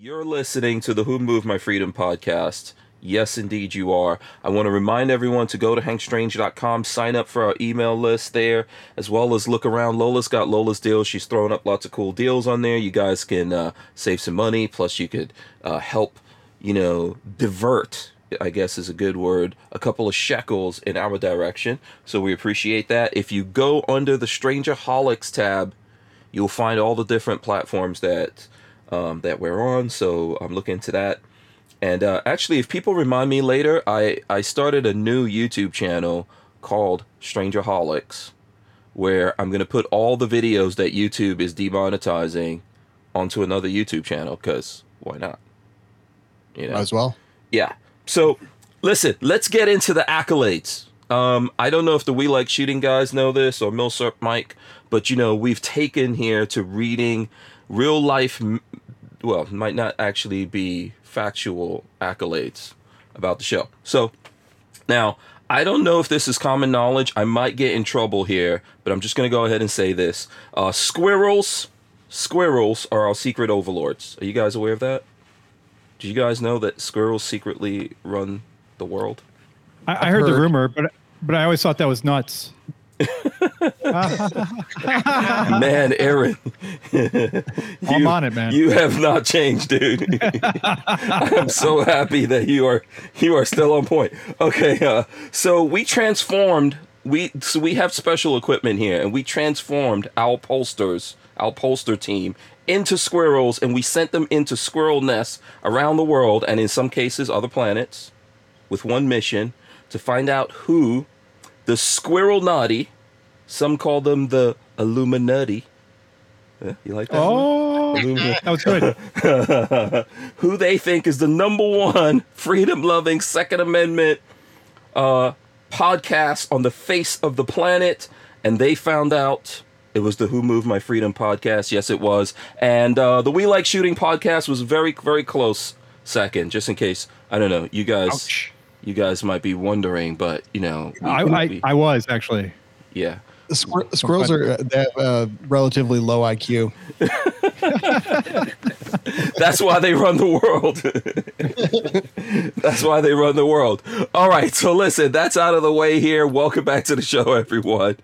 You're listening to the Who Moved My Freedom podcast. Yes, indeed, you are. I want to remind everyone to go to hankstrange.com, sign up for our email list there, as well as look around. Lola's got Lola's deals. She's throwing up lots of cool deals on there. You guys can uh, save some money, plus, you could uh, help, you know, divert, I guess is a good word, a couple of shekels in our direction. So we appreciate that. If you go under the Strangerholics tab, you'll find all the different platforms that um, that we're on. So I'm looking into that. And uh, actually, if people remind me later, I, I started a new YouTube channel called Strangerholics, where I'm going to put all the videos that YouTube is demonetizing onto another YouTube channel because why not? You know? As well. Yeah. So listen, let's get into the accolades. Um, I don't know if the We Like Shooting guys know this or Milsurp Mike, but you know, we've taken here to reading real life, well, might not actually be factual accolades about the show. So now, I don't know if this is common knowledge. I might get in trouble here, but I'm just going to go ahead and say this. Uh, squirrels, squirrels are our secret overlords. Are you guys aware of that? Do you guys know that squirrels secretly run the world? I, I heard, heard, the rumor, but but I always thought that was nuts. man, Aaron, you, I'm on it, man. You have not changed, dude. I'm so happy that you are you are still on point. Okay, uh, so we transformed. We so we have special equipment here, and we transformed our posters, our poster team, into squirrels, and we sent them into squirrel nests around the world, and in some cases, other planets, with one mission to find out who the Squirrel Naughty. Some call them the Illuminati. Yeah, you like that? Oh, that was good. Who they think is the number one freedom loving Second Amendment uh, podcast on the face of the planet. And they found out it was the Who Moved My Freedom podcast. Yes, it was. And uh, the We Like Shooting podcast was very, very close second, just in case. I don't know. You guys. Ouch you guys might be wondering, but you know, we, I, I, I was actually. Yeah. Squir- squirrels are uh, they uh, relatively low IQ. That's why they run the world. that's why they run the world. All right, so listen, that's out of the way here. Welcome back to the show, everyone.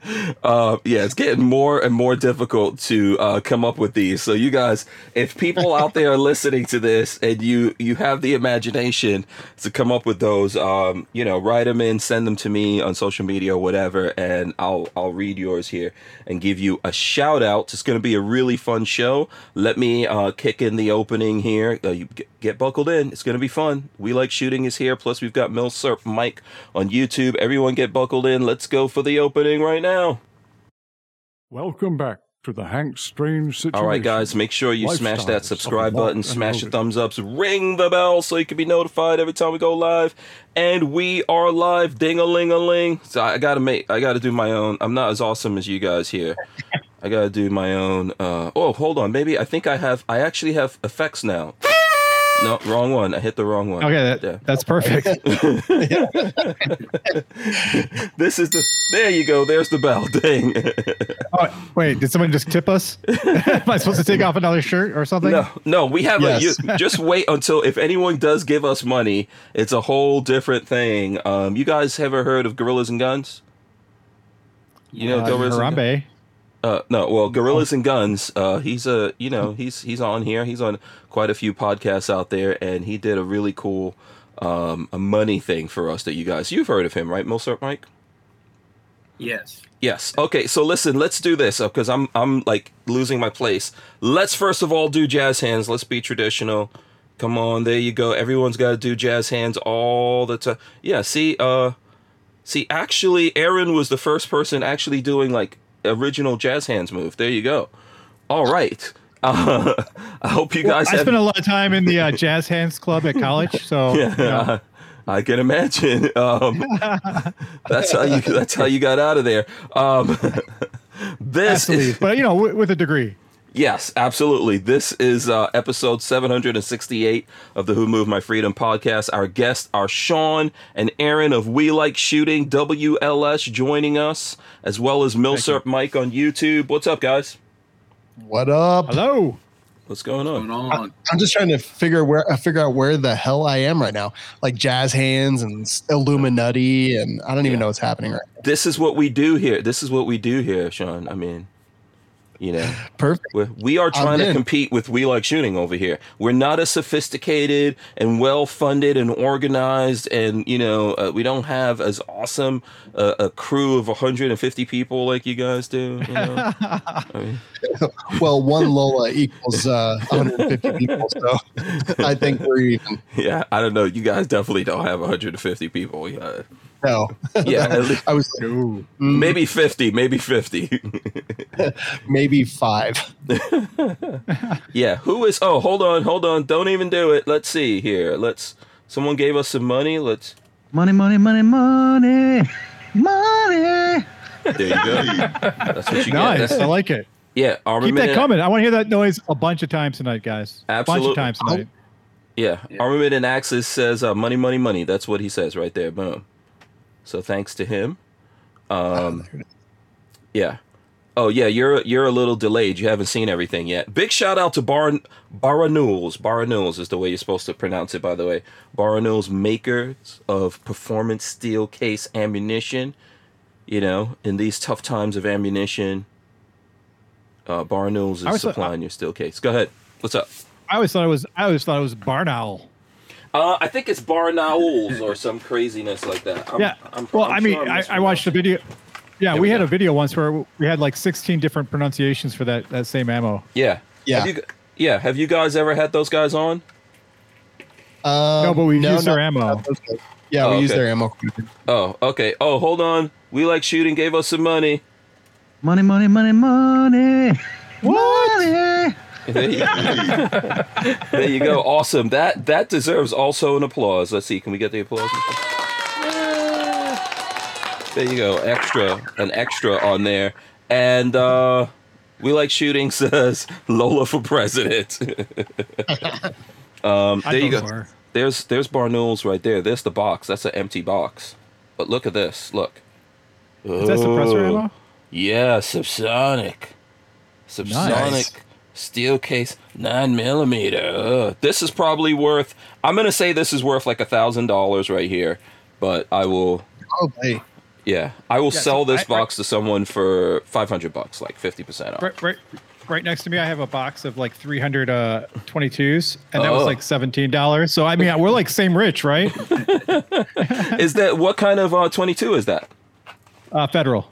Uh, yeah, it's getting more and more difficult to uh, come up with these. So, you guys, if people out there are listening to this and you you have the imagination to come up with those, um, you know, write them in, send them to me on social media or whatever, and I'll I'll read yours here and give you a shout out. It's going to be a really fun show. Let me uh, kick in the opening here. Uh, you get buckled in. It's going to be fun. We like shooting is here. Plus, we've got Milsurp Mike on YouTube. Everyone get buckled in. Let's go for the opening right now. Welcome back to the Hank Strange situation. All right, guys, make sure you smash that subscribe button, smash the thumbs ups, ring the bell so you can be notified every time we go live. And we are live, ding a ling a ling. So I gotta make, I gotta do my own. I'm not as awesome as you guys here. I gotta do my own. Uh, oh, hold on, maybe I think I have. I actually have effects now. No, wrong one. I hit the wrong one. Okay, that, yeah. that's perfect. this is the. There you go. There's the bell. Dang. oh, wait, did someone just tip us? Am I supposed to take off another shirt or something? No, no. We have yes. a. You, just wait until if anyone does give us money, it's a whole different thing. Um, you guys ever heard of Gorillas and Guns? You know, uh, Gorillas Harambe. Uh, no, well, Gorillas and Guns. Uh, he's a you know he's he's on here. He's on quite a few podcasts out there, and he did a really cool um, a money thing for us that you guys you've heard of him, right, Milsurp Mike? Yes. Yes. Okay. So listen, let's do this because uh, I'm I'm like losing my place. Let's first of all do jazz hands. Let's be traditional. Come on, there you go. Everyone's got to do jazz hands all the time. Yeah. See. Uh. See, actually, Aaron was the first person actually doing like original jazz hands move. There you go. All right. Uh, I hope you guys. Well, I spent a lot of time in the uh, jazz hands club at college, so yeah, you know. I can imagine. Um, that's how you. That's how you got out of there. Um, this, is, but you know, w- with a degree. Yes, absolutely. This is uh, episode 768 of the Who Moved My Freedom podcast. Our guests are Sean and Aaron of We Like Shooting WLS joining us, as well as Milsurp Mike on YouTube. What's up, guys? What up? Hello. What's going Going on? on. I'm just trying to figure where uh, figure out where the hell I am right now. Like jazz hands and Illuminati, and I don't even Yeah. know what's happening right. now. This is what we do here. This is what we do here, Sean. I mean, you know, Perfect. we're, we are trying to compete with We Like Shooting over here. We're not as sophisticated and well funded and organized, and you know, uh, we don't have as awesome uh, a crew of 150 people like you guys do. You know? I mean, Well, one Lola equals uh, 150 people, so I think we're even. yeah, I don't know. You guys definitely don't have 150 people. Yeah, No, yeah at least- I was like, Ooh. mm, maybe 50, maybe 50. maybe five. Yeah, who is? Oh, hold on, hold on. Don't even do it. Let's see here. Let's. Someone gave us some money. Let's. Money, money, money, money, money. There you go. That's what you got. Nice. get. I like it. yeah, Keep armament. that coming. I want to hear that noise a bunch of times tonight, guys. A bunch of times tonight. Yeah, Yeah. armament and axis says uh, money, money, money. That's what he says right there. Boom. So thanks to him. Um, yeah. Oh yeah, you're you're a little delayed. You haven't seen everything yet. Big shout out to Bar Baranuls. Baranuls is the way you're supposed to pronounce it, by the way. Baranuls makers of performance steel case ammunition. You know, in these tough times of ammunition, uh, Baranuls I is supplying your steel case. Go ahead. What's up? I always thought it was. I always thought it was barn owl. Uh, I think it's Barnauls or some craziness like that. I'm, yeah. I'm, well, I'm I mean, sure I'm I, I watched a video. Yeah, There we we had a video once where we had like 16 different pronunciations for that that same ammo. Yeah. Yeah. Have you, yeah. Have you guys ever had those guys on? Um, No, but we no, used their ammo. not those guys. Yeah, Oh, we use okay. their ammo. Oh, okay. Oh, hold on. We like shooting. Gave us some money. Money, money, money, money. What? There you, there you go. Awesome. That that deserves also an applause. Let's see. Can we get the applause? There you go. Extra, an extra on there. And uh, we like shooting says Lola for president. um, there you go. There's there's Barnouls right there. There's the box. That's an empty box. But look at this. Look. Is that suppressor ammo? Yeah, subsonic. Subsonic Nice. Steel case nine millimeter. Ugh. This is probably worth. I'm gonna say this is worth like a thousand dollars right here, but I will. Oh, hey. Yeah, I will Yeah, sell so this I- box to someone for five hundred bucks, like fifty percent off. Right, right, right next to me, I have a box of like 300 uh, 22s, and that Oh. was like $17. So I mean, we're like same rich, right? Is that what kind of uh, twenty two is that? Uh, federal.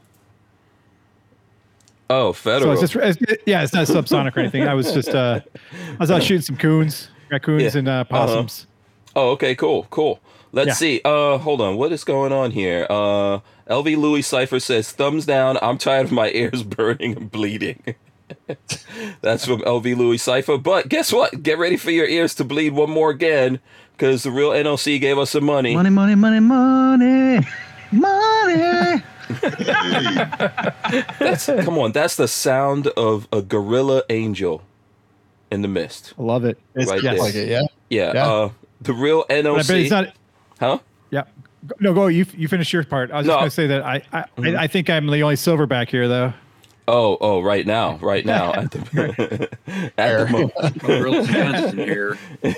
Oh, So federal. it's just, it's, yeah, it's not subsonic or anything. I was just, uh, I was out shooting some coons, raccoons, Yeah. and uh, possums. Oh, okay, cool, cool. Let's Yeah. see. Uh, hold on. What is going on here? Uh, LV Louis Cipher says, "Thumbs down. I'm tired of my ears burning and bleeding." That's from LV Louis Cipher. But guess what? Get ready for your ears to bleed one more again, because the real NLC gave us some money. money, money, money, money. That's come on. That's the sound of a gorilla angel in the mist. I love it. It's Right just like it, yeah. Yeah. Yeah. Uh, the real But I bet NLC. it's not. huh? Yeah. Go- No, go. You you finish your part. I was No. just gonna say that I I, I I think I'm the only silverback here though. Oh, oh, right now, right now, at the at the moment. Real Johnson here. At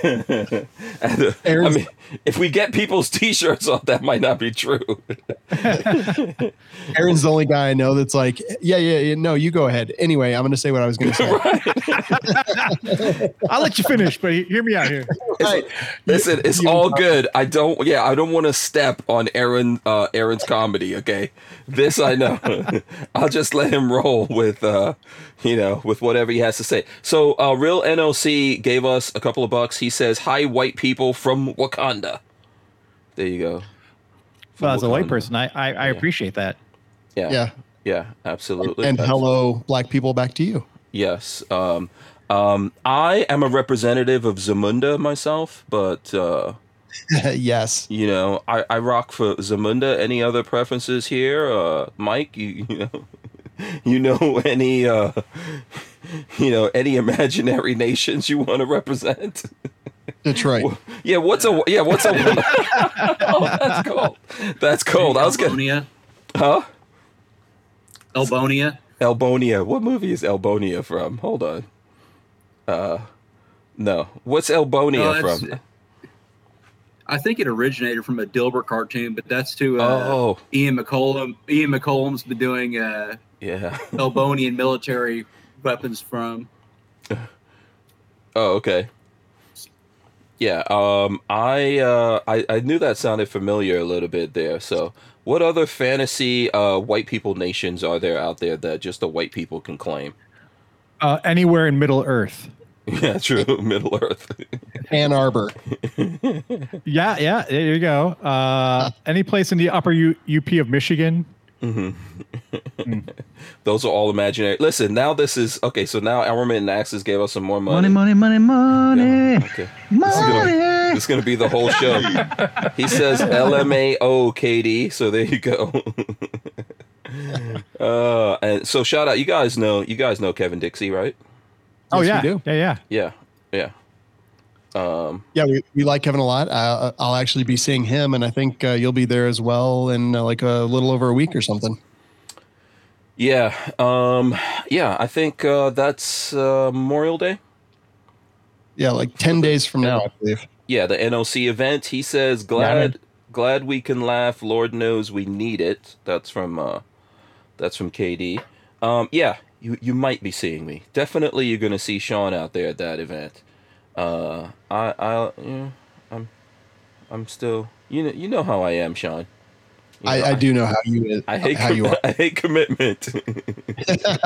the- I mean, if we get people's T-shirts off, that might not be true. Aaron's the only guy I know that's like, yeah, yeah, yeah. No, you go ahead. Anyway, I'm going to say what I was going to say. I'll let you finish, but hear me out here. Right. Listen, it's You- all good. I don't. Yeah, I don't want to step on Aaron. Uh, Aaron's comedy. Okay, this I know. I'll just let him roll with, uh, you know, with whatever he has to say. So, uh, real NOC gave us a couple of bucks. He says, "Hi, white people from Wakanda." There you go. From Well, as a white person, I I, I appreciate that. Yeah. Yeah. Yeah. Absolutely. And That's- hello, black people, back to you. Yes. Um, um, I am a representative of Zamunda myself, but uh, yes. you know, I, I rock for Zamunda. Any other preferences here, uh, Mike? You, you know, you know any uh, you know any imaginary nations you want to represent? Detroit. yeah. What's a yeah? What's a? oh, that's cold. That's cold. I was gonna. Huh? Elbonia. Elbonia. What movie is Elbonia from? Hold on. Uh, no. What's Elbonia No, from? I think it originated from a Dilbert cartoon, but that's to uh, Oh, Ian McCollum. Ian McCollum's been doing uh, yeah. Elbonian military weapons from. Oh, okay. Yeah. Um. I. Uh. I. I knew that sounded familiar a little bit there. So, what other fantasy uh white people nations are there out there that just the white people can claim? Uh, anywhere in Middle Earth. Yeah, true. Middle Earth. Ann Arbor. Yeah, yeah. There you go. Uh, any place in the upper U- UP of Michigan. Those are all imaginary. Listen, now this is okay. So now Armament and Axis gave us some more money. Money, money, money, money, Okay. This is, gonna, this is gonna be the whole show. He says LMAO KD, so there you go. uh, and so shout out, you guys know, you guys know Kevin Dixie, right? Oh Yes, we yeah, do. yeah, yeah. Yeah, yeah. Um, Yeah, we, we like Kevin a lot. Uh, I'll actually be seeing him, and I think uh, you'll be there as well in uh, like a little over a week or something. yeah, um, yeah. I think uh, that's uh, Memorial Day. Yeah, like 10 days from now, I believe. Yeah, the NOC event. He says, "Glad, glad we can laugh. Lord knows we need it." That's from, uh, that's from KD. Um, yeah, you you might be seeing me. Definitely, you're gonna see Sean out there at that event. Uh, I I yeah, I'm, I'm still. You know you know how I am, Sean. You know, I, I do know how you I hate how you are. I hate commitment.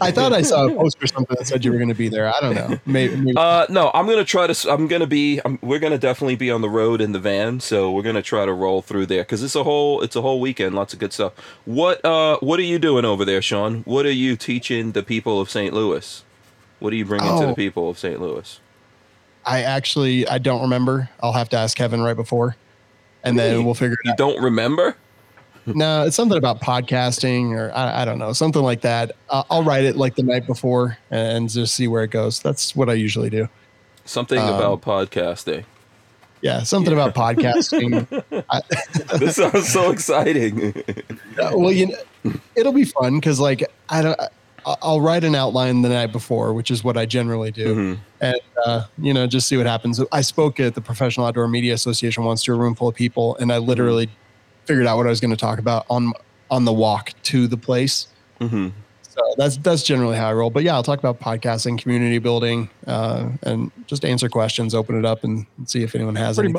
I thought I saw a post or something that said you were going to be there. I don't know. Maybe, maybe Uh, no, I'm gonna try to. I'm gonna be. I'm, we're gonna definitely be on the road in the van, so we're gonna try to roll through there because it's a whole. It's a whole weekend. Lots of good stuff. What uh, What are you doing over there, Sean? What are you teaching the people of St. Louis? What are you bringing to the Oh. people of St. Louis? I actually I don't remember. I'll have to ask Kevin right before, and then we'll figure it You out. don't remember? No, it's something about podcasting or I, I don't know, something like that. Uh, I'll write it like the night before and just see where it goes. That's what I usually do. Something Um, about podcasting. Yeah, something about podcasting. I, This sounds so exciting. Uh, well, you know, it'll be fun because like I don't. I- I'll write an outline the night before, which is what I generally do, Mhm. and uh, you know just see what happens. I spoke at the Professional Outdoor Media Association once to a room full of people, and I literally figured out what I was going to talk about on on the walk to the place. hmm So that's that's generally how I roll. But yeah, I'll talk about podcasting, community building, uh, and just answer questions, open it up, and see if anyone has Pretty mu-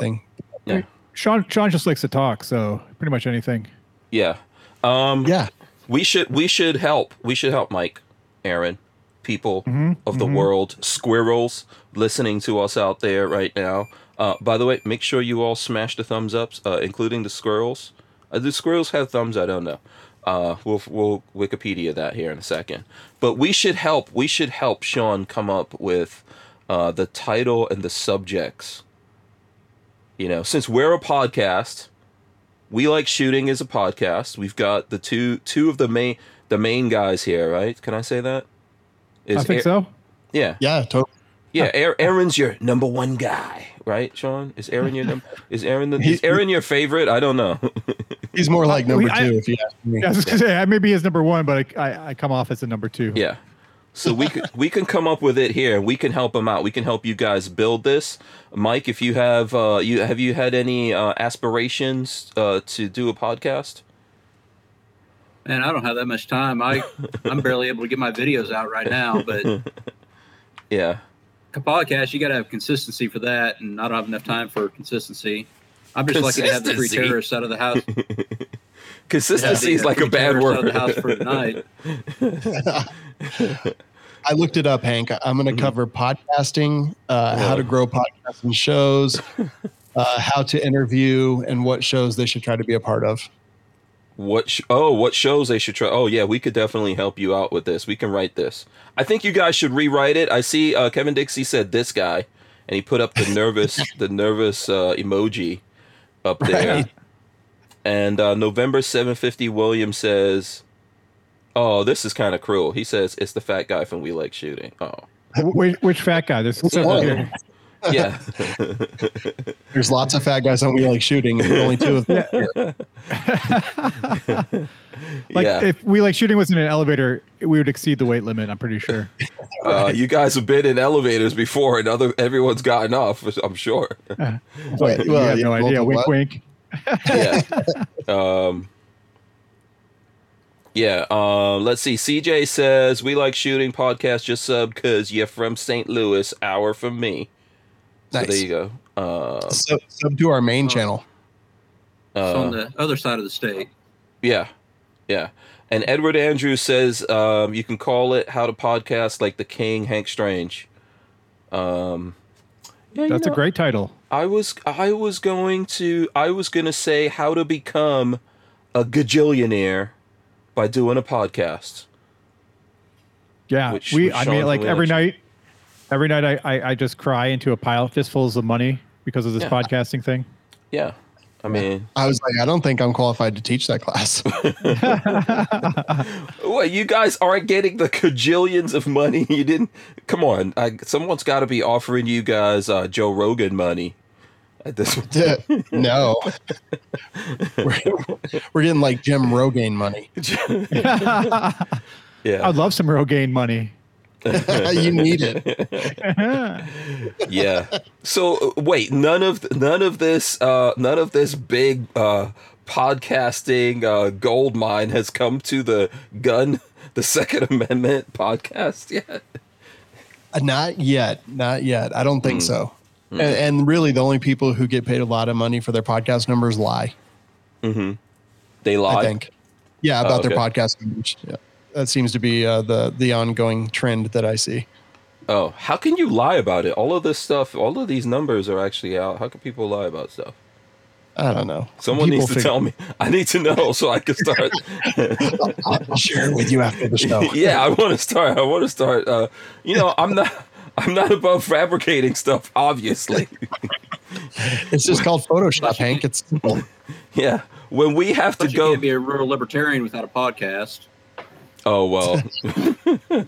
anything. Sean Sean just likes to talk, so pretty much anything. Yeah. Um, Yeah, We should we should help. We should help Mike, Aaron, people Mm-hmm, of the world, squirrels listening to us out there right now. Uh, by the way, make sure you all smash the thumbs ups, uh, including the squirrels. Uh, do squirrels have thumbs? I don't know. Uh, we'll we'll Wikipedia that here in a second. But we should help. We should help Sean come up with uh, the title and the subjects. You know, since we're a podcast, we like shooting as a podcast. We've got the two two of the main the main guys here, right? Can I say that? I think Aa- so. yeah, Yeah, totally. yeah. Aa- Aaron's your number one guy, right, Sean? Is Aaron your number? Is Aaron the, He- is Aaron your favorite? I don't know. He's more like number we- I- two, if you ask me. Yeah, I was gonna say I may be his number one, but I, I, I come off as a number two. yeah. So we could we can come up with it here. We can help them out. We can help you guys build this. Mike, if you have uh, you have you had any uh, aspirations uh, to do a podcast? Man, I don't have that much time. I I'm barely able to get my videos out right now. But yeah, a podcast, you got to have consistency for that, and I don't have enough time for consistency. I'm just lucky to have the three terrorists out of the house. Consistency is like a bad word. Out of the house for tonight. I looked it up, Hank. I'm going to Mm-hmm. cover podcasting, uh, how to grow podcasting shows, uh, how to interview, and what shows they should try to be a part of. What? Sh- oh, what shows they should try? Oh, yeah, we could definitely help you out with this. We can write this. I think you guys should rewrite it. I see uh, Kevin Dixie said this guy, and he put up the nervous, the nervous uh, emoji up there. Right. And uh, November seven fifty William says, "Oh, this is kind of cruel." He says it's the fat guy from We Like Shooting. Oh, Which, which fat guy? There's several one? here. yeah. There's lots of fat guys on We Like Shooting, and only two of them. Yeah. Like yeah. if we like shooting was in an elevator, we would exceed the weight limit. I'm pretty sure. Uh, you guys have been in elevators before, and other everyone's gotten off. I'm sure. Wait, you well, have yeah, no idea. Wink, what? wink. yeah. Um, yeah. Um, let's see. CJ says we like shooting podcast. Just sub because you're from St. Louis. Hour from me. So Nice. there you go. Uh, Sub, sub to our main Oh. channel. It's uh, on the other side of the state. yeah, yeah. And Edward Andrews says um, you can call it how to podcast like the King Hank Strange. Um, yeah, you That's know, a great title. I was I was going to I was gonna say how to become a gajillionaire by doing a podcast. Yeah, Which- we. which I mean, like every night, every night I, I I just cry into a pile of fistfuls of money because of this Yeah. podcasting thing. Yeah, I mean, I was like, I don't think I'm qualified to teach that class. what you guys aren't getting the cajillions of money you didn't. Come on, I, someone's got to be offering you guys uh, Joe Rogan money at this. no, we're, we're getting like Jim Rogaine money. yeah, I'd love some Rogaine money. you need it. yeah. So uh, wait, none of none of this uh none of this big uh podcasting uh gold mine has come to the gun the second amendment podcast yet. Uh, Not yet. Not yet. I don't think so. And, and really, the only people who get paid a lot of money for their podcast numbers lie. Mm-hmm. They lie. I think. Yeah, about their Oh, okay. podcast numbers. Yeah. That seems to be uh, the the ongoing trend that I see. Oh, how can you lie about it? All of this stuff, all of these numbers are actually out. How can people lie about stuff? I don't know. Someone People needs to figure- tell me. I need to know so I can start. I'll, I'll share it with you after the show. yeah, I want to start. I want to start. Uh, you know, I'm not. I'm not above fabricating stuff. Obviously. It's just called Photoshop, Hank. It's simple. Yeah. When we have to But you go. can't be a rural libertarian without a podcast. Oh well.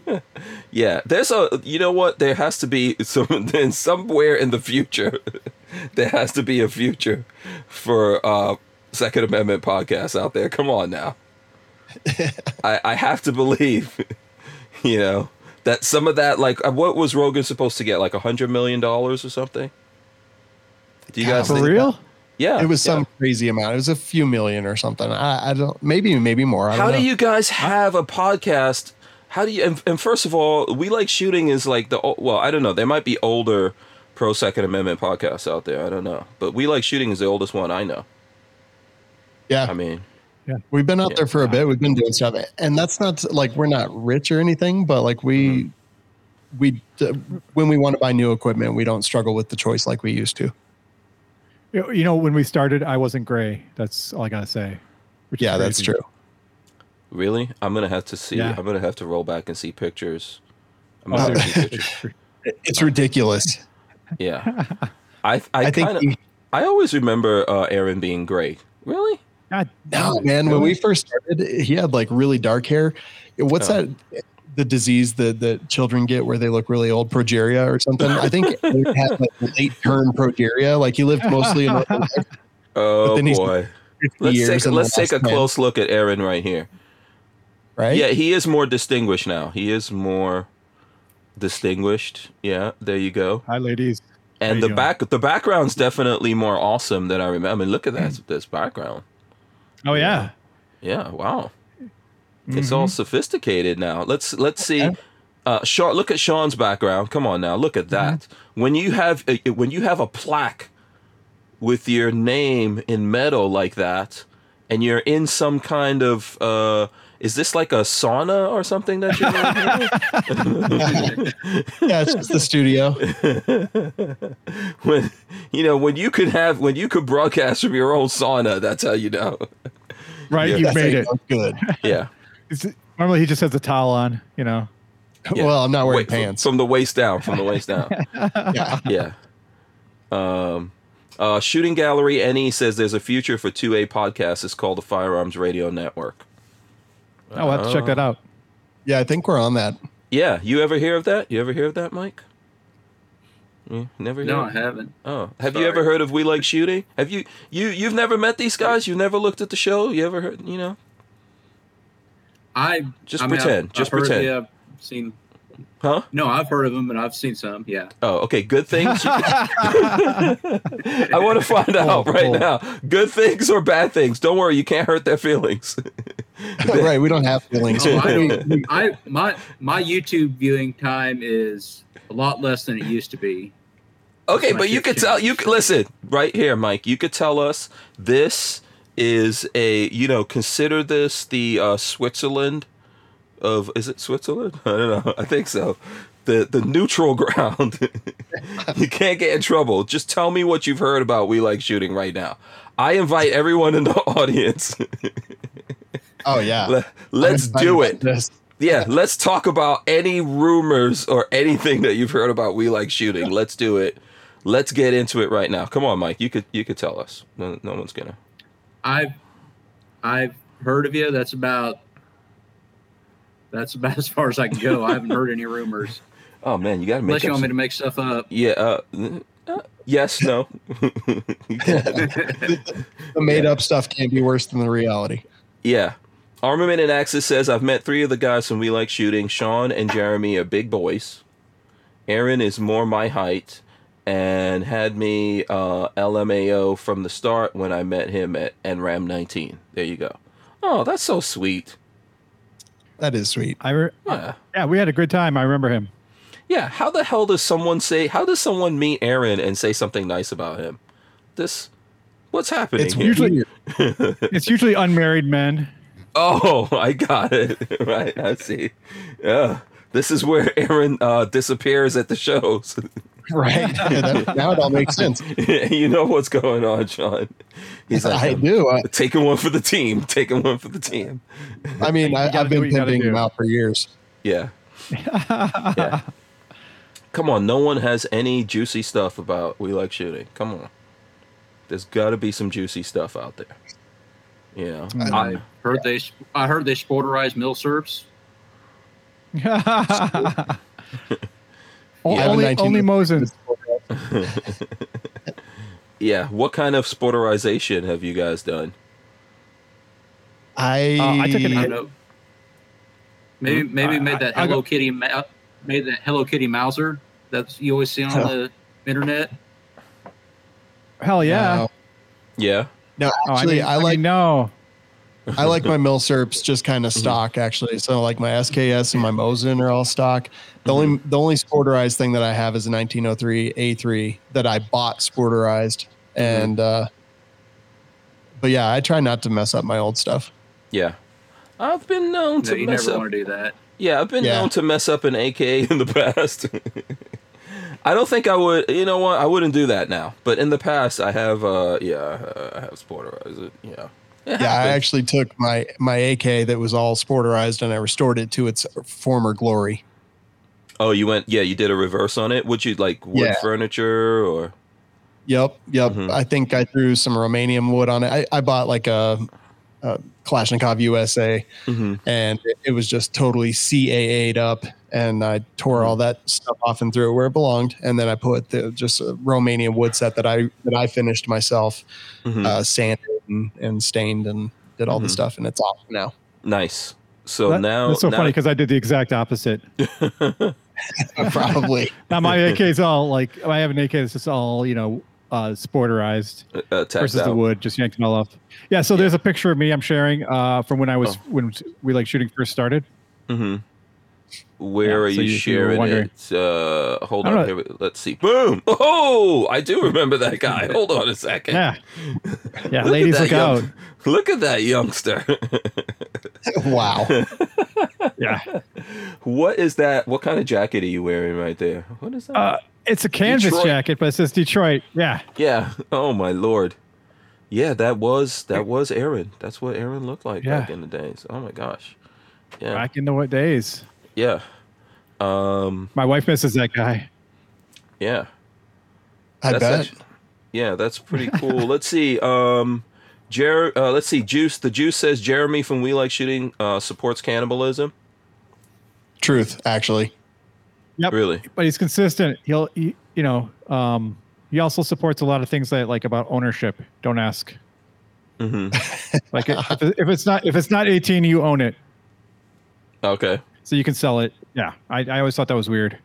yeah, there's a. You know what? There has to be some. Then somewhere in the future, there has to be a future for uh Second Amendment podcasts out there. Come on now. I I have to believe. You know that some of that, like, uh, what was Rogan supposed to get? Like a hundred million dollars or something? Do you guys For think? real? Yeah, It was yeah. some crazy amount. It was a few million or something. I, I don't. Maybe maybe more. I don't How know. do you guys have a podcast? How do you? And, and first of all, we like shooting is like the well, I don't know. There might be older pro Second Amendment podcasts out there. I don't know, but we like shooting is the oldest one I know. Yeah, I mean, we've been out Yeah. there for a bit. We've been doing stuff, and that's not like we're not rich or anything, but like we. Mm-hmm. We when we want to buy new equipment, we don't struggle with the choice like we used to. You know- when we started, I wasn't gray. That's all I gotta say. which Yeah, that's true. really, I'm gonna have to see. Yeah. I'm gonna have to roll back and see pictures. I'm Oh, gonna have see pictures. It's ridiculous. Yeah, I I, I think kind of we- I always remember uh, Aaron being gray. Really? God, No, man. When we first started, he had like really dark hair. What's Oh. that? The disease that that children get where they look really old, progeria or something. I think he had like late term progeria. Like he lived mostly in like, Oh then he's- boy. Let's years take let's take a last 10, close look at Aaron right here. right? Yeah, he is more distinguished now. He is more distinguished. Yeah, there you go. hi, ladies. And the doing? back the background's definitely more awesome than I remember. I mean, look at that hmm. this background. Oh yeah. Yeah, wow. It's all sophisticated now. Let's let's see. Uh, Sean, look at Sean's background. Come on now, look at that. When you have a, when you have a plaque with your name in metal like that, and you're in some kind of uh, is this like a sauna or something that you're in yeah, it's just the studio. when you know when you could have when you could broadcast from your own sauna, that's how you know. Right, Yeah. you made it. looked Good. Yeah. It's- normally, he just has a towel on. You know. Yeah. Well, I'm not wearing Wait, from- pants. from the waist down. From the waist down. yeah. yeah. Um, uh, Shooting Gallery NE says there's a future for 2A podcasts. It's called the Firearms Radio Network. Oh, I'll have to check that out. yeah, I think we're on that. Yeah, you ever hear of that? You ever hear of that, Mike? Yeah, never No, I heard. haven't. Oh, have you ever heard of We Like Shooting? Have you you you've never met these guys? You've never looked at the show? You ever heard? You know? I Just I mean, pretend. I've, Just I've heard, pretend. Yeah, I've seen. Huh? No, I've heard of them and I've seen some. Yeah. Oh, okay. Good things. I want to find out Oh, right cool. now. Good things or bad things? Don't worry, you can't hurt their feelings. right. We don't have feelings. Oh, I, don't, I my my YouTube viewing time is a lot less than it used to be. Okay, but you could tell you could listen right here, Mike. You could tell us this is a you know consider this the uh, Switzerland of is it Switzerland? I don't know. I think so. The the neutral ground. you can't get in trouble. Just tell me what you've heard about We Like Shooting right now. I invite everyone in the audience. oh yeah. Let, let's do it. Yeah, let's talk about any rumors or anything that you've heard about We Like Shooting. Let's do it. Let's get into it right now. Come on, Mike. You could you could tell us. No, no one's gonna. I've I've heard of you. That's about that's about as far as I can go. I haven't heard any rumors. Oh man, you gotta make. Unless you up want me to make stuff up. Yeah. Uh, uh, yes. No. The made up stuff can't be worse than the reality. yeah. Armament and Axis says I've met three of the guys from We Like Shooting. Sean and Jeremy are big boys. Aaron is more my height and had me uh, LMAO from the start when I met him at NRAM 19. There you go. Oh, that's so sweet. That is sweet. I re- Yeah. yeah, we had a good time. I remember him. Yeah, how the hell does someone say? How does someone meet Aaron and say something nice about him? This, what's happening It's here? Usually- It's usually unmarried men. oh, I got it. right, I see. Yeah, this is where Aaron uh, disappears at the shows. right. That- now it all makes sense. you know what's going on, Sean. He's like, I do. I, taking one for the team. Taking one for the team. I mean, I, i've been what you gotta pimping him out for years. Yeah. yeah. Come on, no one has any juicy stuff about we like shooting. Come on. There's got to be some juicy stuff out there. You know, Mm. I heard they I heard they sporterize milsurps. O- I only 19 only Mosin. yeah. What kind of sporterization have you guys done? I, Uh, I took an- I know. Maybe maybe I- made that I- I Hello go- Kitty ma- made that Hello Kitty Mauser that's you always see on the internet. Hell yeah. No, Yeah. no Oh, actually, mean- I, like mean, no. I like my milsurps just kind of stock actually. So like my SKS and my Mosin are all stock. The Mm-hmm. only the only sporterized thing that I have is a 1903 A3 that I bought sporterized, Mm-hmm. and uh, but yeah, I try not to mess up my old stuff. Yeah. I've been known No, to you mess never up. want to do that. Yeah, I've been Yeah. known to mess up an AK in the past. I don't think I would. You know what? I wouldn't do that now. But in the past, I have. uh Yeah, uh, I have sporterized it. Yeah. Yeah, I actually took my my AK that was all sporterized and I restored it to its former glory. Oh, you went. Yeah, you did a reverse on it. Would you like wood Yeah. furniture or? Yep, yep. Mhm. I think I threw some Romanian wood on it. I, I bought like a, a Kalashnikov USA, Mhm. and it, it was just totally CAA'd up. And I tore all that stuff off and threw it where it belonged. And then I put the just a Romanian wood set that I that I finished myself, Mhm. uh, sanded and, and stained and did all the Mhm. stuff. And it's off now. Nice. So That- now that's so now, funny because I did the exact opposite. Probably. Now my AK is all like I have an AK that's just all you know uh, sporterized uh, tapped versus the wood, just yanked it all off. Yeah, so there's a picture of me I'm sharing uh, from when I was Oh. when we like shooting first started. hmm Where Yeah, are so you you- you sharing it? Uh, hold on. don't Here, let's see. Boom! Oh, I do remember that guy. hold on a second. Yeah, yeah, Look ladies look young- out. Look at that youngster. wow. Yeah, what is that? What kind of jacket are you wearing right there? What is that? uh, it's a canvas Detroit. jacket, but it says Detroit. Yeah, yeah. Oh my lord. Yeah, that was that was Aaron. That's what Aaron looked like back in the days. Oh my gosh. Yeah. back in the what days? Yeah. Um. My wife misses that guy. Yeah. I That's bet. actu- yeah, that's pretty cool. let's see. Um, Jer- uh, let's see. Juice. The Juice says Jeremy from We Like Shooting uh, supports cannibalism. Truth, actually. Yep. Really? But he's consistent. He'll he, you know, um, he also supports a lot of things that like about ownership. Don't ask. hmm Like if, if it's not if it's not 18, you own it, Okay. So you can sell it. Yeah, I, I always thought that was weird.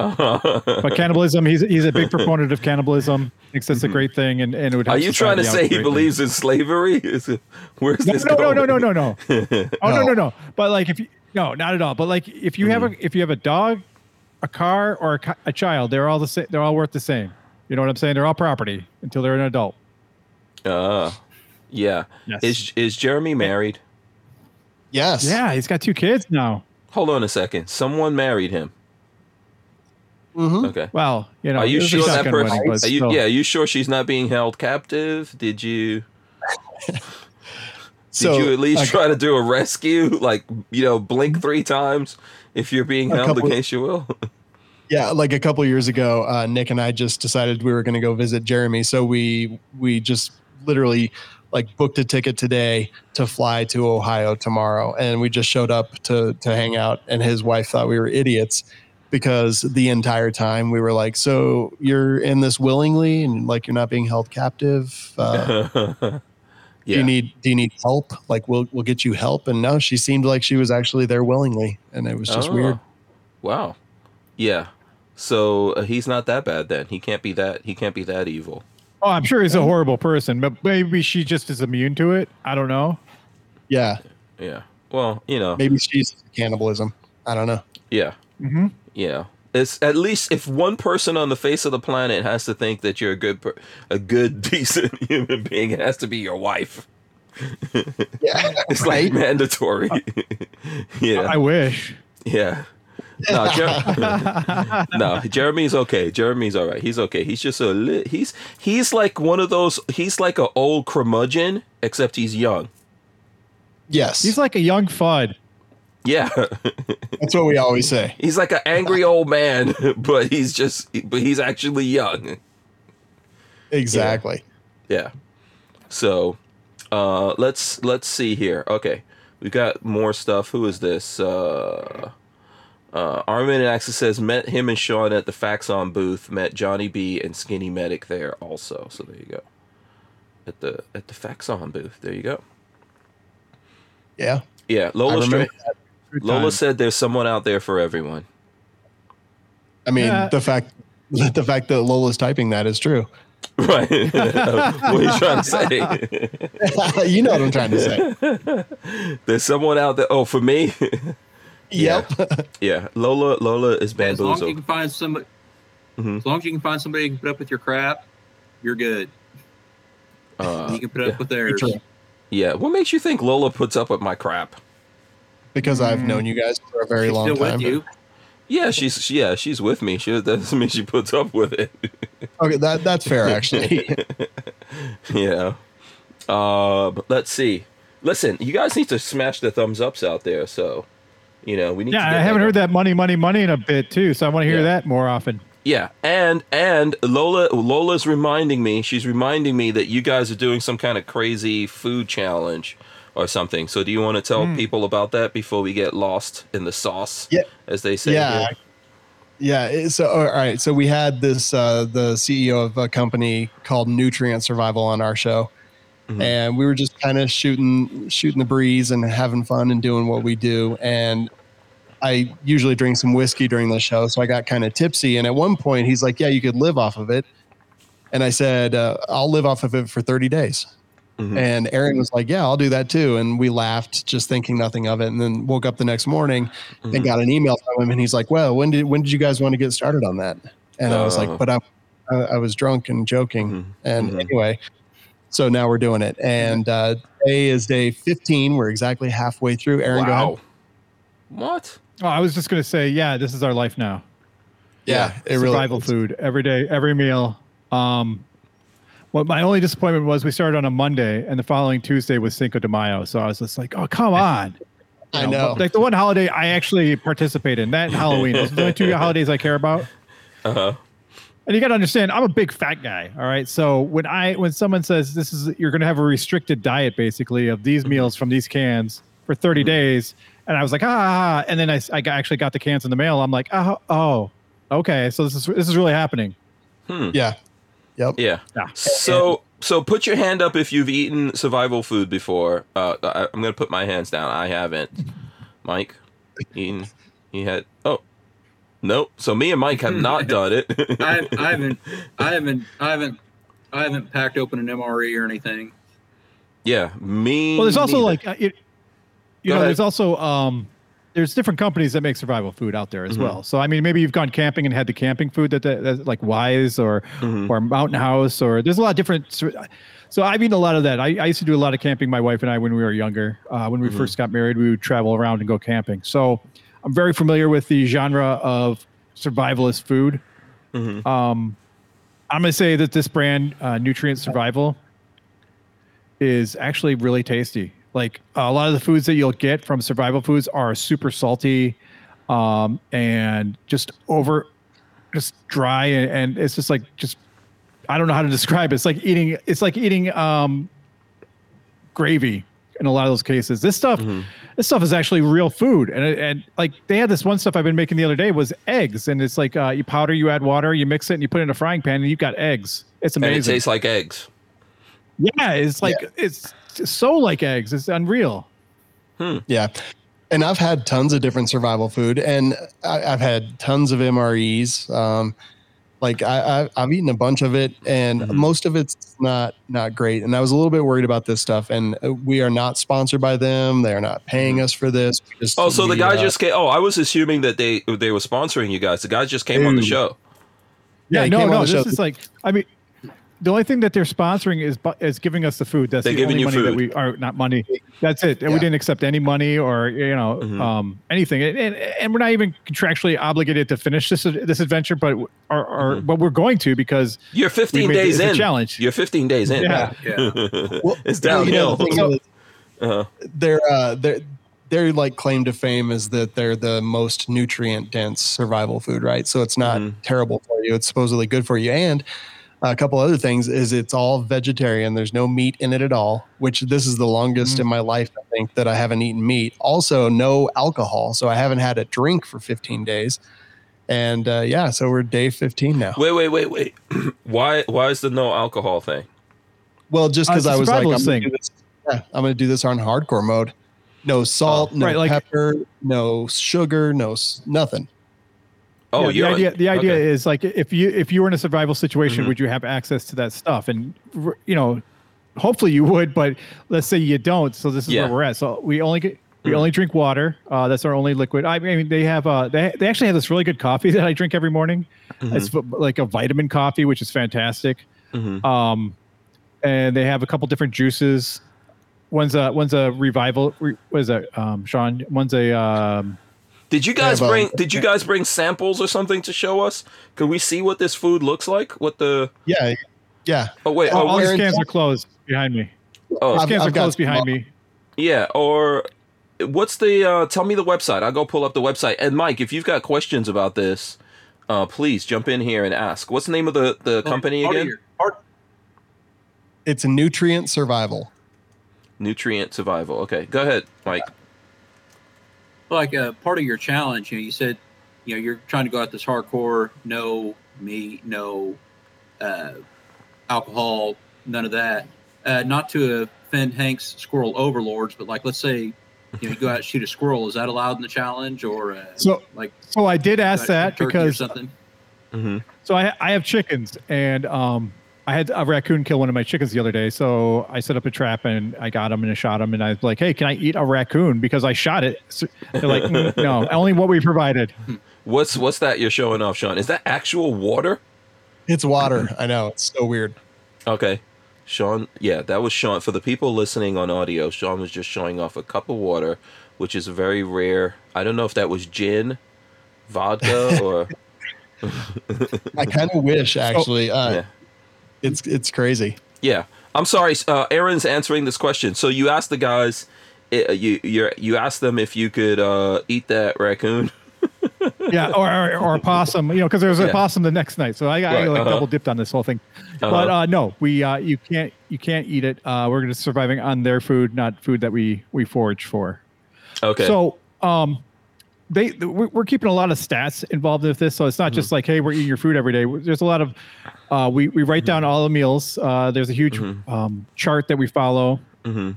Are But cannibalism, he's he's a big proponent of cannibalism. Thinks that's a great thing, and, and it would. help you trying to say he greatly. believes in slavery? Is it, where's No, this no, no, going? no, no, no, no. Oh no, No. no, no. But like if you no, not at all. But like if you have a if you have a dog, a car, or a, a child, they're all the same. They're all worth the same. You know what I'm saying? They're all property until they're an adult. Uh, yeah. Yes. Is is Jeremy married? Yes. Yeah, he's got two kids now. Hold on a second. Someone married him. hmm Okay. Well, you know, Are you it was a sure that person? wedding, Are you, still. yeah. Are you sure she's not being held captive? Did you? So Did you at least a- try to do a rescue? Like you know, blink three times if you're being A held couple- against your will. Yeah, like a couple years ago, uh, Nick and I just decided we were going to go visit Jeremy. So we we just literally like booked a ticket today to fly to Ohio tomorrow, and we just showed up to to hang out. And his wife thought we were idiots because the entire time we were like, "So you're in this willingly, and like you're not being held captive." Uh, Do you need do you need help? Like we'll we'll get you help. And no, she seemed like she was actually there willingly, and it was just Oh, weird. Wow. Yeah. So uh, he's not that bad then. He can't be that. He can't be that evil. Oh, I'm sure he's a horrible person, but maybe she just is immune to it. I don't know. Yeah, Yeah. Well, you know. maybe she's cannibalism. I don't know. Yeah. Mm-hmm. Yeah. It's at least if one person on the face of the planet has to think that you're a good, per- a good, decent human being, it has to be your wife. Yeah, It's like mandatory. yeah. I wish. Yeah. No, Jer- no, Jeremy's okay. Jeremy's all right. He's okay. He's just a li- he's he's like one of those. He's like an old curmudgeon, except he's young. yes, He's like a young fud. Yeah, that's what we always say. he's like an angry old man, but he's just but he's actually young. Exactly. Yeah. So, uh, let's let's see here. Okay, we got more stuff. Who is this? Uh, uh, Armin Axis says met him and Sean at the Faxon booth. Met Johnny B and Skinny Medic there also. So there you go. At the at the Faxon booth. There you go. Yeah, Yeah, Lola. remember. Stra- Lola said there's someone out there for everyone. I mean, Yeah. the fact the fact that Lola's typing that is true. Right. what are you trying to say? you know what I'm trying to say. there's someone out there. Oh, for me. Yep. yeah, Lola. Lola is As long as you can find somebody, Mhm. as long as you can find somebody who can put up with your crap, you're good. Uh, you can put up with theirs. Yeah. What makes you think Lola puts up with my crap? because I've known you guys for a very She's long still time. with you. Yeah, she's yeah, she's with me. She that doesn't mean she puts up with it. Okay, that that's fair actually. yeah. Uh, but let's see. Listen, you guys need to smash the thumbs ups out there. So, you know, we need. to Yeah, get I haven't heard that money, money, money in a bit too. So I want to hear Yeah. that more often. Yeah, and and Lola Lola's reminding me. She's reminding me that you guys are doing some kind of crazy food challenge or something. So, do you want to tell Hmm. people about that before we get lost in the sauce? Yeah. as they say. yeah. here? Yeah. So, all right. So we had this, uh, the CEO of a company called Nutrient Survival on our show. Mhm. And we were just kind of shooting, shooting the breeze and having fun and doing what we do. And I usually drink some whiskey during the show. So I got kind of tipsy. And at one point he's like, yeah, you could live off of it. And I said, uh, I'll live off of it for 30 days. Mhm. And Aaron was like, yeah, I'll do that too. And we laughed, just thinking nothing of it. And then woke up the next morning Mhm. and got an email from him, and he's like, "Well, when did when did you guys want to get started on that?" And I was Oh. like, "But I, I, was drunk and joking." Mhm. And Mhm. anyway, so now we're doing it, and uh, today is day 15. We're exactly halfway through. Aaron, go ahead. What? Oh, I was just gonna say, yeah, this is our life now. Yeah, it really Survival is. food every day, every meal. Um, what my only disappointment was we started on a Monday and the following Tuesday was Cinco de Mayo. So I was just like, oh come on. You I know. Like the one holiday I actually participate in, that Halloween. Those are the only two holidays I care about. Uh huh. And you got to understand, I'm a big fat guy. All right. So when I when someone says this is you're going to have a restricted diet basically of these mm-hmm. meals from these cans for 30 mm-hmm. days, and I was like ah, ah, ah and then I, I actually got the cans in the mail. I'm like oh oh okay, so this is this is really happening. Hmm. Yeah. Yep. Yeah. Yeah. So so put your hand up if you've eaten survival food before. Uh, I, I'm gonna put my hands down. I haven't. Mike, eaten. He had. Oh, nope. So me and Mike have not done it. I, I haven't, I haven't, I haven't, I haven't packed open an MRE or anything. yeah, me. Well, there's also neither. like uh, it, you Go know, ahead. there's also um, there's different companies that make survival food out there as Mhm. well. So I mean, maybe you've gone camping and had the camping food that, that that's like Wise or Mhm. or Mountain House or there's a lot of different. So I've eaten a lot of that. I, I used to do a lot of camping. My wife and I, when we were younger, uh, when we Mhm. first got married, we would travel around and go camping. So I'm very familiar with the genre of survivalist food. Mhm. Um, I'm going to say that this brand, uh, Nutrient Survival, is actually really tasty. Like a lot of the foods that you'll get from survival foods are super salty um, and just over, just dry, and, and it's just like just I don't know how to describe it. It's like eating. It's like eating um, gravy in a lot of those cases. This stuff, Mhm. This stuff is actually real food, and and like they had this one stuff I've been making the other day was eggs, and it's like uh, you powder, you add water, you mix it, and you put it in a frying pan, and you've got eggs. It's amazing. and it tastes like eggs. yeah, it's like it's so like eggs. It's unreal. Yeah. And I've had tons of different survival food and I, I've had tons of MREs. Um, like I, I, I've eaten a bunch of it and Mhm. most of it's not, not great. And I was a little bit worried about this stuff and uh, we are not sponsored by them. They are not paying us for this. Just- Oh, so the guy uh, just came. Oh, I was assuming that they they were sponsoring you guys. The guy just came on the show. Yeah, Yeah, no, no. This show. is like, I mean, the only thing that they're sponsoring is is giving us the food. That's They're the giving only you money that food. we are not money. That's it. And we didn't accept any money or you know Mhm. um, anything. And, and and we're not even contractually obligated to finish this this adventure, but are, are Mhm. but we're going to because You're 15 made days it's a in. challenge. You're 15 days in. Yeah. Yeah. Well, it's well, you downhill. know, the thing is, uh-huh. their uh their their like claim to fame is that they're the most nutrient dense survival food, right? So it's not Mhm. terrible for you. It's supposedly good for you. And a couple other things is it's all vegetarian. There's no meat in it at all, which this is the longest Mm. in my life, I think, that I haven't eaten meat. Also, no alcohol. So I haven't had a drink for 15 days. And uh, yeah, so we're day 15 now. Wait, wait, wait, wait. why why is the no alcohol thing? Well, just Uh, because it's a I was like, I'm gonna, do this, yeah, I'm gonna do this on hardcore mode. No salt, Oh, no right, like- pepper, no sugar, no nothing. Oh, Yeah, the idea the idea okay. is like if you if you were in a survival situation, Mhm. would you have access to that stuff? And you know, hopefully you would, but let's say you don't. So this is Yeah. where we're at. So we only get we Mhm. only drink water. Uh, that's our only liquid. I mean, they have uh they they actually have this really good coffee that I drink every morning. Mhm, It's like a vitamin coffee, which is fantastic. mhm. Um, and they have a couple different juices. One's a one's a revival. Re, what is that, um, Sean? One's a um, Did you guys have, um, bring Did you guys bring samples or something to show us? Could we see what this food looks like? What the? Yeah, yeah. Oh wait. all, Oh, all wait, these Aaron- cans are closed behind me. oh These I've- cans are I've got closed behind me. yeah. Or what's the? uh Tell me the website. I'll go pull up the website. And Mike, if you've got questions about this, uh please jump in here and ask. What's the name of the the company again? your- part- It's nutrient survival. Nutrient Survival. Okay, go ahead, Mike. Like a part of your challenge, you know, you said, you know, you're trying to go out this hardcore, no meat, no uh, alcohol, none of that. Uh, not to offend Hank's squirrel overlords, but like, let's say, you know, you go out and shoot a squirrel. Is that allowed in the challenge, or uh, So like so I did ask that because something? hmm so I I have chickens and um I had a raccoon kill one of my chickens the other day. So I set up a trap and I got him and I shot him and I was like, hey, can I eat a raccoon because I shot it? So they're like, "Mm, no, only what we provided. What's What's that you're showing off, Sean? Is that actual water? It's water. I know. It's so weird. Okay. Sean, yeah, that was Sean. For the people listening on audio, Sean was just showing off a cup of water, which is very rare. I don't know if that was gin, vodka, or. I kind of wish actually. Uh, Yeah. It's it's crazy. Yeah. I'm sorry. Uh, Aaron's answering this question. So you asked the guys, uh, you you you asked them if you could uh, eat that raccoon. Yeah, or, or, or possum, you know, because there was a Yeah. possum the next night. So I, I Right, like uh-huh. double dipped on this whole thing. But Uh-huh. uh, no, we uh, you can't you can't eat it. Uh, we're just surviving on their food, not food that we we forage for. Okay. So, um, they we're we're keeping a lot of stats involved with this, so it's not just like hey, we're eating your food every day. There's a lot of uh, we we write down all the meals. Uh, there's a huge Mhm. um, chart that we follow, hmm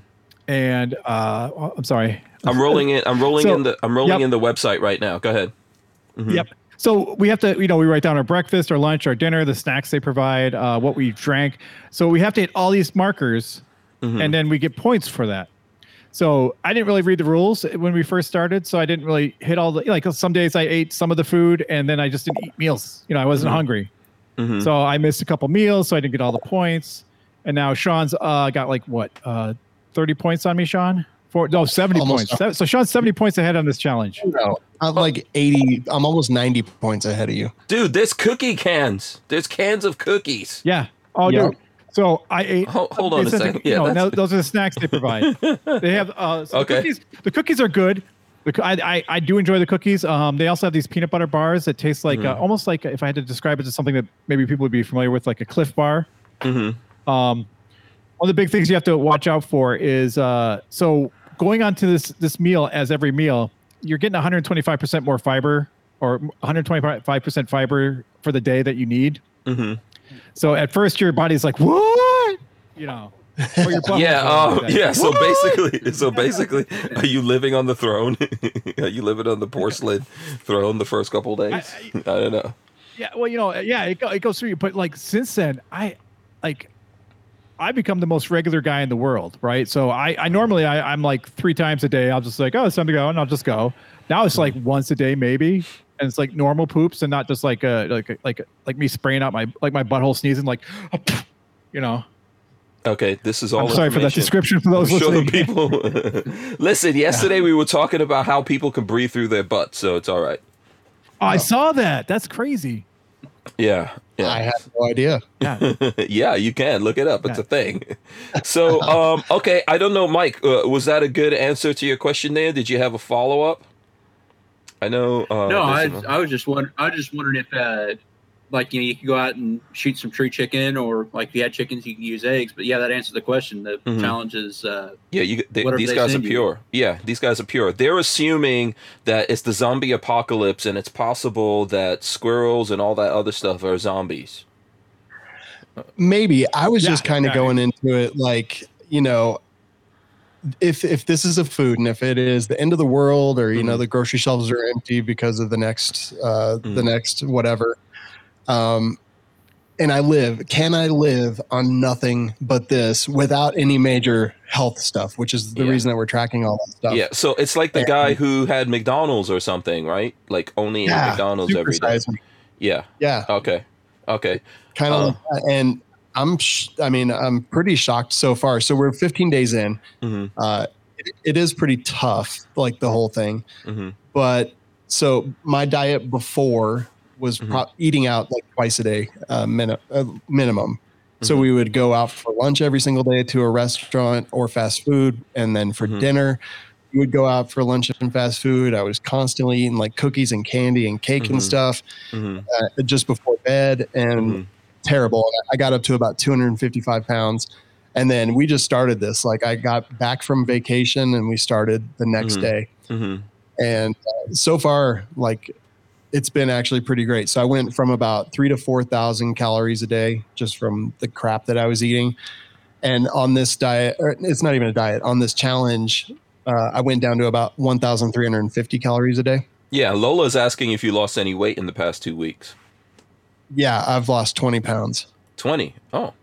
and uh, I'm sorry. I'm rolling it. I'm rolling So- in the. I'm rolling yep. in the website right now. Go ahead. Mhm. Yep. So we have to, you know, we write down our breakfast, our lunch, our dinner, the snacks they provide, uh, what we drank. So we have to hit all these markers, Mhm. and then we get points for that. So I didn't really read the rules when we first started, so I didn't really hit all the like. Some days I ate some of the food, and then I just didn't eat meals. You know, I wasn't hungry, Mhm. so I missed a couple meals, so I didn't get all the points. And now Sean's uh, got like what, uh, thirty points on me, Sean? Four, no, seventy Almost. points. So Sean's seventy points ahead on this challenge. No, I'm like 80. I'm almost 90 points ahead of you. Dude, there's cookie cans. There's cans of cookies. Yeah. Oh, Yeah. dude. So I ate. Hold, hold on a second. the- you Yeah, know, no, those are the snacks they provide. they have. Uh, so Okay. The cookies, the cookies are good. I, I I do enjoy the cookies. Um, they also have these peanut butter bars that taste like Mm-hmm. uh, almost like if I had to describe it to something that maybe people would be familiar with, like a Clif Bar. Mhm. Um, one of the big things you have to watch out for is uh, so going on to this this meal as every meal, you're getting 125 percent more fiber or 125 percent fiber for the day that you need. Mhm. So at first your body's like, what? You know. Yeah. Oh, yeah. So What? basically, so basically, are you living on the throne? are you living on the porcelain throne the first couple days? I, don't know. Yeah, well, you know, yeah, it, it goes through you. But like since then, I like I become the most regular guy in the world, right? So I, I normally I, I'm like three times a day. I'll just like, oh, it's time to go, and I'll just go. Now it's like once a day, maybe, and it's like normal poops, and not just like a like a, like a, like me spraying out my like my butthole sneezing, like, you know. Okay, this is all. I'm sorry for that description for I'm those sure the listening. people. Listen, yesterday we were talking about how people can breathe through their butts, so it's all right. Oh, I saw that. That's crazy. Yeah, yeah. I yeah, had no idea. Yeah. yeah. You can look it up. It's Yeah. a thing. So, um, okay, I don't know, Mike. Uh, was that a good answer to your question? There, did you have a follow up? I know. Uh, no, I, there's a- I was just wondering. I was just wondering if, uh, like, you know, you could go out and shoot some tree chicken, or like if you had chickens, you can use eggs. But yeah, that answers the question. The Mhm. challenge is, uh, Yeah, you, they, these they guys are send you. pure. Yeah, these guys are pure. They're assuming that it's the zombie apocalypse and it's possible that squirrels and all that other stuff are zombies. Maybe I was Yeah, just kind of exactly. going into it like, you know, if if this is a food and if it is the end of the world or you know Mhm. the grocery shelves are empty because of the next uh the Mhm. next whatever um and I live can I live on nothing but this without any major health stuff which is the Yeah. reason that we're tracking all that stuff Yeah, so it's like the And- guy who had McDonald's or something, right? Like only Yeah, McDonald's every day. Yeah. yeah Okay. Okay. kind of like and I'm sh- I mean I'm pretty shocked so far so we're 15 days in hmm uh, it, it is pretty tough, like the whole thing. hmm But so my diet before was Mhm. pro- eating out like twice a day, uh, min- uh, minimum. So Mhm. we would go out for lunch every single day to a restaurant or fast food, and then for Mhm. dinner, we would go out for lunch and fast food. I was constantly eating like cookies and candy and cake and stuff hmm uh, just before bed, and Mhm. terrible. I got up to about 255 pounds. And then we just started this. Like I got back from vacation and we started the next day. And uh, so far, like it's been actually pretty great. So I went from about three to 4,000 calories a day just from the crap that I was eating. And on this diet, or it's not even a diet, on this challenge, uh, I went down to about 1,350 calories a day. Yeah, Lola's asking if you lost any weight in the past two weeks. Yeah, I've lost 20 pounds. 20. Oh,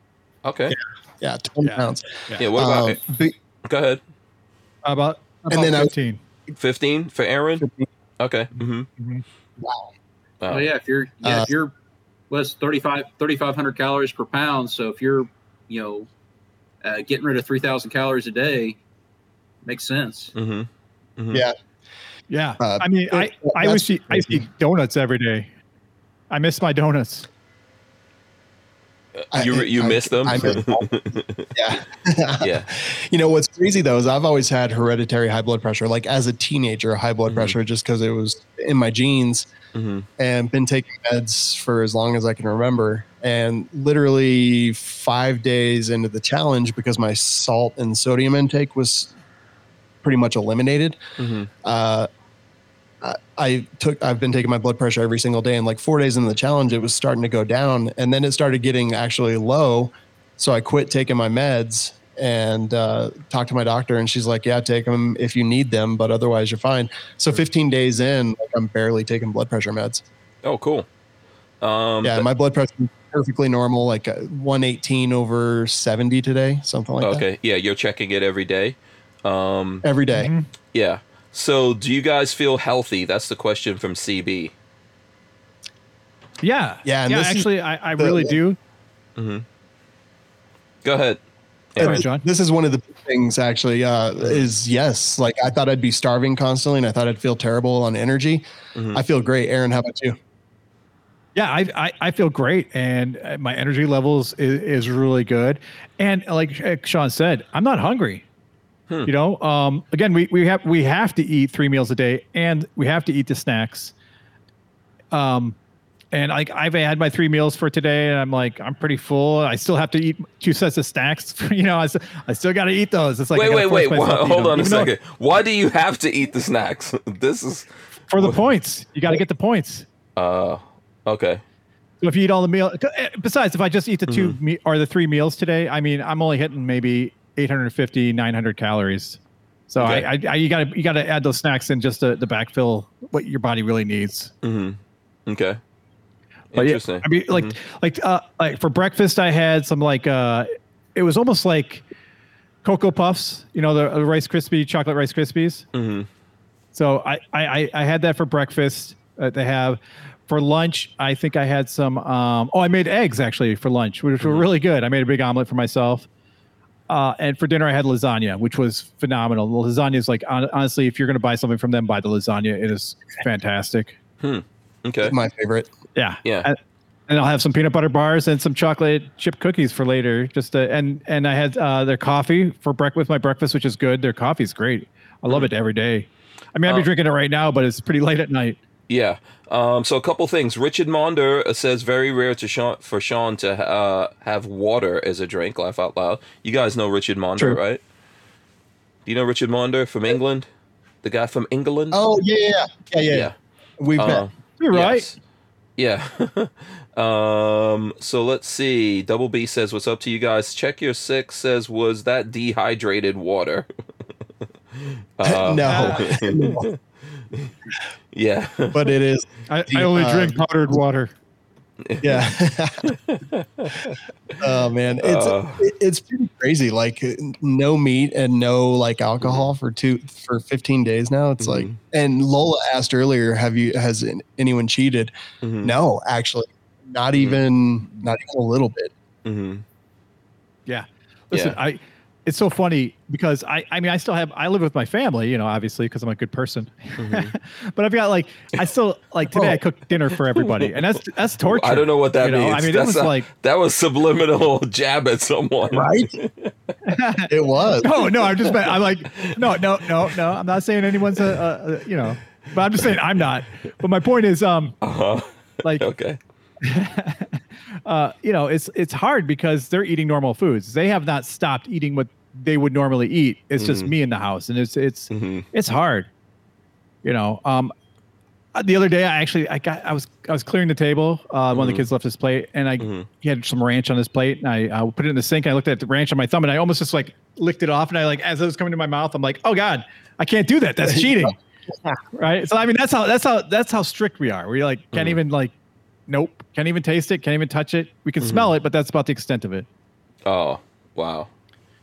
okay. Yeah, 20 Yeah. pounds. Yeah, what about Um, it? but- Go ahead. About, about And then I- 15. 15 for Aaron? Okay. hmm wow. well, yeah, if you're, yeah, Uh, if you're, was 35, 3,500 calories per pound. So if you're, you know, uh, getting rid of 3,000 calories a day, makes sense. hmm hmm Yeah. Yeah. Uh, I mean, I, it- I that's wish I used to eat donuts every day. I miss my donuts. I- You, you I- missed them? I miss Yeah. yeah. You know what's crazy though is I've always had hereditary high blood pressure. Like as a teenager, high blood Mhm. pressure just because it was in my genes, hmm and been taking meds for as long as I can remember. And literally five days into the challenge, because my salt and sodium intake was pretty much eliminated, hmm uh, I- I took I've been taking my blood pressure every single day, and like four days into the challenge, it was starting to go down, and then it started getting actually low. So I quit taking my meds and uh, talked to my doctor, and she's like, "Yeah, take them if you need them, but otherwise you're fine." So 15 days in, like, I'm barely taking blood pressure meds. Oh, cool. Um, Yeah, my blood pressure is perfectly normal, like uh, 118 over 70 today, something like that. okay. Yeah, you're checking it every day. Um, Every day. Mhm. yeah. So, do you guys feel healthy? That's the question from CB. Yeah. Yeah, and Yeah. Actually, I, I the- really do. Go ahead. Go And ahead, Sean. This is one of the things actually uh, is yes, like I thought I'd be starving constantly and I thought I'd feel terrible on energy. Mhm. I feel great. Aaron, how about you? Yeah, I, I I feel great, and uh, my energy levels is, is really good. And like Sean said, I'm not hungry. Hmm. You know, um, again, we we have we have to eat three meals a day, and we have to eat the snacks. Um, and like I've had my three meals for today, and I'm like I'm pretty full. I still have to eat two sets of snacks. you know, I, I still got to eat those. It's like wait, wait, wait. eat Hold on a even though- second. Why do you have to eat the snacks? this is. for the points. You got to get the points. Uh, okay. So if you eat all the meal, eh, besides if I just eat the 2 Mm-hmm. me, or the three meals today, I mean, I'm only hitting maybe 850, 900 calories. So Okay. I, I, I, you got to you got to add those snacks in just to, to backfill what your body really needs. Mm-hmm. Okay. But yeah, Interesting. I mean, like like uh, like for breakfast, I had some like uh, it was almost like cocoa puffs. You know, the, the Rice Krispie chocolate Rice Krispies. mm-hmm. So I, I, I- I had that for breakfast. Uh, they have for lunch. I think I had some. Um, oh, I made eggs actually for lunch, which were really good. I made a big omelet for myself. Uh, and for dinner, I had lasagna, which was phenomenal. The lasagna is like hon- honestly, if you're going to buy something from them, buy the lasagna. It is fantastic. Okay. My favorite. Yeah, Yeah. And, and I'll have some peanut butter bars and some chocolate chip cookies for later. Just to, and and I had uh, their coffee for breakfast with my breakfast, which is good. Their coffee's great. I love it every day. I mean, I'd be Uh, drinking it right now, but it's pretty late at night. Yeah. Um, so a couple things. Richard Monder uh, says very rare to Sean for Sean to uh, have water as a drink. Laugh out loud. You guys know Richard Monder, True. right? Do you know Richard Monder from England? The guy from England. Oh yeah, yeah, yeah, yeah. yeah. yeah. We've Uh, met. You're right. yes. Yeah. um. So let's see. Double B says, "What's up to you guys?" Check your six says, "Was that dehydrated water?" Uh, no, Yeah. but it is. I, I only uh, drink powdered water. Yeah. oh man, it's Uh. it's pretty crazy. Like no meat and no like alcohol for two for 15 days now. It's like, Mhm. and Lola asked earlier, have you has anyone cheated? Mhm. No, actually, not even not even a little bit. Mhm. Yeah. Listen, Yeah. I it's so funny because I I mean I still have I live with my family, you know, obviously because I'm a good person. Mhm. but I've got like I still like today I Oh. cooked dinner for everybody and that's that's torture. I don't know what that you know? means. I mean That's it was a- like that was subliminal jab at someone. Right? it was. no, no, I'm just I'm like no, no, no, no. I'm not saying anyone's a, a, a you know, but I'm just saying I'm not. But my point is um Uh-huh. like Okay. Uh, you know, it's it's hard because they're eating normal foods. They have not stopped eating what they would normally eat. It's just Mhm. me in the house, and it's it's hmm it's hard. You know, um, uh, the other day I actually I got I was I was clearing the table. Uh, One of the kids left his plate, and I he had some ranch on his plate, and I, I put it in the sink. And I looked at the ranch on my thumb, and I almost just like licked it off. And I like as it was coming to my mouth, I'm like, oh god, I can't do that. That's cheating, right? So I mean, that's how that's how that's how strict we are. We like can't Mhm. even like, nope, can't even taste it, can't even touch it. We can smell it, but that's about the extent of it. Oh, wow.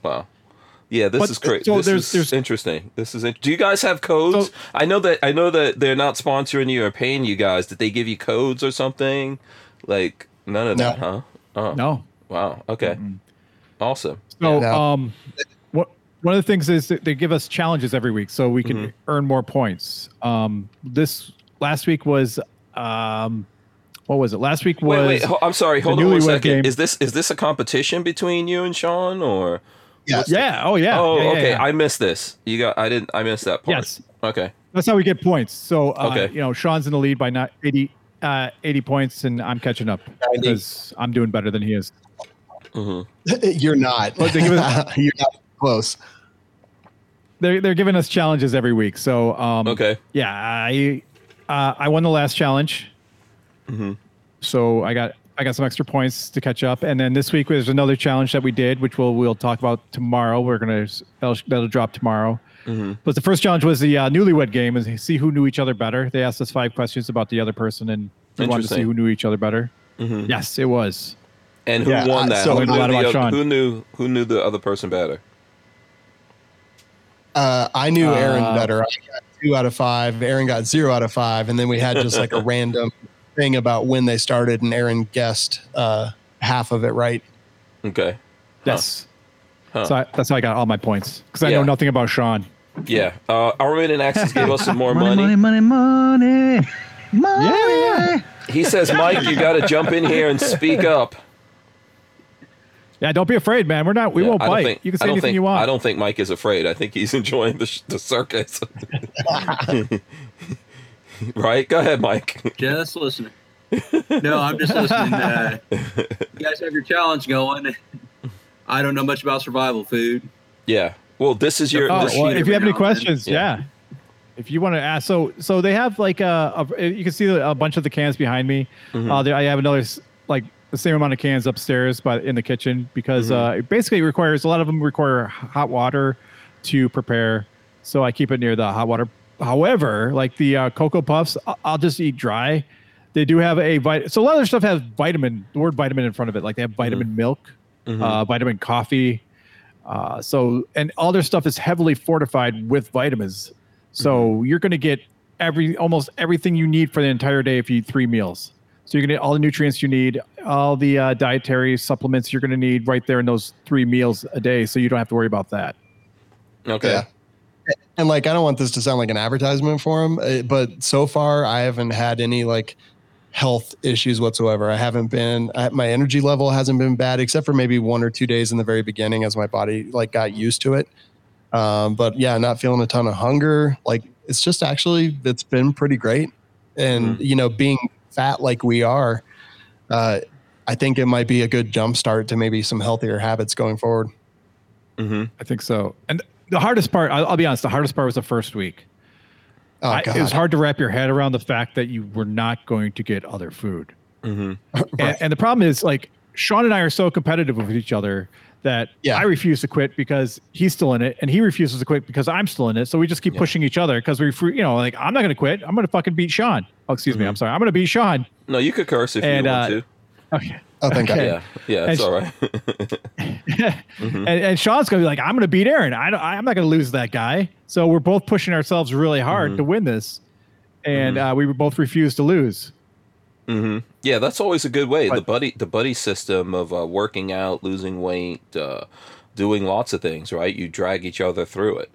Wow. Yeah, this But, is great. so this there's- is there's- interesting. This is. In- Do you guys have codes? So- I know that I know that they're not sponsoring you or paying you guys. Did they give you codes or something? Like none of No. that, huh? Oh, No, wow. Okay. Awesome. So, Yeah. um, what one of the things is that they give us challenges every week, so we can Mhm. earn more points. Um, this last week was, um, what was it? Last week was Wait, wait. I'm sorry. Hold on one newlywed second. game. Is this is this a competition between you and Sean or? Yes. yeah, oh yeah. oh, yeah, yeah, okay. yeah. I missed this. You got. I didn't. I missed that part. yes, Okay. that's how we get points. So, uh, Okay. you know, Sean's in the lead by not 80, uh, 80 points, and I'm catching up 90. because I'm doing better than he is. hmm You're not. Well, they give us- You're not close. They're they're giving us challenges every week. So, um, Okay. yeah, I uh, I won the last challenge, Mhm. so I got I got some extra points to catch up. And then this week there's another challenge that we did, which we'll we'll talk about tomorrow. We're gonna that'll, that'll drop tomorrow. Mhm. But the first challenge was the uh, newlywed game, and see who knew each other better. They asked us five questions about the other person, and we wanted to see who knew each other better. Mhm. Yes, it was. And who Yeah, won that? so- who, Learned a knew lot the about who knew who knew the other person better? Uh, I knew Aaron Uh, better. I got two out of five. Aaron got zero out of five, and then we had just like a random thing about when they started, and Aaron guessed uh, half of it right. Okay. Yes. Huh. So I, that's how I got all my points because I Yeah. know nothing about Sean. Yeah. Uh, Armament and Axis gave us some more money, money. money, money, money. money. He says, Mike, you got to jump in here and speak up. Yeah, don't be afraid, man. We're not. We Yeah, won't I don't bite. think- you can say anything think, you want. I don't think Mike is afraid. I think he's enjoying the, sh- the circus. right? Go ahead, Mike. Just listening. No, I'm just listening. Uh, you guys have your challenge going. I don't know much about survival food. Yeah. Well, this is your. Oh, this, well, if you have any and then. questions, Yeah. yeah. If you want to ask, so so they have like a, a you can see a bunch of the cans behind me. Mm-hmm. Uh, there, I have another like the same amount of cans upstairs, but in the kitchen because Mm-hmm. uh, it basically requires a lot of them require hot water to prepare. So I keep it near the hot water. However, like the uh, cocoa puffs, I- I'll just eat dry. They do have a vit. So a lot of their stuff has vitamin, the word vitamin in front of it. Like they have vitamin milk, Mhm. uh, vitamin coffee. Uh, so and all their stuff is heavily fortified with vitamins. So you're going to get every almost everything you need for the entire day if you eat three meals. So you're going to get all the nutrients you need, all the uh, dietary supplements you're going to need right there in those three meals a day. So you don't have to worry about that. okay. Yeah. And like, I don't want this to sound like an advertisement for him, uh, but so far I haven't had any like health issues whatsoever. I haven't been, I, my energy level hasn't been bad, except for maybe one or two days in the very beginning as my body like got used to it. Um, but yeah, not feeling a ton of hunger. Like, it's just actually, it's been pretty great. And, you know, being fat like we are, uh, I think it might be a good jump start to maybe some healthier habits going forward. hmm I think so. And the hardest part, I'll, I'll be honest, the hardest part was the first week. Oh, I, God. it was hard to wrap your head around the fact that you were not going to get other food. hmm And, and the problem is, like, Sean and I are so competitive with each other that Yeah. I refuse to quit because he's still in it, and he refuses to quit because I'm still in it. So we just keep Yeah. pushing each other because we, free, you know, like I'm not going to quit. I'm going to fucking beat Sean. Oh, excuse me. Mhm. I'm sorry. I'm going to beat Sean. No, you could curse if And, you want uh, to. Okay. Oh, think God. Okay. Yeah. Yeah, it's And- all right. Mhm. and, and Sean's going to be like, I'm going to beat Aaron. I don't, I'm not going to lose that guy. So we're both pushing ourselves really hard Mhm. to win this, and Mhm. uh, we both refuse to lose. hmm Yeah, that's always a good way. the buddy, the buddy system of uh, working out, losing weight, uh, doing lots of things. Right? You drag each other through it.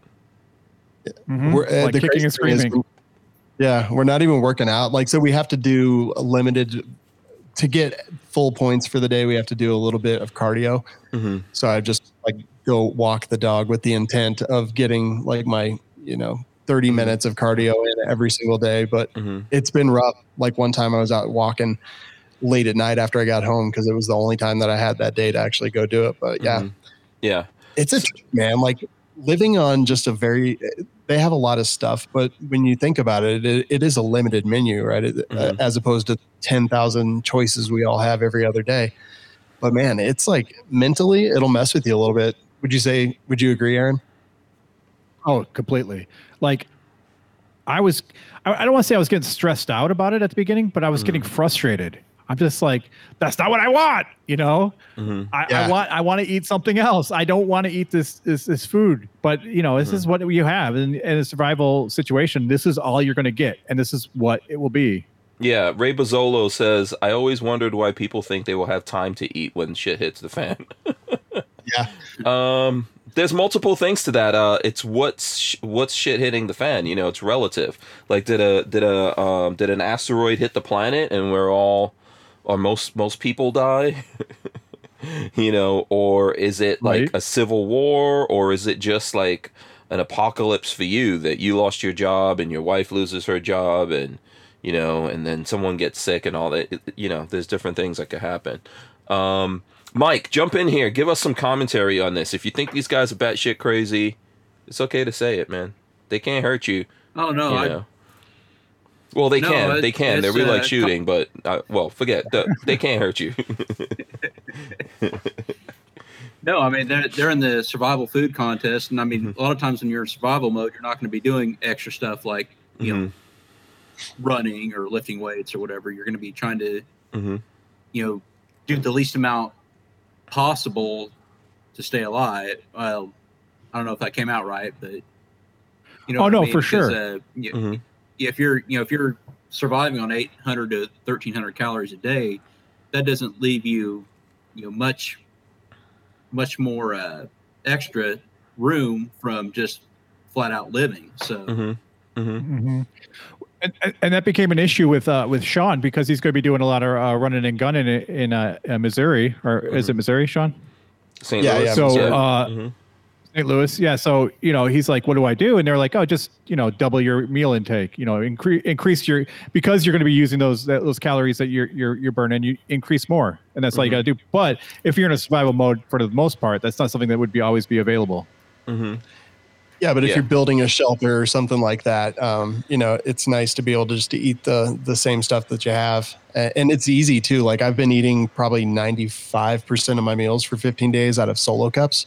Mhm. We're, uh, like the kicking and crazy thing is- screaming. yeah, we're not even working out. Like, so we have to do a limited to get full points for the day. We have to do a little bit of cardio. hmm So I just like go walk the dog with the intent of getting like my you know 30 Mhm. minutes of cardio in every single day. But hmm it's been rough. Like one time I was out walking late at night after I got home because it was the only time that I had that day to actually go do it. But yeah, Mhm. Yeah. it's a man. Like living on just a very, they have a lot of stuff, but when you think about it, it, it is a limited menu, right? It, uh, Mhm. as opposed to 10,000 choices we all have every other day. But man, it's like mentally, it'll mess with you a little bit. Would you say, would you agree, Aaron? Oh, completely. Like I was I, I don't want to say I was getting stressed out about it at the beginning, but I was getting frustrated. I'm just like, that's not what I want, you know? hmm I, Yeah. I want I want to eat something else. I don't want to eat this this this food. But you know, this is what you have in, in a survival situation. This is all you're gonna get, and this is what it will be. Yeah. Ray Bozzolo says, "I always wondered why people think they will have time to eat when shit hits the fan." Yeah. Um, there's multiple things to that. Uh, it's what's sh- what's shit hitting the fan. You know, it's relative. Like, did a did a um, did an asteroid hit the planet and we're all, or most most people die? you know, or is it like Right. a civil war, or is it just like an apocalypse for you that you lost your job and your wife loses her job and you know, and then someone gets sick and all that. It- you know, there's different things that could happen. Um, Mike, jump in here. Give us some commentary on this. If you think these guys are batshit crazy, it's okay to say it, man. They can't hurt you. Oh no, you I, know. Well, they No, can. They can. They it's, really uh, like shooting, but uh, well, forget. They, they can't hurt you. No, I mean they're they're in the survival food contest, and I mean Mm-hmm. a lot of times when you're in survival mode, you're not going to be doing extra stuff like you know Mm-hmm. running or lifting weights or whatever. You're going to be trying to hmm you know do the least amount possible to stay alive. Well, I don't know if that came out right, but you know. Oh, what I no, mean? for sure. Uh, you- Mhm. If you're you know if you're surviving on 800 to 1300 calories a day, that doesn't leave you you know much much more uh, extra room from just flat out living. So hmm hmm hmm And, and- and that became an issue with uh, with Sean because he's going to be doing a lot of uh, running and gunning in, in uh, uh, Missouri, or is it Missouri, Sean? St. Yeah, Louis. yeah, So, Missouri. St. Louis, yeah. So you know, he's like, "What do I do?" And they're like, "Oh, just you know, double your meal intake. You know, increase increase your because you're going to be using those that, those calories that you're you're you're burning. You increase more, and that's all you got to do. But if you're in a survival mode for the most part, that's not something that would be always be available. Mhm. Yeah, but if Yeah. you're building a shelter or something like that, um, you know, it's nice to be able to just to eat the the same stuff that you have, and it's easy too. Like I've been eating probably 95 percent of my meals for 15 days out of solo cups,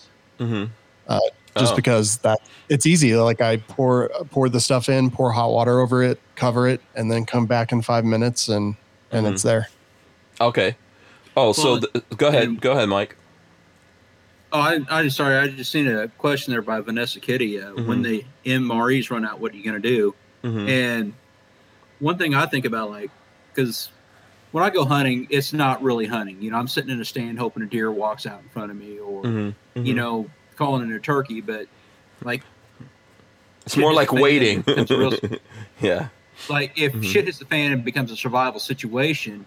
Mhm. just Oh. because that it's easy. Like I pour pour the stuff in, pour hot water over it, cover it, and then come back in five minutes, and and Mhm. it's there. Okay. Oh, so Well, th- go ahead. and- Go ahead, Mike. Oh, I, I just sorry. I just seen a question there by Vanessa Kitty. Uh, When the MREs run out, what are you going to do? Mhm. And one thing I think about, like, because when I go hunting, it's not really hunting. You know, I'm sitting in a stand hoping a deer walks out in front of me, or Mhm. you Mhm. know, calling it a turkey. But like, it's more like hits the fan, waiting. it becomes a real- yeah. like if Mhm. shit hits the fan and becomes a survival situation,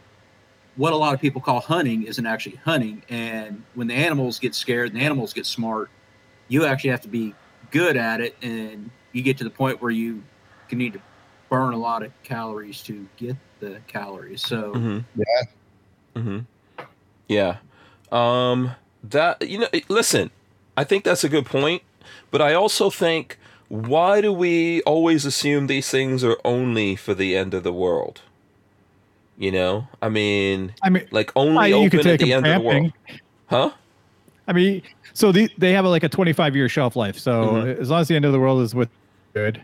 what a lot of people call hunting isn't actually hunting. And when the animals get scared and the animals get smart, you actually have to be good at it, and you get to the point where you can need to burn a lot of calories to get the calories. So hmm Yeah. hmm Yeah. Um. That you know. Listen, I think that's a good point, but I also think why do we always assume these things are only for the end of the world? You know, I mean, I mean, like only open at the end of the world, huh? I mean, so the, they have like a 25 year shelf life. So Mhm. as long as the end of the world is with good.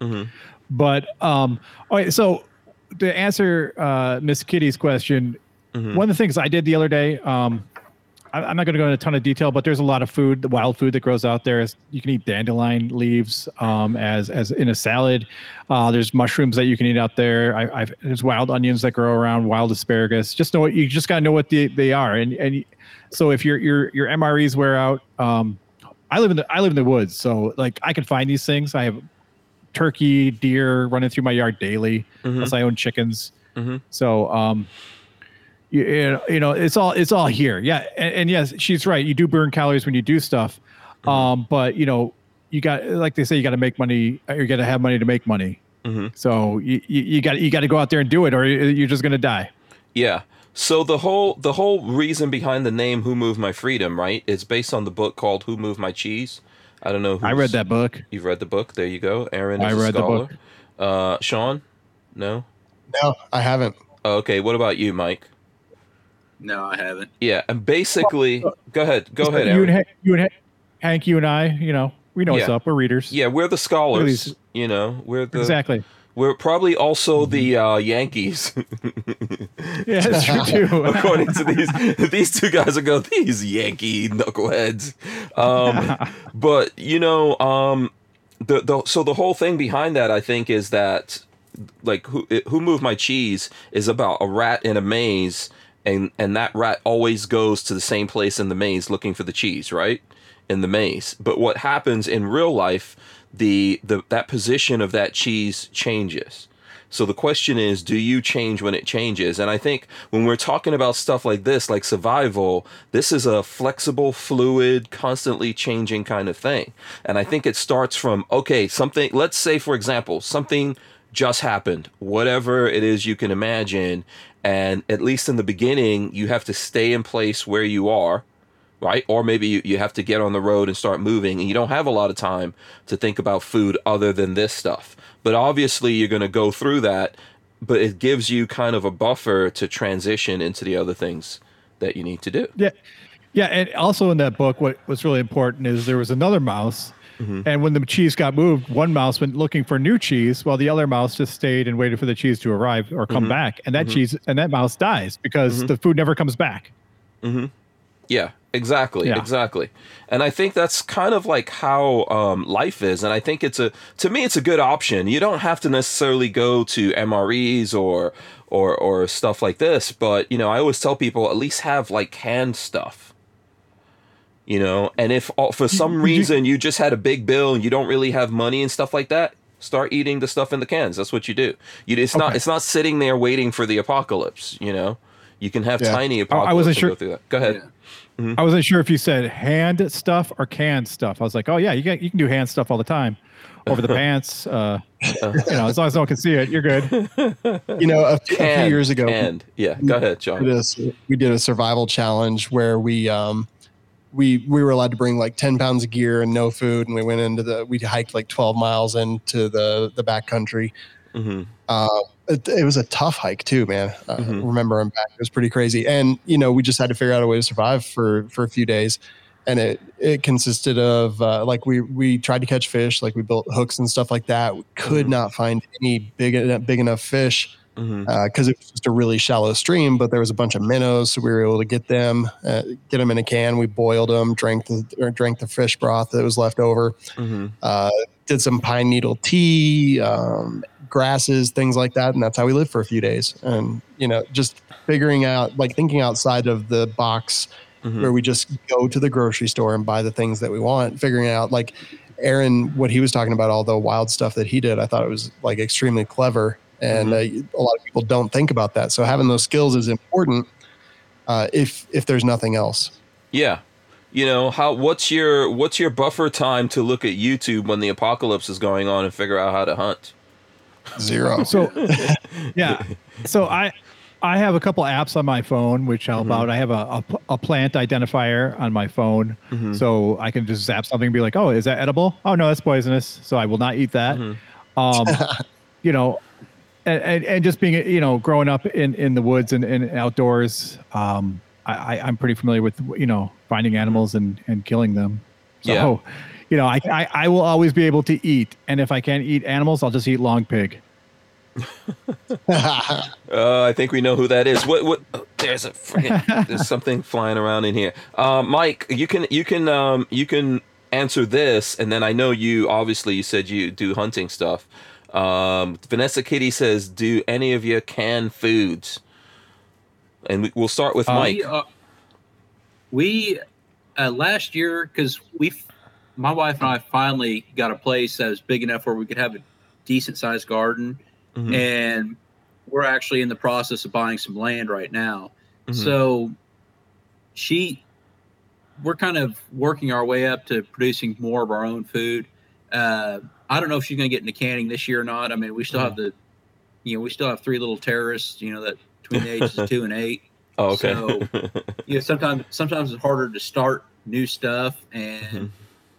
hmm But um, all right. So to answer uh, Miss Kitty's question, Mhm. one of the things I did the other day, um, I'm not going to go into a ton of detail, but there's a lot of food, the wild food that grows out there. You can eat dandelion leaves um, as as in a salad. Uh, there's mushrooms that you can eat out there. I, I've, there's wild onions that grow around, wild asparagus. Just know what you just got to know what they, they are. And and so if your your your MREs wear out, um, I live in the I live in the woods, so like I can find these things. I have turkey, deer running through my yard daily. Mhm. Plus, I own chickens. Mhm. So, um, you, you know, it's all it's all here. Yeah, and, and yes, she's right. You do burn calories when you do stuff, um, but you know, you got like they say, you got to make money. uh, You got to have money to make money. Mhm. So you you you got you got to go out there and do it, or you- you're just gonna die. Yeah. So the whole the whole reason behind the name "Who Moved My Freedom," right, is based on the book called "Who Moved My Cheese." I don't know. Who's, I read that book. You've read the book. There you go. Aaron is I a read the scholar. book. Uh, Sean, no. No, I haven't. Oh, okay. What about you, Mike? No, I haven't. Yeah, and basically, go ahead. Go ahead, You Aaron. and Han- you and Hank, you and I, you know, we know what's up. We're readers. Yeah, we're the scholars. these- You know, we're the exactly. we're probably also the uh, Yankees. Yeah, that's true too. According to these these two guys are go these Yankee knuckleheads. Um, but you know, um, the the so the whole thing behind that I think is that like who who moved my cheese is about a rat in a maze and and that rat always goes to the same place in the maze looking for the cheese right in the maze but what happens in real life the the that position of that cheese changes so the question is, do you change when it changes? And I think when we're talking about stuff like this, like survival, this is a flexible, fluid, constantly changing kind of thing. And I think it starts from, okay, something, let's say, for example, something just happened, whatever it is you can imagine. And at least in the beginning, you have to stay in place where you are right? Or maybe you, you have to get on the road and start moving, and you don't have a lot of time to think about food other than this stuff. But obviously, you're going to go through that but it gives you kind of a buffer to transition into the other things that you need to do. Yeah. Yeah. And also in that book, what was really important is there was another mouse. Mm-hmm. And when the cheese got moved, one mouse went looking for new cheese while the other mouse just stayed and waited for the cheese to arrive or come Mhm. back. And that Mhm. cheese and that mouse dies because Mhm. the food never comes back. Yeah, exactly, Yeah. exactly. And I think that's kind of like how um, life is. And I think it's a to me it's a good option. You don't have to necessarily go to MREs or or or stuff like this, but you know, I always tell people at least have like canned stuff. You know, and if uh, for some reason you just had a big bill and you don't really have money and stuff like that, start eating the stuff in the cans. That's what you do. You it's not it's not sitting there waiting for the apocalypse, you know. You can have Yeah. tiny I apocalypse. wasn't sure- Go through that. Go ahead. Yeah. I wasn't sure if you said hand stuff or canned stuff. I was like, oh yeah, you can you can do hand stuff all the time, over the pants. Uh, you know, as long as no one can see it, you're good. You know, a, few- a few years ago, canned. yeah. Go ahead, we Sean. did, a, we did a survival challenge where we um we we were allowed to bring like 10 pounds of gear and no food and we went into the we hiked like 12 miles into the the back country. Hmm uh it, it was a tough hike too man. Uh, Mhm. remember i'm back. It was pretty crazy. And you know we just had to figure out a way to survive for for a few days. And it it consisted of uh, like we we tried to catch fish like we built hooks and stuff like that. We could Mhm. not find any big enough big enough fish because it was just a really shallow stream. But there was a bunch of minnows, so we were able to get them, uh, get them in a can. We boiled them, drank the or drank the fish broth that was left over. hmm Uh, did some pine needle tea, um, grasses, things like that, and that's how we lived for a few days. And you know, just figuring out, like thinking outside of the box hmm where we just go to the grocery store and buy the things that we want, figuring out like Aaron, what he was talking about, all the wild stuff that he did, I thought it was like extremely clever. And uh, a lot of people don't think about that. So having those skills is important uh, if if there's nothing else. Yeah. You know how? What's your what's your buffer time to look at YouTube when the apocalypse is going on and figure out how to hunt? Zero. So, yeah. So I I have a couple apps on my phone which help Mhm. out. I have a a plant identifier on my phone, Mhm. so I can just zap something and be like, "Oh, is that edible? Oh no, that's poisonous." So I will not eat that. Mhm. Um, you know, and, and and just being you know growing up in in the woods and, and outdoors, um, I, I I'm pretty familiar with you know finding animals and and killing them. So, Yeah. you know, I, I I will always be able to eat, and if I can't eat animals, I'll just eat long pig. Uh, I think we know who that is. What? What? oh, there's a friggin' there's something flying around in here. Uh, Mike, you can you can um you can answer this, and then I know you obviously you said you do hunting stuff. Um, Vanessa Kitty says, "Do any of you can foods?" And we, we'll start with Uh, Mike. We, uh, we uh, last year because we, my wife and I finally got a place that was big enough where we could have a decent sized garden, Mhm. and we're actually in the process of buying some land right now. Mhm. So she, we're kind of working our way up to producing more of our own food. I don't know if she's going to get into canning this year or not. I mean, we still have the, you know, we still have three little terrorists, you know, that between the ages of two and eight. oh, okay. so- You know, sometimes sometimes it's harder to start new stuff. And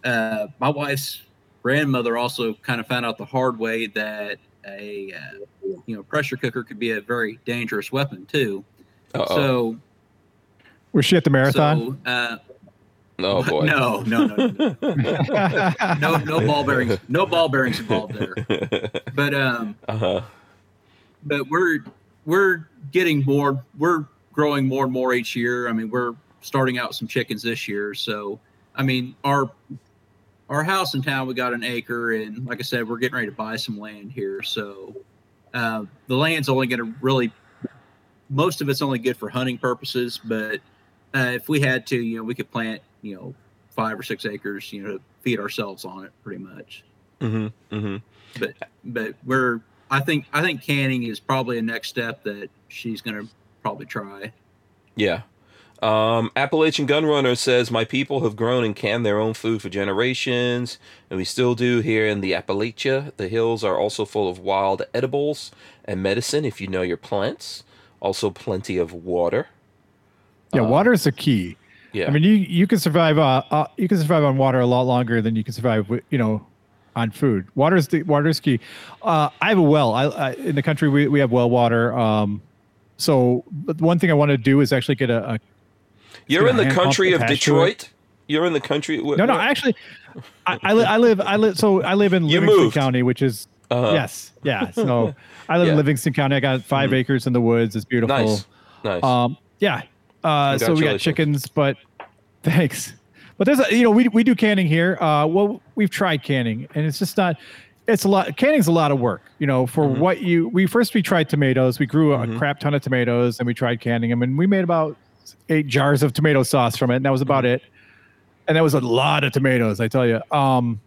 uh, my wife's grandmother also kind of found out the hard way that a uh, you know pressure cooker could be a very dangerous weapon too. Uh-oh. So Was she at the marathon? So, uh, oh boy. no, no, no, no, no, no ball bearings, no ball bearings involved there. But um, uh huh. but we're we're getting more. We're growing more and more each year. I mean, we're starting out some chickens this year. So, I mean, our our house in town, we got an acre, and like I said, we're getting ready to buy some land here. So, uh, the land's only going to really most of it's only good for hunting purposes. But uh, if we had to, you know, we could plant, you know, five or six acres, you know, to feed ourselves on it, pretty much Mm-hmm. Mm-hmm. but but we're I think I think canning is probably a next step that she's gonna probably try. Yeah. Um, Appalachian Gunrunner says, My people have grown and canned their own food for generations, and we still do here in the Appalachia. The hills are also full of wild edibles and medicine if you know your plants. Also, plenty of water. yeah, Uh, water is a key. Yeah. I mean, you you can survive. Uh, uh, you can survive on water a lot longer than you can survive with you know on food. Water is the water is key. Uh, I have a well. I, I in the country we, we have well water. Um, so but one thing I want to do is actually get a, a You're in the country of attached to it. Detroit. You're in the country. no no actually I, I, li- I live I live so I live in You Livingston moved. County, which is Uh-huh. yes yeah. So I live Yeah. in Livingston County. I got 5 Mhm. acres in the woods. It's beautiful. Nice, nice. Um, yeah. Uh, so we got chickens, but thanks. But there's a, you know, we, we do canning here. Uh, well, we've tried canning and it's just not, it's a lot, canning's a lot of work, you know, for Mhm. what you, we first, we tried tomatoes. We grew a Mhm. crap ton of tomatoes and we tried canning them and we made about eight jars of tomato sauce from it. And that was about Mm-hmm. it. And that was a lot of tomatoes, I tell you. Um,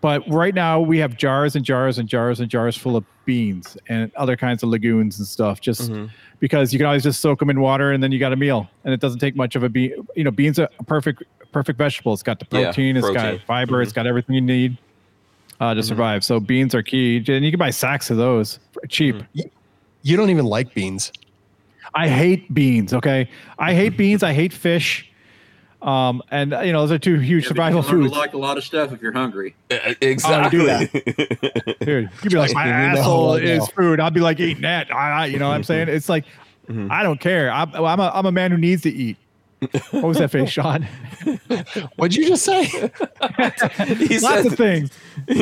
but right now we have jars and jars and jars and jars full of beans and other kinds of legumes and stuff. Just Mhm. Because you can always just soak them in water and then you got a meal. And it doesn't take much of a bean you know beans are a perfect perfect vegetable. It's got the Yeah, protein it's got fiber it's mm-hmm. got everything you need uh, to mm-hmm. survive. So beans are key. And you can buy sacks of those for cheap. Mm-hmm. You don't even like beans. i hate beans okay? I hate beans. I hate fish um and uh, you know those are two huge Yeah, but survival you foods. like a lot of stuff if you're hungry. Uh, Oh, Exactly. dude you'd be like my You know asshole is food. I'd be like eating that. I, I- you know what i'm saying? It's like Mhm. i don't care. I'm, I'm, a, I'm a man who needs to eat what was that face sean What'd you just say? he Lots said, of things.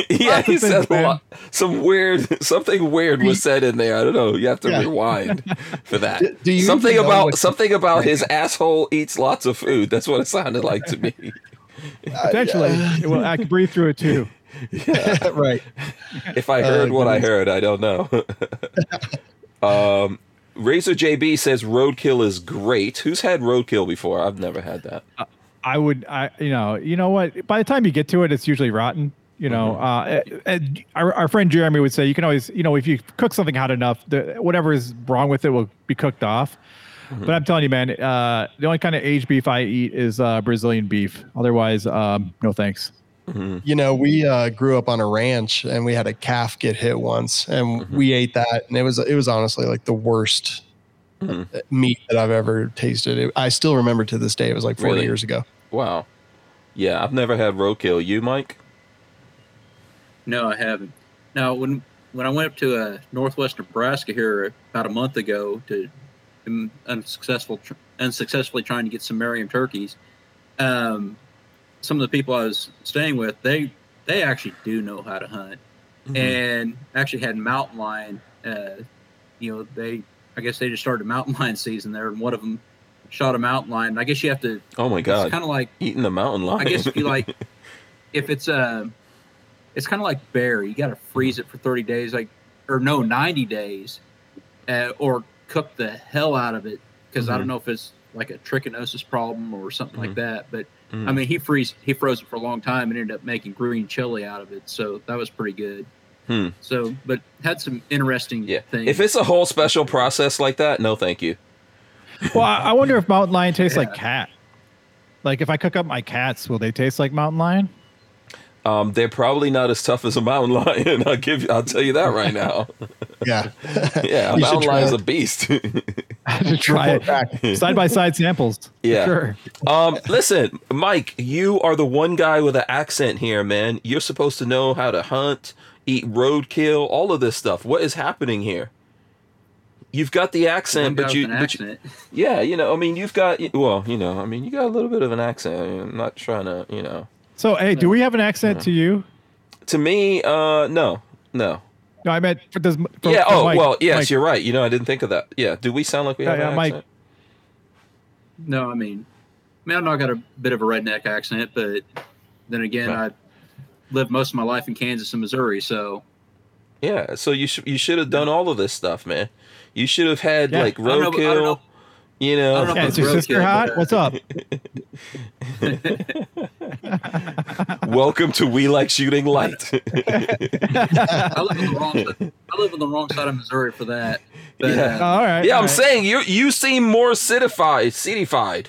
yeah, lots he of said things, a man. lot, some weird, something weird was said in there. I don't know. You have to Yeah. rewind for that. Do- do you something about something about his asshole eats lots of food. That's what it sounded like to me. Potentially, well, I can breathe through it too. Yeah. right. If I Uh, heard what I heard, I don't know. um, Razor JB says roadkill is great. Who's had roadkill before? I've never had that. I would, I, you know, you know what? By the time you get to it, it's usually rotten. You know, Mm-hmm. uh, and our, our friend Jeremy would say you can always, you know, if you cook something hot enough, the, whatever is wrong with it will be cooked off. Mm-hmm. But I'm telling you, man, uh, the only kind of aged beef I eat is uh, Brazilian beef. Otherwise, um, no thanks. You know, we uh, grew up on a ranch and we had a calf get hit once and Mhm. we ate that and it was it was honestly like the worst Mhm. uh, meat that I've ever tasted. It, I still remember to this day. It was like 40 Really? years ago. Wow. Yeah, I've never had roadkill. You, Mike? No, I haven't. Now, when when I went up to uh, Northwest Nebraska here about a month ago to um, unsuccessful tr- unsuccessfully trying to get some Merriam turkeys, um, some of the people I was staying with they they actually do know how to hunt Mm-hmm. and actually had mountain lion. Uh, you know, they I guess they just started mountain lion season there, and one of them shot a mountain lion. I guess you have to. oh my god! It's kind of like eating the mountain lion. I guess if you like, if it's a, it's kind of like bear. You got to freeze it for thirty days, like or no, ninety days, uh, or cook the hell out of it because I Mhm. don't know if it's like a trichinosis problem or something like that. But Mm. I mean, he freeze he froze it for a long time and ended up making green chili out of it, so that was pretty good. Hmm. So, but had some interesting yeah. things. If it's a whole special process like that, no, thank you. Well, I, I wonder if mountain lion tastes like cat. Like if I cook up my cats, will they taste like mountain lion? Um, they're probably not as tough as a mountain lion. I'll give. you- I'll tell you that right now. Yeah. Yeah, a You mountain try lion's a it. beast. to try it side by side samples. Yeah. sure. um, listen, Mike, you are the one guy with an accent here, man. You're supposed to know how to hunt, eat roadkill, all of this stuff. What is happening here? You've got the accent, but you, an but you, yeah, you know, I mean, you've got, well, you know, I mean, you got a little bit of an accent. I'm not trying to, you know, So, hey, do we have an accent to you? to me, uh, no, no. No, I meant for, does, for, yeah. for Oh, Mike- well, yes, Mike. you're right. You know, I didn't think of that. Yeah. Do we sound like we Yeah, have yeah, an Mike. accent? No, I mean, I mean, I know I got a bit of a redneck accent, but then again, Right. I lived most of my life in Kansas and Missouri, so Yeah. So you should you should have done all of this stuff, man. You should have had Yeah. like I don't know- I don't roadkill. Know. You I know. don't know Yeah, if is your roadkill, sister hot? but, uh, What's up? Welcome to We Like Shooting Light. I live on the wrong. Side, I live on the wrong side of Missouri for that. But, Yeah. Uh, all right. yeah, all I'm right. saying you you seem more citified, cityfied.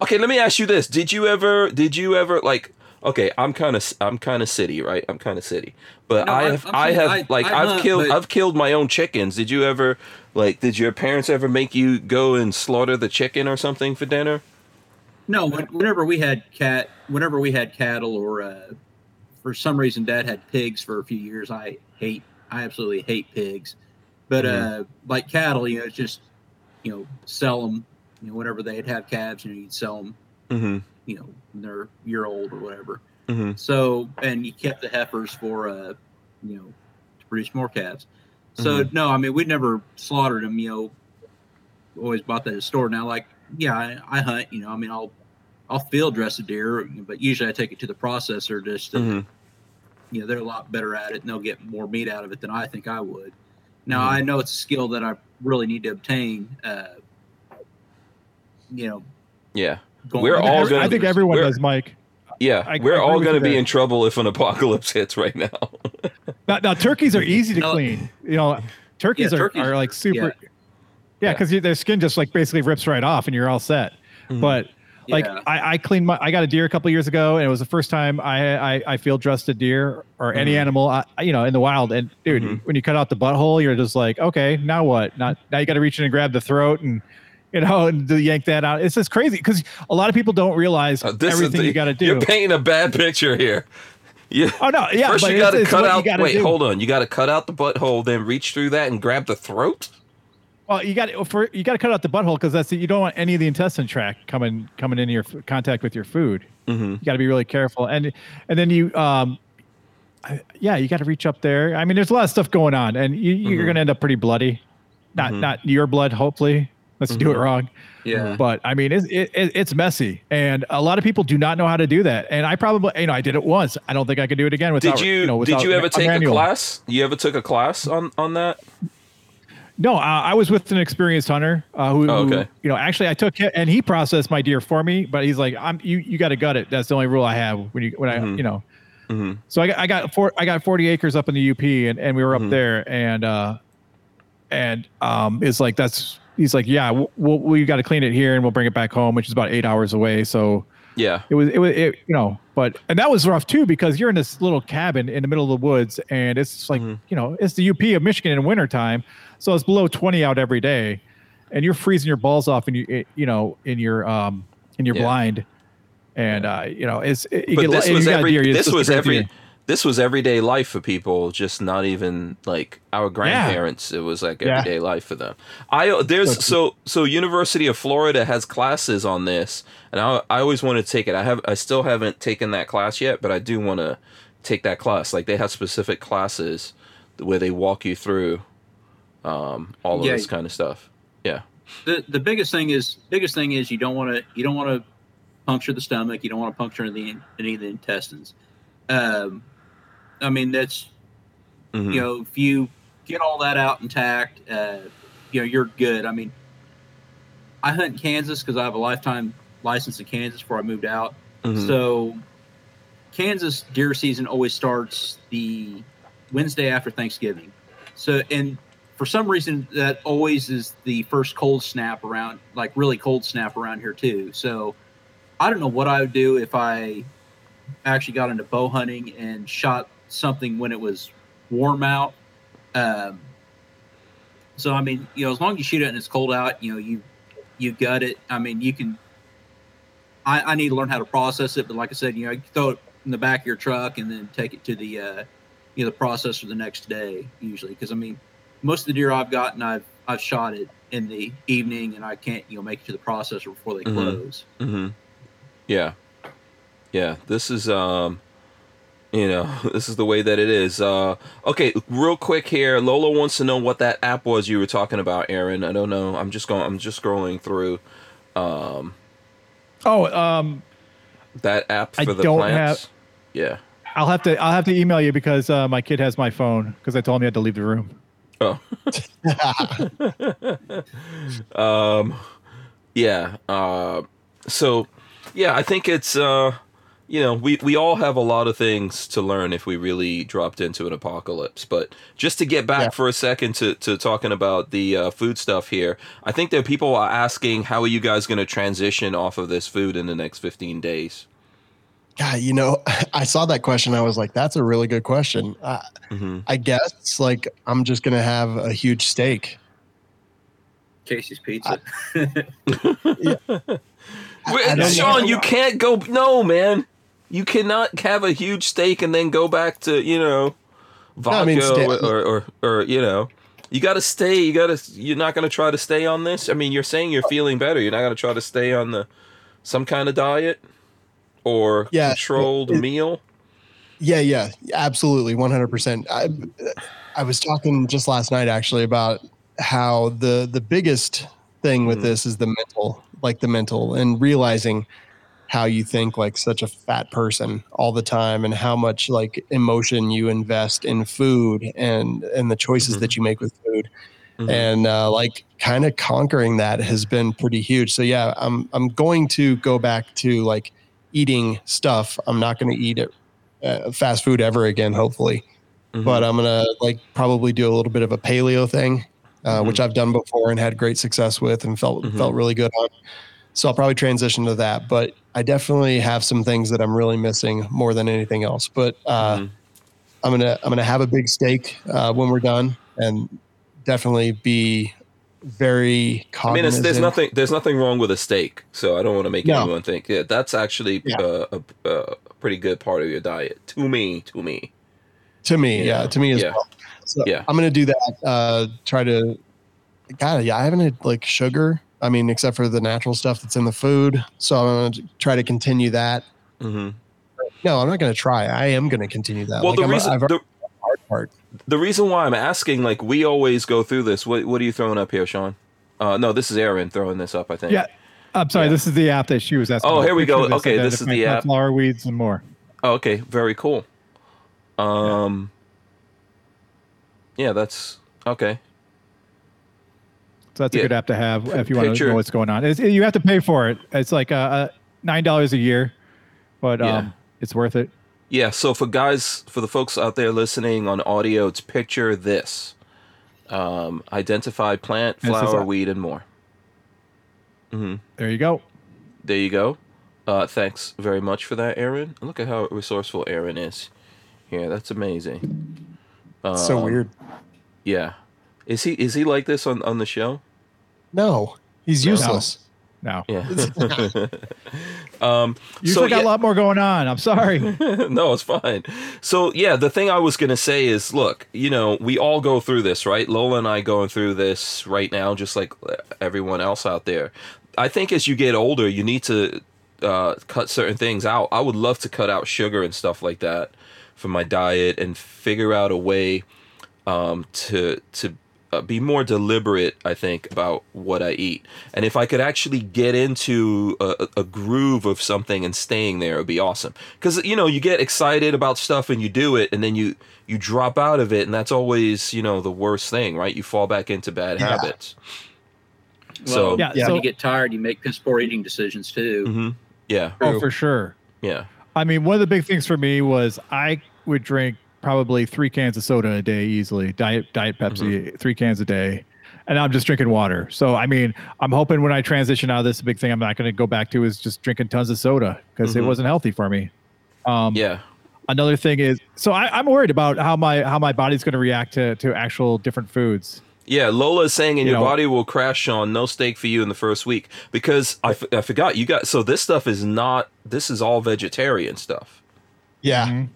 Okay, let me ask you this: Did you ever? Did you ever like? Okay, I'm kind of I'm kind of city, right? I'm kind of city, but No, I have I'm I have I- like I have killed but- I've killed my own chickens. Did you ever like? Did your parents ever make you go and slaughter the chicken or something for dinner? no, whenever we had cat, whenever we had cattle or uh, for some reason, Dad had pigs for a few years. I hate, I absolutely hate pigs. But Mhm. uh, like cattle, you know, it's just you know sell them. You know, whenever they'd have calves, you know, you'd sell them. Mm-hmm. You know, when they're year old or whatever. Mm-hmm. So, and you kept the heifers for, uh, you know, to produce more calves. So, no, I mean, we never slaughtered them, you know, always bought that at the store. Now, like, yeah, I, I hunt, you know, I mean, I'll, I'll field dress a deer, but usually I take it to the processor just to, Mm-hmm. you know, they're a lot better at it and they'll get more meat out of it than I think I would. Now, Mhm. I know it's a skill that I really need to obtain, uh, you know, Yeah. Going We're all gonna- I think everyone does, Mike. Yeah. I- I We're agree all going to be there. in trouble if an apocalypse hits right now. Now, now turkeys are easy to No. clean. You know, turkeys, Yeah, are, turkeys- are like super. yeah. Yeah, Yeah. because their skin just like basically rips right off, and you're all set. Mhm. But like Yeah. I, I cleaned my, I got a deer a couple years ago, and it was the first time I I, I field dressed a deer or any Mhm. animal, uh, you know, in the wild. And dude, Mhm. when you cut out the butthole, you're just like, okay, now what? Not now you got to reach in and grab the throat and. You know, and to yank that out. It's just crazy because a lot of people don't realize Uh, everything the- you got to do. You're painting a bad picture here. Yeah. oh no, yeah. First, but you got to cut out. Wait, do. hold on. You got to cut out the butthole, then reach through that and grab the throat. Well, you got for you got to cut out the butthole because that's the, you don't want any of the intestine tract coming coming into your f- contact with your food. Mm-hmm. You got to be really careful, and and then you, um, I, yeah, you got to reach up there. I mean, there's a lot of stuff going on, and you, you're Mhm. going to end up pretty bloody. Not Mhm. not your blood, hopefully. Let's do it Mhm. wrong. yeah. But I mean, it's it, it, it's messy, and a lot of people do not know how to do that. And I probably, you know, I did it once. I don't think I could do it again without. Did you, know, did you ever a take a class? You ever took a class on on that? No, uh, I was with an experienced hunter uh, who, Oh, who, you know, actually I took it and he processed my deer for me, but he's like, I'm you, you got to gut it. That's the only rule I have when you, when I, Mhm. you know, Mm-hmm. so I got, I got four, I got 40 acres up in the UP and, and we were up Mhm. there and, uh, and, um, it's like, that's, he's like, yeah, we'll, we'll, we got to clean it here and we'll bring it back home, which is about eight hours away. So Yeah. it was, it was, it, you know, but, and that was rough too, because you're in this little cabin in the middle of the woods and it's like, Mhm. you know, it's the UP of Michigan in wintertime. So it's below 20 out every day and you're freezing your balls off and you, it, you know, in your, um, in your Yeah. blind. And, uh, you know, it's, it, you But get, this was every. This was every. Deer. This was everyday life for people, just not even like our grandparents. It was like Yeah. everyday life for them. I there's so so University of Florida has classes on this, and I I always want to take it. I have I still haven't taken that class yet, but I do want to take that class. Like they have specific classes where they walk you through um, all of Yeah. this kind of stuff. Yeah. the the biggest thing is biggest thing is you don't want to you don't want to puncture the stomach you don't want to puncture any, any of the intestines um i mean that's Mhm. you know if you get all that out intact uh you know you're good i mean i hunt in kansas because i have a lifetime license in kansas before i moved out Mhm. so kansas deer season always starts the wednesday after thanksgiving so and for some reason that always is the first cold snap around like really cold snap around here too so i don't know what i would do if i actually got into bow hunting and shot something when it was warm out um, so i mean you know as long as you shoot it and it's cold out you know you you gut it i mean you can i, I need to learn how to process it but like i said you know you throw it in the back of your truck and then take it to the uh, you know the processor the next day usually because i mean most of the deer I've gotten, I've I've shot it in the evening, and I can't you know make it to the processor before they Mhm. close. hmm Yeah. Yeah. This is um you know, this is the way that it is. Uh okay, real quick here. Lola wants to know what that app was you were talking about, Aaron. I don't know. I'm just going I'm just scrolling through um Oh, um, that app I for the don't plants. Yeah. I'll have to I'll have to email you because uh, my kid has my phone because I told him he had to leave the room. Oh. um yeah uh so yeah i think it's uh you know we we all have a lot of things to learn if we really dropped into an apocalypse but just to get back Yeah. for a second to to talking about the uh, food stuff here i think that people are asking how are you guys going to transition off of this food in the next 15 days God, you know, I saw that question. I was like, that's a really good question. Uh, hmm I guess like I'm just gonna have a huge steak. Casey's Pizza. I- I don't Sean you can't go no man You cannot have a huge steak and then go back to you know vodka I mean, sta- or, or, or or you know. You got to stay. You got to. You're not going to try to stay on this. I mean, you're saying you're feeling better. You're not going to try to stay on the some kind of diet or Yeah, controlled it- meal. Yeah, yeah, absolutely, one hundred percent. I I was talking just last night actually about how the the biggest thing with Mhm. this is the mental, like the mental, and realizing how you think like such a fat person all the time, and how much like emotion you invest in food and and the choices Mhm. that you make with food, Mhm. and uh, like kind of conquering that has been pretty huge. So yeah, I'm I'm going to go back to like eating stuff. I'm not going to eat it uh, fast food ever again, hopefully. Mhm. But I'm gonna like probably do a little bit of a paleo thing, uh, which I've done before and had great success with, and felt Mhm. felt really good on. So I'll probably transition to that. But I definitely have some things that I'm really missing more than anything else. But uh, Mhm. I'm gonna I'm gonna have a big steak uh, when we're done, and definitely be very I mean, it's, there's nothing there's nothing wrong with a steak, so I don't want to make No. anyone think yeah that's actually Yeah. uh, a, a pretty good part of your diet. To me, to me, to me yeah, Yeah. to me as Yeah. well so Yeah. i'm gonna do that uh try to god yeah i haven't had like sugar i mean except for the natural stuff that's in the food so i'm gonna try to continue that hmm no i'm not gonna try i am gonna continue that Well, Like, the I'm, reason I've the, hard part the reason why I'm asking, like, we always go through this. What what are you throwing up here, Sean? Uh, no, this is Aaron throwing this up. I think. Yeah. I'm sorry. Yeah. This is the app that she was asking. Oh, about. here we Picture go. Okay, this is the app. Flower weeds and more. Oh, okay. Very cool. Um. Yeah, that's okay. So that's a Yeah. good app to have if you want to know what's going on. It's, you have to pay for it. It's like uh, uh, nine dollars a year, but Yeah. um, it's worth it. Yeah, so for guys, for the folks out there listening on audio, it's picture this. Um, identify plant, flower, a- weed, and more. hmm There you go. There you go. Uh, thanks very much for that, Aaron. Look at how resourceful Aaron is. Yeah, that's amazing. so Um, weird Yeah. Is he is he like this on, on the show? No he's No. useless No, Yeah. um, you so still got yeah- a lot more going on. I'm sorry. no, it's fine. So yeah, the thing I was gonna say is, look, you know, we all go through this, right? Lola and I going through this right now, just like everyone else out there. I think as you get older, you need to uh, cut certain things out. I would love to cut out sugar and stuff like that from my diet and figure out a way um, to to uh, be more deliberate. I think about what I eat, and if I could actually get into a, a groove of something and staying there, it would be awesome. Because you know, you get excited about stuff and you do it, and then you you drop out of it, and that's always you know the worst thing, right? You fall back into bad Yeah. habits. Well, So Yeah, when so- you get tired, you make piss poor eating decisions too. hmm yeah, oh, for sure. yeah, I mean, one of the big things for me was I would drink probably three cans of soda a day easily. Diet Diet Pepsi, three cans a day. And I'm just drinking water. So I mean, I'm hoping when I transition out of this, a big thing I'm not going to go back to is just drinking tons of soda because it Mhm. wasn't healthy for me. Um, yeah. Another thing is, so I, I'm worried about how my how my body's going to react to to actual different foods. Yeah, Lola is saying, and You your know- body will crash, Sean. No steak for you in the first week because I, f- I forgot you got. So this stuff is not. This is all vegetarian stuff. yeah Mhm.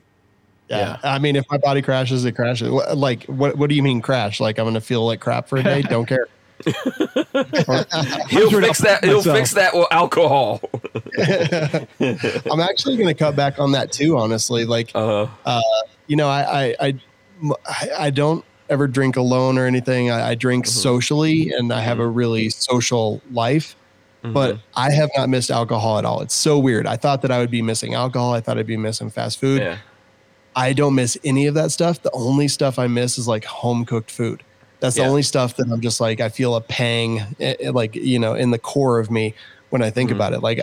Yeah. I mean, if my body crashes, it crashes. Like, what? What do you mean crash? Like, I'm gonna feel like crap for a day? Don't care. He'll fix that. He'll myself. fix that with alcohol. I'm actually gonna cut back on that too. Honestly, like, Uh, you know, I, I, I, I- I don't ever drink alone or anything. I, I drink Mhm. socially, and I have a really social life. But I have not missed alcohol at all. It's so weird. I thought that I would be missing alcohol. I thought I'd be missing fast food. yeah, I don't miss any of that stuff. The only stuff I miss is like home cooked food. That's the only stuff that I'm just like I feel a pang, eh, eh, like you know, in the core of me when I think Mhm. about it. Like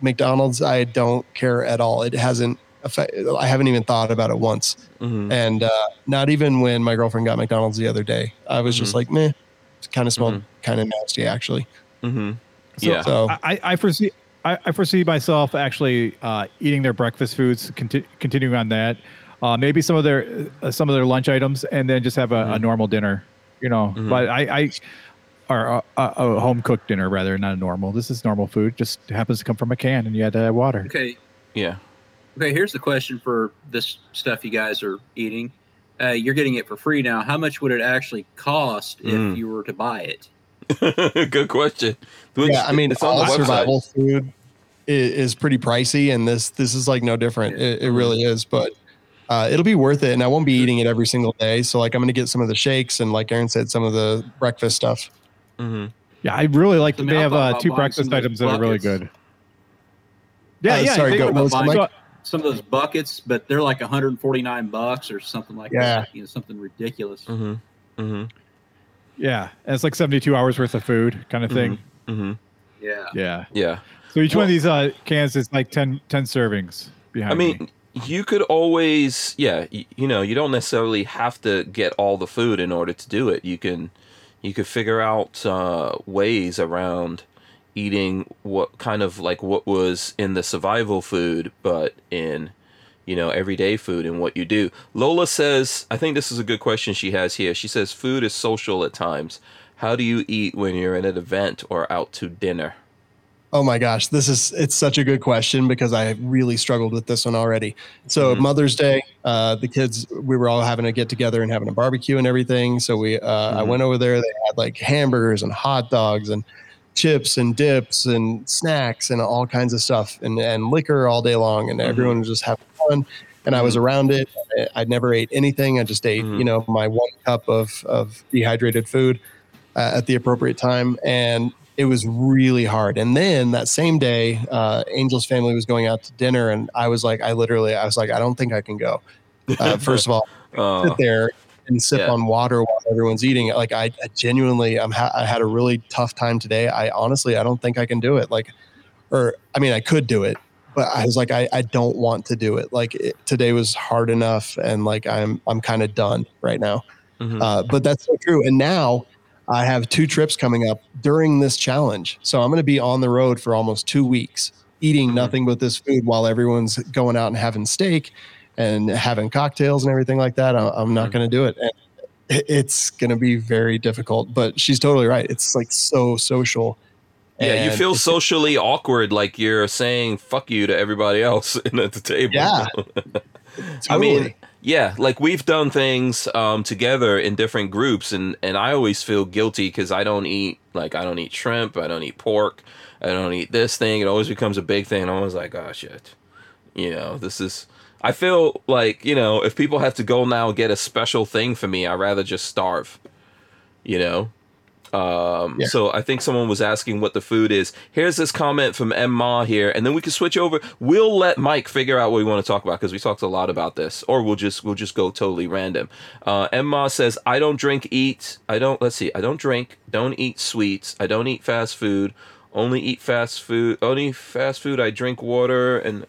McDonald's, I don't care at all. It hasn't. Affect, I haven't even thought about it once, hmm and uh, not even when my girlfriend got McDonald's the other day. I was just Mhm. like, meh. It kind of smelled kind of nasty, actually. hmm So- yeah, So I, I foresee I, I foresee myself actually uh, eating their breakfast foods, conti- continuing on that. Uh, maybe some of their uh, some of their lunch items, and then just have a, a Mhm. normal dinner. You know, Mhm. but I, I or a, a, a home cooked dinner rather, not a normal. This is normal food. Just happens to come from a can, and you had to add water. Okay, yeah. Okay, here's the question for this stuff you guys are eating. Uh, you're getting it for free now. How much would it actually cost if Mm. you were to buy it? Good question. Which- yeah, I mean, it's all the survival food is, is pretty pricey, and this this is like no different. It, it really is, but uh, it'll be worth it. And I won't be eating it every single day. So like, I'm gonna get some of the shakes and like Aaron said, some of the breakfast stuff. Mhm. Yeah, I really like. I They have uh, two breakfast some of items that are really good. Yeah, Uh, yeah. sorry, go- about what was the? Some of those buckets, but they're like 149 bucks or something like Yeah. that. You know, something ridiculous. Mhm. Mhm. Yeah, and it's like seventy-two hours worth of food, kind of thing. Mhm. Yeah. Yeah. Yeah. So each one of these uh, cans is like 10, 10 servings. Behind I mean, me. you could always, yeah, you, you know, you don't necessarily have to get all the food in order to do it. You can, you could figure out uh, ways around eating what kind of like what was in the survival food, but in, you know, everyday food and what you do. Lola says, I think this is a good question she has here. She says, food is social at times. How do you eat when you're in an event or out to dinner? Oh my gosh, this is it's such a good question because I really struggled with this one already. So Mhm. Mother's Day, uh, the kids we were all having a get together and having a barbecue and everything. So we uh, I Mhm. went over there. They had like hamburgers and hot dogs and chips and dips and snacks and all kinds of stuff and and liquor all day long and Mhm. everyone was just having fun. And I was around it. I, never ate anything. I just ate Mhm. you know my one cup of of dehydrated food uh, at the appropriate time and it was really hard. And then that same day, uh, Angel's family was going out to dinner, and I was like, I literally, I was like, I don't think I can go. Uh, first of all, Uh, sit there and sip Yeah. on water while everyone's eating. Like I, I genuinely, I'm ha- I had a really tough time today. I honestly, I don't think I can do it. Like, or I mean, I could do it, but I was like, I, I don't want to do it. Like it, today was hard enough, and like I'm, I'm kind of done right now. mhm. Uh, but that's so true. And now I have two trips coming up during this challenge. So I'm going to be on the road for almost two weeks, eating Mhm. nothing but this food while everyone's going out and having steak and having cocktails and everything like that. I- I'm not Mhm. going to do it. And it's going to be very difficult. But she's totally right. It's like so social. Yeah, you feel socially awkward, like you're saying "fuck you" to everybody else at the table. Yeah. I mean, yeah, like we've done things um, together in different groups, and and I always feel guilty because I don't eat like I don't eat shrimp, I don't eat pork, I don't eat this thing. It always becomes a big thing, and I'm always like, oh shit, you know, this is. I feel like you know, if people have to go now get a special thing for me, I'd rather just starve. You know. Um, Yeah. So I think someone was asking what the food is. Here's this comment from M Ma here, and then we can switch over. We'll let Mike figure out what we want to talk about because we talked a lot about this, or we'll just we'll just go totally random. Uh, M Ma says, "I don't drink, eat. I don't. Let's see. I don't drink. Don't eat sweets. I don't eat fast food. Only eat fast food. Only fast food. I drink water and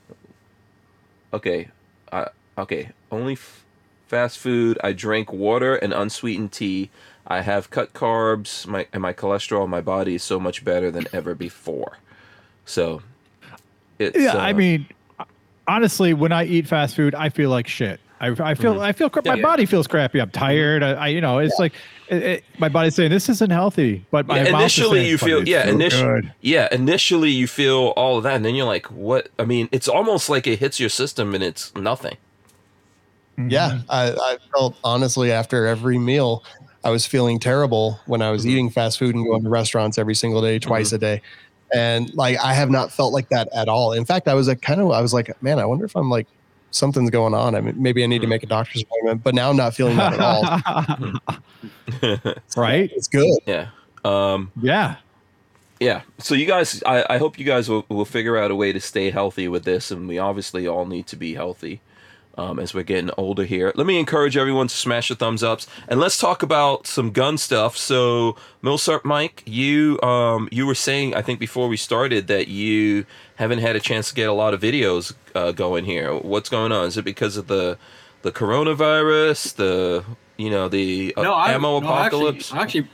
okay, I okay. Only f- fast food. I drink water and unsweetened tea." I have cut carbs, my and my cholesterol my body is so much better than ever before. So, it's, yeah, I uh, mean, honestly, when I eat fast food, I feel like shit. I, I feel Mhm. I feel cra- my Yeah. body feels crappy. I'm tired. I, I you know it's like it, it, my body's saying this isn't healthy. But my Yeah, initially saying, you feel yeah, so initially yeah, initially you feel all of that, and then you're like, what? I mean, it's almost like it hits your system and it's nothing. Yeah, I, I felt honestly after every meal, I was feeling terrible when I was Mhm. eating fast food and going to restaurants every single day, twice a day, and like I have not felt like that at all. In fact, I was like kind of I was like, man, I wonder if I'm like something's going on. I mean, maybe I need to Mhm. make a doctor's appointment. But now I'm not feeling that at all. right? It's good. yeah. Um, Yeah. yeah. So you guys, I, I hope you guys will, will figure out a way to stay healthy with this, and we obviously all need to be healthy. Um, as we're getting older here, let me encourage everyone to smash the thumbs ups and let's talk about some gun stuff. So, Milsurp Mike, you um, you were saying I think before we started that you haven't had a chance to get a lot of videos uh, going here. What's going on? Is it because of the the coronavirus, the you know the uh, no, I, ammo no, actually- apocalypse? Actually,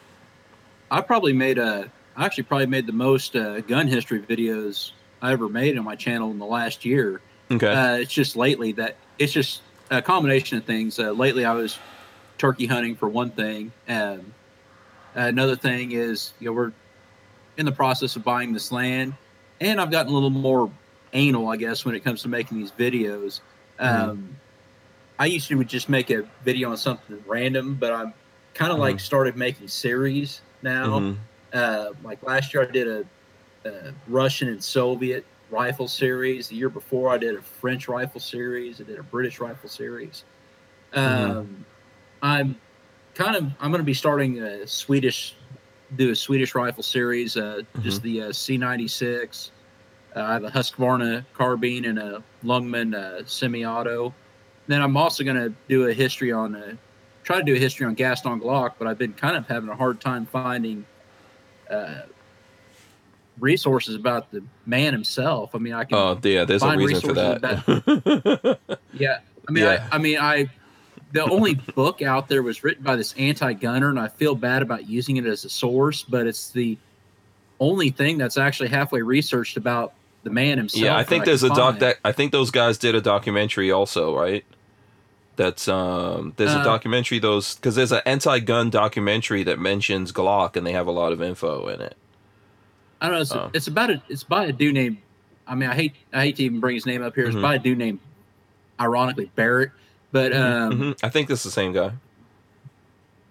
I probably made a. I actually probably made the most uh, gun history videos I ever made on my channel in the last year. okay. Uh, it's just lately that it's just a combination of things. Uh, lately, I was turkey hunting for one thing. Um, another thing is, you know, we're in the process of buying this land, and I've gotten a little more anal, I guess, when it comes to making these videos. Um, I used to just make a video on something random, but I'm kind of like started making series now. Mhm. Uh, like last year, I did a, a Russian and Soviet rifle series. The year before, I did a French rifle series. I did a British rifle series. Um, I'm kind of I'm going to be starting a Swedish do a Swedish rifle series. Uh, Just the uh, C96. Uh, I have a Husqvarna carbine and a Ljungman uh, semi-auto. Then I'm also going to do a history on uh, try to do a history on Gaston Glock, but I've been kind of having a hard time finding uh, resources about the man himself. I mean, I can Oh, yeah. There's a Find reason for resources that. yeah, I mean, Yeah. I, I mean, I the only book out there was written by this anti-gunner, and I feel bad about using it as a source, but it's the only thing that's actually halfway researched about the man himself. yeah, I think there's a doc that I think those guys did a documentary also, right? That's um there's a Uh, documentary those because there's an anti-gun documentary that mentions Glock and they have a lot of info in it. I don't know. It's, Oh. it's about a, It's by a dude named. I mean, I hate. I hate to even bring his name up here. It's Mhm. by a dude named, ironically Barrett. But um, Mhm. I think this is the same guy.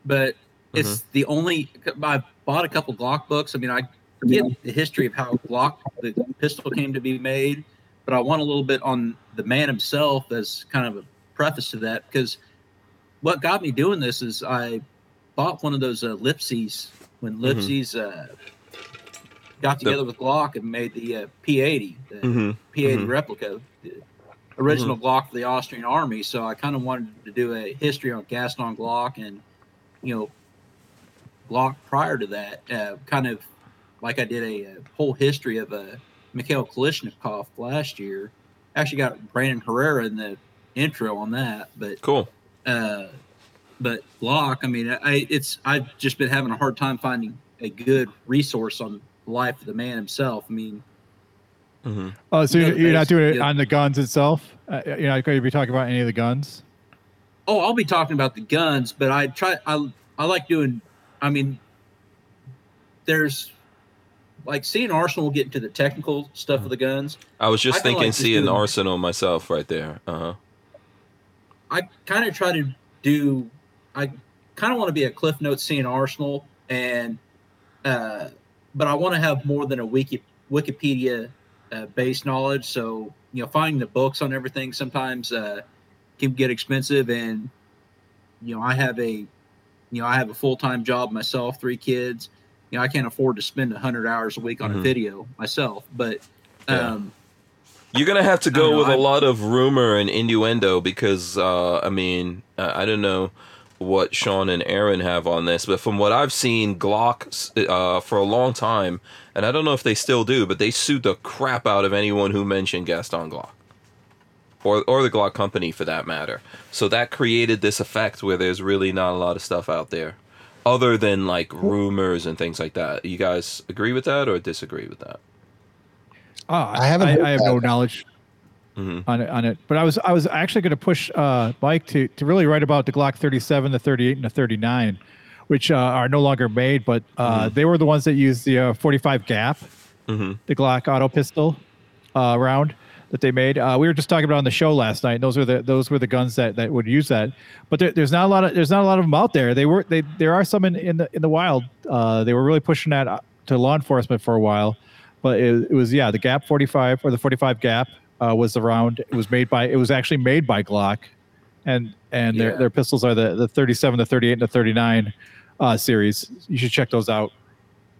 but it's Mm-hmm. the only. I bought a couple Glock books. I mean, I get the history of how Glock the pistol came to be made, but I want a little bit on the man himself as kind of a preface to that because what got me doing this is I bought one of those uh, Lipsey's when Mhm. Lipsey's uh, got The- together with Glock and made the uh, P80, the Mhm. P80 Mhm. replica, the original Mm-hmm. Glock for the Austrian Army. So I kind of wanted to do a history on Gaston Glock and, you know, Glock prior to that. Uh, kind of like I did a, a whole history of uh, Mikhail Kalashnikov last year. Actually got Brandon Herrera in the intro on that, but Cool. uh, but Glock, I mean, I it's I've just been having a hard time finding a good resource on the life of the man himself. I mean, hmm Oh, so you're, you're not doing it yeah. on the guns itself? Uh, you're not going to be talking about any of the guns? Oh, I'll be talking about the guns, but I try. I I like doing. I mean, there's like C&Rsenal will get into the technical stuff of the guns. I was just I thinking like just seeing doing- Arsenal myself right there. Uh huh. I kind of try to do. I kind of want to be a Cliff Notes C&Rsenal, and uh, but I want to have more than a wiki Wikipedia uh, based knowledge. So you know, finding the books on everything sometimes uh, can get expensive, and you know, I have a you know I have a full time job myself, three kids. You know, I can't afford to spend hundred hours a week on Mhm. a video myself, but. Yeah. Um, You're gonna have to go know, with a lot of rumor and innuendo because uh, I mean uh, I don't know what Sean and Aaron have on this, but from what I've seen, Glock uh, for a long time, and I don't know if they still do, but they sued the crap out of anyone who mentioned Gaston Glock, or or the Glock company for that matter. So that created this effect where there's really not a lot of stuff out there, other than like rumors and things like that. You guys agree with that or disagree with that? Oh, I haven't I, I have no knowledge hmm on it, on it. But I was I was actually going to push uh, Mike to to really write about the Glock 37, the 38, and the 39, which uh, are no longer made, but uh, they were the ones that used the uh, 45 gap, hmm the Glock auto pistol uh, round that they made. Uh, we were just talking about on the show last night. Those were the those were the guns that, that would use that. But there, there's not a lot of there's not a lot of them out there. They were they there are some in, in the in the wild. Uh, they were really pushing that to law enforcement for a while. But it, it was yeah the Gap 45 or the 45 Gap uh, was the round. It was made by it was actually made by Glock, and and their Yeah. their pistols are the the 37, the 38, and the 39 uh, series. You should check those out.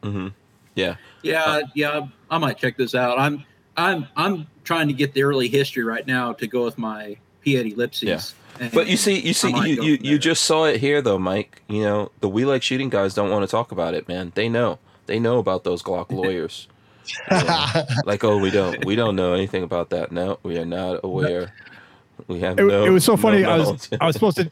Mm-hmm. Yeah. Yeah, yeah, I might check this out. I'm I'm I'm trying to get the early history right now to go with my P80 Lipsey's. Yeah. But you see, you see, you, you, you just saw it here, though, Mike. You know, the we like shooting guys don't want to talk about it, man. They know, they know about those Glock lawyers. Yeah. like, oh, we don't, we don't know anything about that. No, we are not aware. We have It, no. it was so no funny. I was. I was supposed to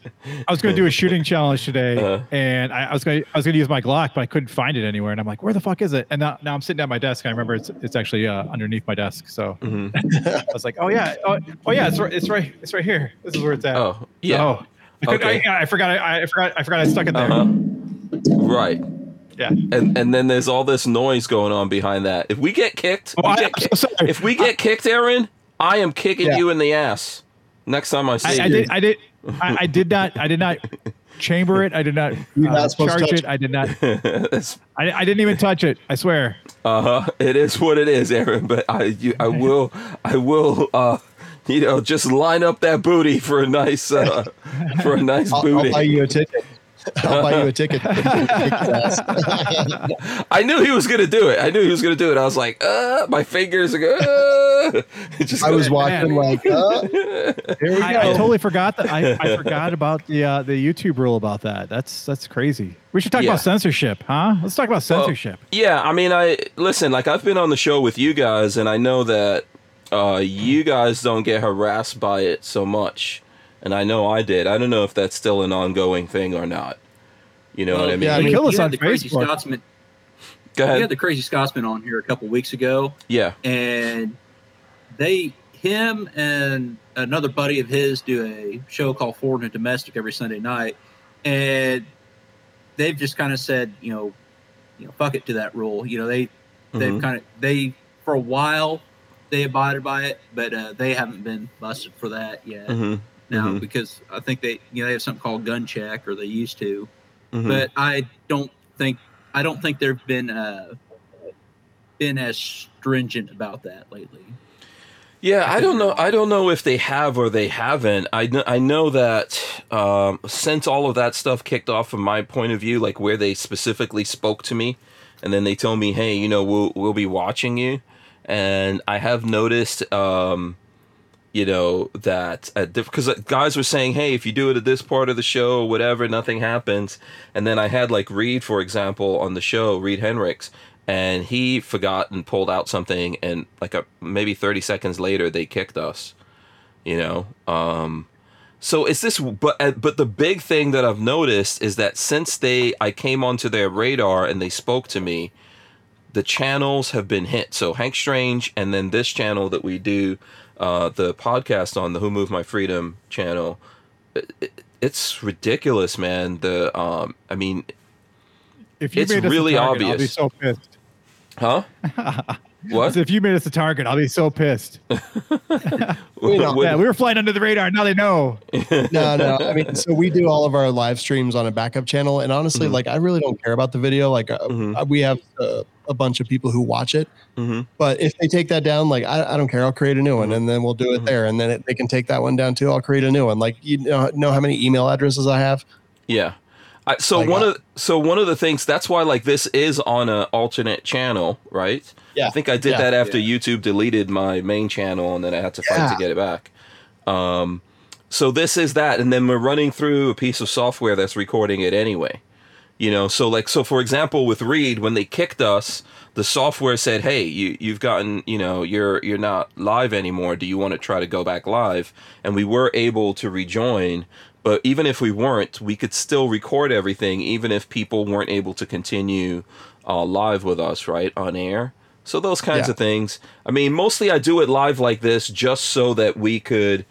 I was going to do a shooting challenge today, Uh-huh. and I, I was going to I was going to use my Glock, but I couldn't find it anywhere. And I'm like, where the fuck is it? And now, now I'm sitting at my desk. And I remember it's it's actually uh, underneath my desk. So Mhm. I was like, oh yeah, oh, oh yeah, it's right, it's right, it's right here. This is where it's at. Oh, yeah. Oh, I, Okay. I, I forgot. I, I forgot. I forgot. I stuck it there. Uh huh. Right. Yeah. and and then there's all this noise going on behind that. If we get kicked, Oh, we I, get ki- so sorry. if we get kicked, Aaron, I am kicking Yeah. you in the ass next time I see I, I you. did. I did. I, I did not. I did not chamber it. I did not, You're uh, not supposed to charge touch it. I did not. I, I didn't even touch it. I swear. uh-huh. It is what it is, Aaron. But I you, I will I will uh you know just line up that booty for a nice uh for a nice I'll, I'll booty. buy you a ticket. I'll buy you a ticket. to kick his ass. I knew he was gonna do it. I knew he was gonna do it. I was like, uh, my fingers are going. Uh, just I was gonna- watching like, uh, here we I, I totally forgot that. I, I forgot about the uh, the YouTube rule about that. That's that's crazy. We should talk Yeah. about censorship, huh? Let's talk about Well, censorship. Yeah, I mean, I listen. Like, I've been on the show with you guys, and I know that uh, you guys don't get harassed by it so much, and I know I did. I don't know if that's still an ongoing thing or not. You know what I mean? yeah, I mean- Kill us on the crazy Facebook. Scotsman. Go We ahead. had the crazy Scotsman on here a couple weeks ago, yeah. and they, him, and another buddy of his do a show called Foreign and Domestic every Sunday night, and they've just kind of said, you know, you know, fuck it to that rule. You know, they they've Mhm. kind of they for a while they abided by it, but uh, they haven't been busted for that yet. Mhm. Now Mhm. because I think they you know they have something called gun check or they used to, Mhm. but I don't think I don't think they've been uh, been as stringent about that lately. Yeah, I don't know. I don't know if they have or they haven't. I know, I know that um, since all of that stuff kicked off from my point of view, like where they specifically spoke to me, and then they told me, "Hey, you know, we'll we'll be watching you," and I have noticed, um, you know, that because guys were saying, "Hey, if you do it at this part of the show, whatever, nothing happens," and then I had like Reed, for example, on the show, Reed Henricks, and he forgot and pulled out something and like a maybe 30 seconds later they kicked us you know? Um so it's this but uh, but the big thing that i've noticed is that since they i came onto their radar and they spoke to me the channels have been hit. So hank strange and then this channel that we do uh the podcast on the who moved my freedom channel it, it- it's ridiculous man the um i mean If you it's made really target, I'll be obvious. so pissed. huh what If you made us a target, I'll be so pissed. We don't- What- yeah, we were flying under the radar. Now they know. no, no. I mean, so we do all of our live streams on a backup channel, and honestly, Mhm. like, I really don't care about the video. Like, uh, Mhm. we have uh, a bunch of people who watch it, Mhm. but if they take that down, like, I, I don't care. I'll create a new one, Mhm. and then we'll do it Mhm. there, and then it, they can take that one down too. I'll create a new one. Like, you know, know how many email addresses I have? Yeah. I, so Like, one uh, of so one of the things that's why like this is on a alternate channel, right? Yeah. I think I did Yeah. that after Yeah. YouTube deleted my main channel and then I had to fight to get it back. Um so this is that and then we're running through a piece of software that's recording it anyway. You know, so like so for example with Reed when they kicked us, the software said, "Hey, you you've gotten, you know, you're you're not live anymore. Do you want to try to go back live?" And we were able to rejoin, but even if we weren't, we could still record everything even if people weren't able to continue uh, live with us, right, on air. So those kinds Yeah. of things. I mean, mostly I do it live like this just so that we could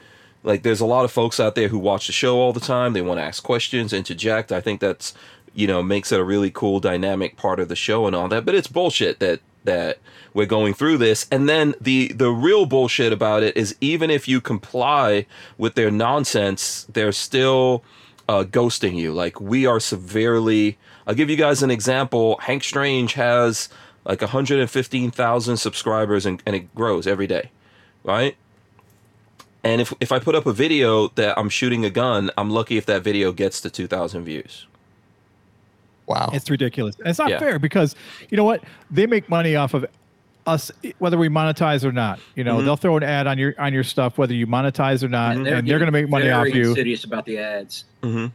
like there's a lot of folks out there who watch the show all the time. They want to ask questions, interject. I think that's you know makes it a really cool dynamic part of the show and all that. But it's bullshit that that we're going through this. And then the the real bullshit about it is even if you comply with their nonsense, they're still uh, ghosting you. Like we are severely. I'll give you guys an example. Hank Strange has like 115,000 subscribers and, and it grows every day, right? And if if I put up a video that I'm shooting a gun, I'm lucky if that video gets to 2,000 views. Wow. It's ridiculous. And it's not Yeah. fair because you know what? They make money off of us whether we monetize or not. You know, Mhm. they'll throw an ad on your on your stuff whether you monetize or not, and they're, getting going to make money off very you. Insidious about the ads. Mm-hmm.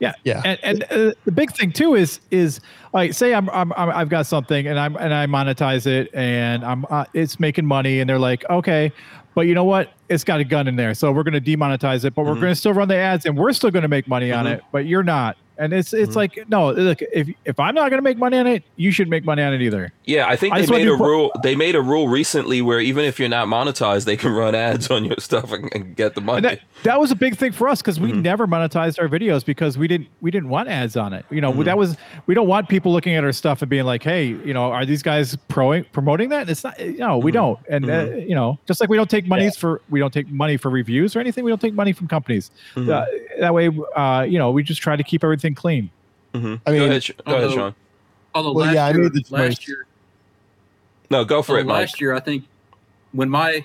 Yeah, Yeah. And, and uh, the big thing too is is like say I'm, I'm I'm I've got something and I'm and I monetize it and I'm uh, it's making money and they're like okay, but you know what? It's got a gun in there, so we're going to demonetize it, but we're Mhm. going to still run the ads and we're still going to make money on Mhm. it, but you're not. And it's it's Mhm. like no, look if if I'm not gonna make money on it, you should make money on it either. Yeah, I think I they made a po- rule. They made a rule recently where even if you're not monetized, they can run ads on your stuff and, and get the money. That, that was a big thing for us because we Mhm. never monetized our videos because we didn't we didn't want ads on it. You know, Mhm. that was we don't want people looking at our stuff and being like, hey, you know, are these guys pro- promoting that? It's not. No, we Mhm. don't. And uh, you know, just like we don't take monies for we don't take money for reviews or anything. We don't take money from companies. Mhm. Uh, that way, uh, you know, we just try to keep everything clean. Mhm. I mean- go ahead, Sh- go ahead, Although- Sean. Although Well, last yeah, I year, made the last year, No, go for although it, Mike. last year I think when my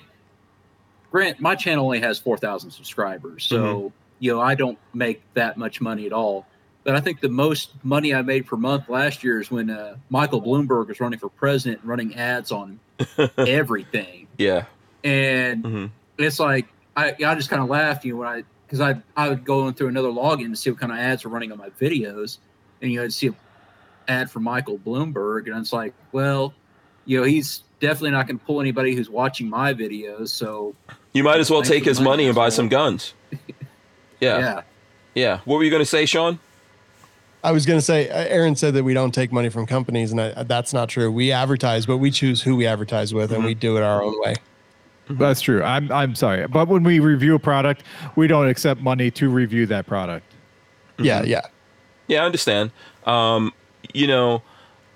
grant my channel only has four thousand subscribers, so Mm-hmm. you know I don't make that much money at all. But I think the most money I made per month last year is when uh, Michael Bloomberg was running for president, and running ads on everything, Yeah. and hmm it's like I, I just kind of laughed, you know, when I because I I would go in through another login to see what kind of ads were running on my videos, and you know, I'd see an ad for Michael Bloomberg, and it's like, well, you know, he's definitely not going to pull anybody who's watching my videos, so You might as well take his money, money and buy some guns. Yeah. yeah. Yeah. What were you going to say, Sean? I was going to say, uh, Aaron said that we don't take money from companies, and I, that's not true. We advertise, but we choose who we advertise with, and we do it our own way. That's true. I'm I'm sorry, but when we review a product, we don't accept money to review that product. Yeah, yeah. Yeah, I understand. Um, you know,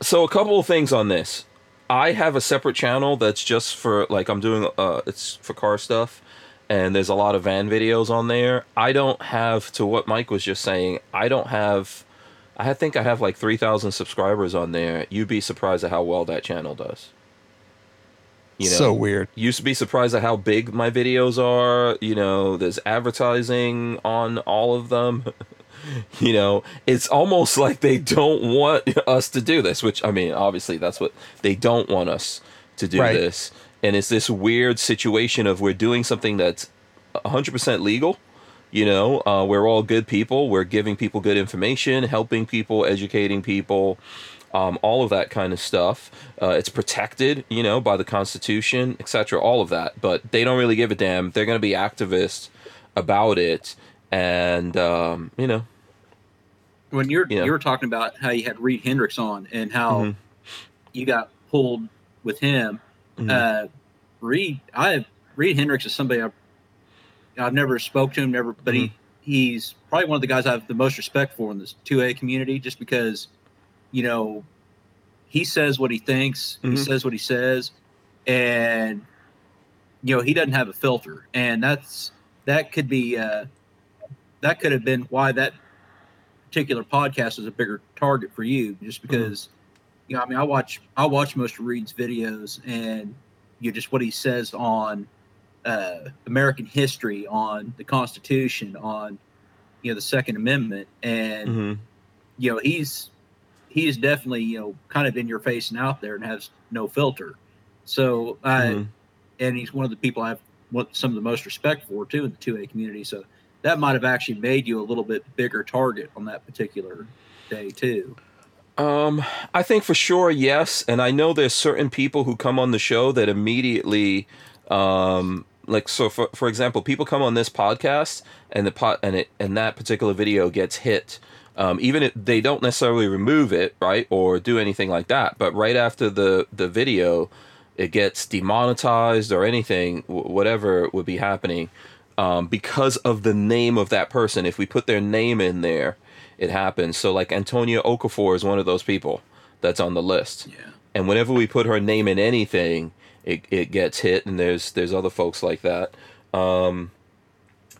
so a couple of things on this. I have a separate channel that's just for like I'm doing uh it's for car stuff and there's a lot of van videos on there. I don't have to what Mike was just saying. I don't have I think I have like 3000 subscribers on there. You'd be surprised at how well that channel does. You know, so weird. used to be surprised at how big my videos are. You know, there's advertising on all of them. you know, it's almost like they don't want us to do this, which I mean, obviously that's what they don't want us to do Right. this. And it's this weird situation of we're doing something that's 100% legal. You know, uh, we're all good people. We're giving people good information, helping people, educating people, um, all of that kind of stuff. Uh, it's protected, you know, by the Constitution, etc. All of that, but they don't really give a damn. They're going to be activists about it, and um, you know, When you're Yeah. you were talking about how you had Reid Henrichs on and how Mhm. you got pulled with him, Mhm. uh, Reid, I Reid Henrichs is somebody I've, I've never spoke to him, never, but he he's probably one of the guys I have the most respect for in this two A community, just because, you know, he says what he thinks, he Mhm. says what he says, and you know he doesn't have a filter, and that's that could be uh, that could have been why that particular podcast is a bigger target for you, just because. You know, I mean, I watch I watch most of Reid's videos, and you know, just what he says on uh, American history, on the Constitution, on you know the Second Amendment, and Mhm. you know he's he's definitely you know kind of in your face and out there and has no filter. So I Mhm. and he's one of the people I have what some of the most respect for too in the two A community. So that might have actually made you a little bit bigger target on that particular day too. Um, I think for sure, yes. And I know there's certain people who come on the show that immediately, um, like so for for example, people come on this podcast and the pot and it and that particular video gets hit. Um, even if they don't necessarily remove it, right, or do anything like that, but right after the the video, it gets demonetized or anything, wh- whatever would be happening, um, because of the name of that person. If we put their name in there, it happens. So like Antonia Okafor is one of those people that's on the list. Yeah. And whenever we put her name in anything, it, it gets hit and there's there's other folks like that. Um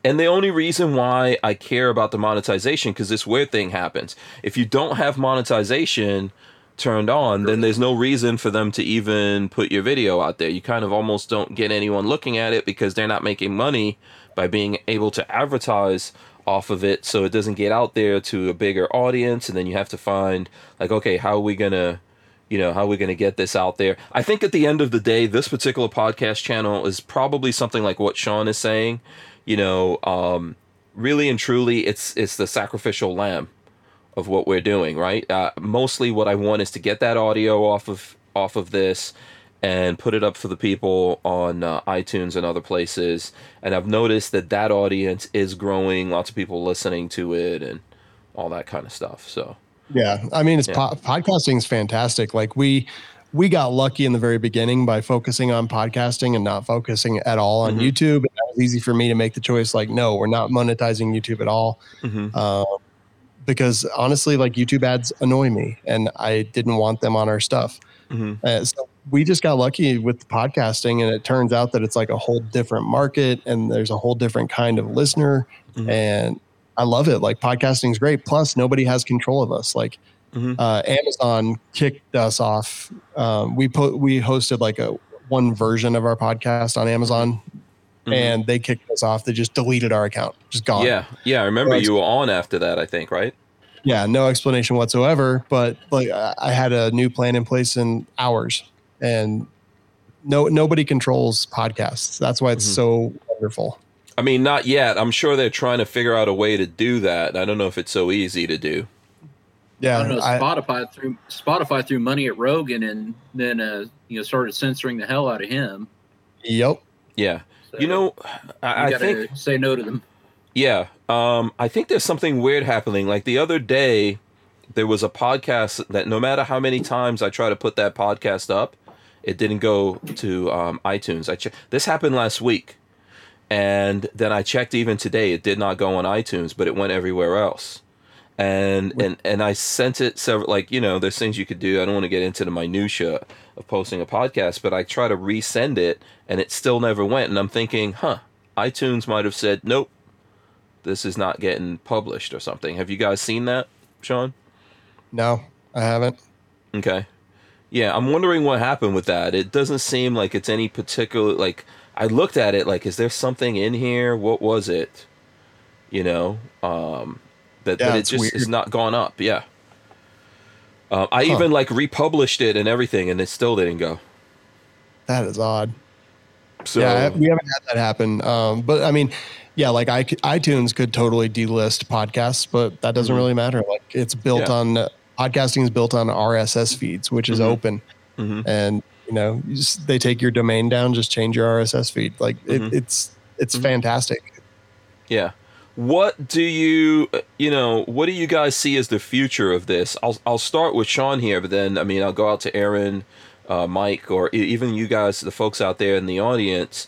and the only reason why I care about the monetization because this weird thing happens. If you don't have monetization turned on, then there's no reason for them to even put your video out there. You kind of almost don't get anyone looking at it because they're not making money by being able to advertise off of it so it doesn't get out there to a bigger audience and then you have to find like okay how are we gonna you know how are we going to get this out there i think at the end of the day this particular podcast channel is probably something like what sean is saying you know um really and truly it's it's the sacrificial lamb of what we're doing right uh, mostly what i want is to get that audio off of off of this and put it up for the people on uh, itunes and other places and i've noticed that that audience is growing lots of people listening to it and all that kind of stuff. So Yeah, I mean, it's Yeah. po- podcasting is fantastic. Like we we got lucky in the very beginning by focusing on podcasting and not focusing at all on Mhm. YouTube. And that was easy for me to make the choice. Like, no, we're not monetizing YouTube at all, mhm. um, because honestly, like YouTube ads annoy me, and I didn't want them on our stuff. Mhm. Uh, so we just got lucky with podcasting, and it turns out that it's like a whole different market, and there's a whole different kind of listener, Mhm. and I love it. Like podcasting is great. Plus, nobody has control of us. Like Mhm. uh, Amazon kicked us off. Um, we put we hosted like a one version of our podcast on Amazon, Mhm. and they kicked us off. They just deleted our account, just gone. yeah, yeah. I remember you were on after that. I think right. yeah, no explanation whatsoever. But like I had a new plan in place in hours, and no nobody controls podcasts. That's why it's Mhm. so wonderful. I mean, not yet. I'm sure they're trying to figure out a way to do that. I don't know if it's so easy to do. Yeah, I don't know. I- Spotify threw Spotify threw money at Rogan and then uh, you know started censoring the hell out of him. yep. Yeah. So You know, you I, I think say no to them. Yeah. Um, I think there's something weird happening. Like the other day, there was a podcast that no matter how many times I try to put that podcast up, it didn't go to um, iTunes. I che- this happened last week, and then I checked even today. It did not go on iTunes, but it went everywhere else. And and and I sent it several like you know there's things you could do. I don't want to get into the minutia of posting a podcast, but I try to resend it, and it still never went. And I'm thinking, huh, iTunes might have said nope this is not getting published or something. Have you guys seen that, Sean? No, I haven't. Okay. Yeah, I'm wondering what happened with that. It doesn't seem like it's any particular like I looked at it like is there something in here? What was it? You know, um that, Yeah, that it it's just is weird. not gone up. Yeah. Um, I Huh. even like republished it and everything and it still didn't go. That is odd. So yeah, we haven't had that happen. Um, but I mean, yeah, like I, iTunes could totally delist podcasts, but that doesn't Mhm. really matter. Like it's built Yeah. on podcasting is built on RSS feeds, which is Mhm. open, Mhm. and you know you just, they take your domain down, just change your RSS feed. Like it, it's it's Mhm. fantastic. Yeah. What do you you know, what do you guys see as the future of this? I'll I'll start with Sean here, but then I mean, I'll go out to Aaron, uh, Mike or even you guys, the folks out there in the audience.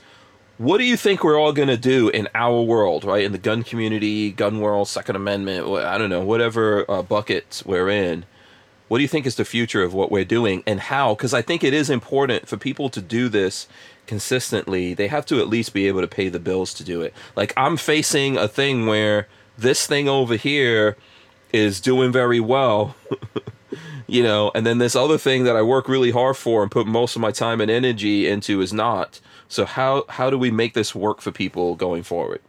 What do you think we're all going to do in our world, right? In the gun community, gun world, Second Amendment, I don't know, whatever uh, buckets we're in. What do you think is the future of what we're doing and how? Because I think it is important for people to do this consistently. They have to at least be able to pay the bills to do it. Like I'm facing a thing where this thing over here is doing very well, you know, and then this other thing that I work really hard for and put most of my time and energy into is not. So how how do we make this work for people going forward?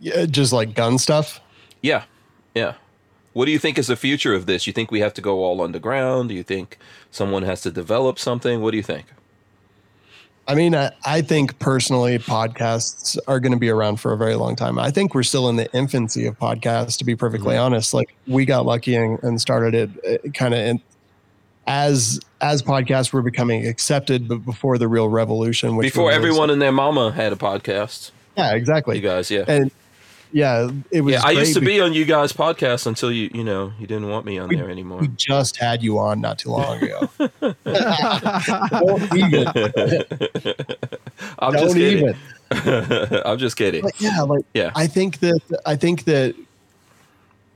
Yeah, just like gun stuff. Yeah. Yeah. What do you think is the future of this? You think we have to go all underground? Do you think someone has to develop something? What do you think? I mean, I, I think personally, podcasts are going to be around for a very long time. I think we're still in the infancy of podcasts, to be perfectly Mhm. honest. Like we got lucky and, and started it kind of as as podcasts were becoming accepted, but before the real revolution. Which Before everyone and their mama had a podcast. yeah, exactly. You guys, yeah. And yeah, it was. Yeah, I used to be on you guys' podcast until you, you know, you didn't want me on We- there anymore. We just had you on not too long ago. Don't even. I'm Don't just kidding. even. I'm just kidding. But yeah, like Yeah. I think that I think that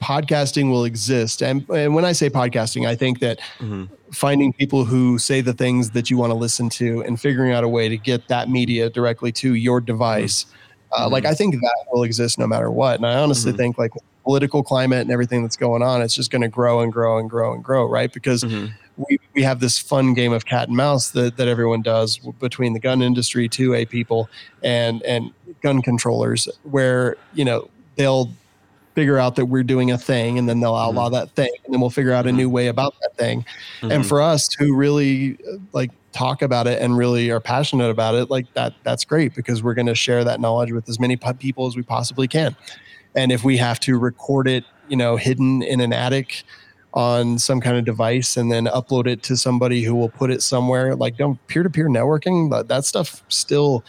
podcasting will exist, and and when I say podcasting, I think that Mhm. finding people who say the things that you want to listen to and figuring out a way to get that media directly to your device. Uh, like I think that will exist no matter what. And I honestly Mhm. think like political climate and everything that's going on, it's just going to grow and grow and grow and grow, right? Because Mhm. we, we have this fun game of cat and mouse that, that everyone does between the gun industry, 2A people, and and gun controllers, where you know they'll figure out that we're doing a thing, and then they'll outlaw that thing, and then we'll figure out a Mhm. new way about that thing. And Mhm. for us who really uh, like talk about it and really are passionate about it, like that, that's great because we're going to share that knowledge with as many people as we possibly can. And if we have to record it, you know, hidden in an attic on some kind of device and then upload it to somebody who will put it somewhere, like don't peer-to-peer networking, but that stuff still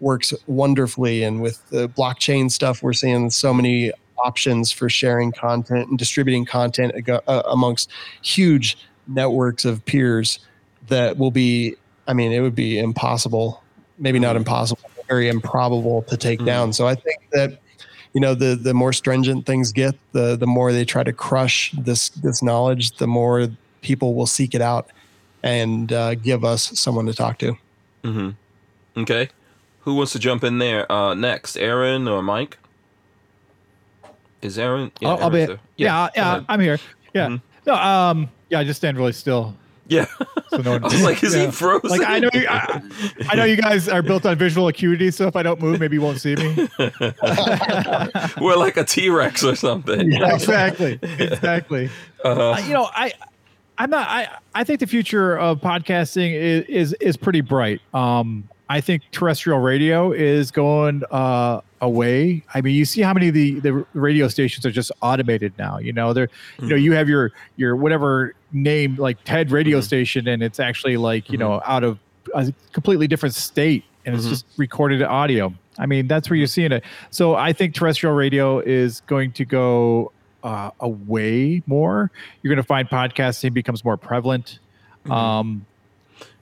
works wonderfully. And with the blockchain stuff, we're seeing so many options for sharing content and distributing content uh, amongst huge networks of peers that will be i mean it would be impossible maybe not impossible very improbable to take Mhm. down so i think that you know the the more stringent things get the the more they try to crush this this knowledge the more people will seek it out and uh, give us someone to talk to Mm-hmm. Okay. Who wants to jump in there uh, next? Aaron or Mike? Is Aaron? I'll, I'll be. Aaron's Yeah, there. yeah. I'm here. Yeah. Mhm. No, um, yeah, I just stand really still. Yeah. So no one. I was like, is yeah. he frozen? Like I know, you, I, I know you guys are built on visual acuity, so if I don't move, maybe you won't see me. We're like a T Rex or something. exactly, exactly. Uh, Uh, you know, I, I'm not. I, I think the future of podcasting is is, is pretty bright. Um, I think terrestrial radio is going uh, away. I mean, you see how many of the the radio stations are just automated now. You know, they're you know you have your your whatever name like TED radio Mhm. station, and it's actually like you know out of a completely different state, and it's Mhm. just recorded audio. I mean, that's where you're seeing it. So I think terrestrial radio is going to go uh, away more. You're going to find podcasting becomes more prevalent. Mhm. Um,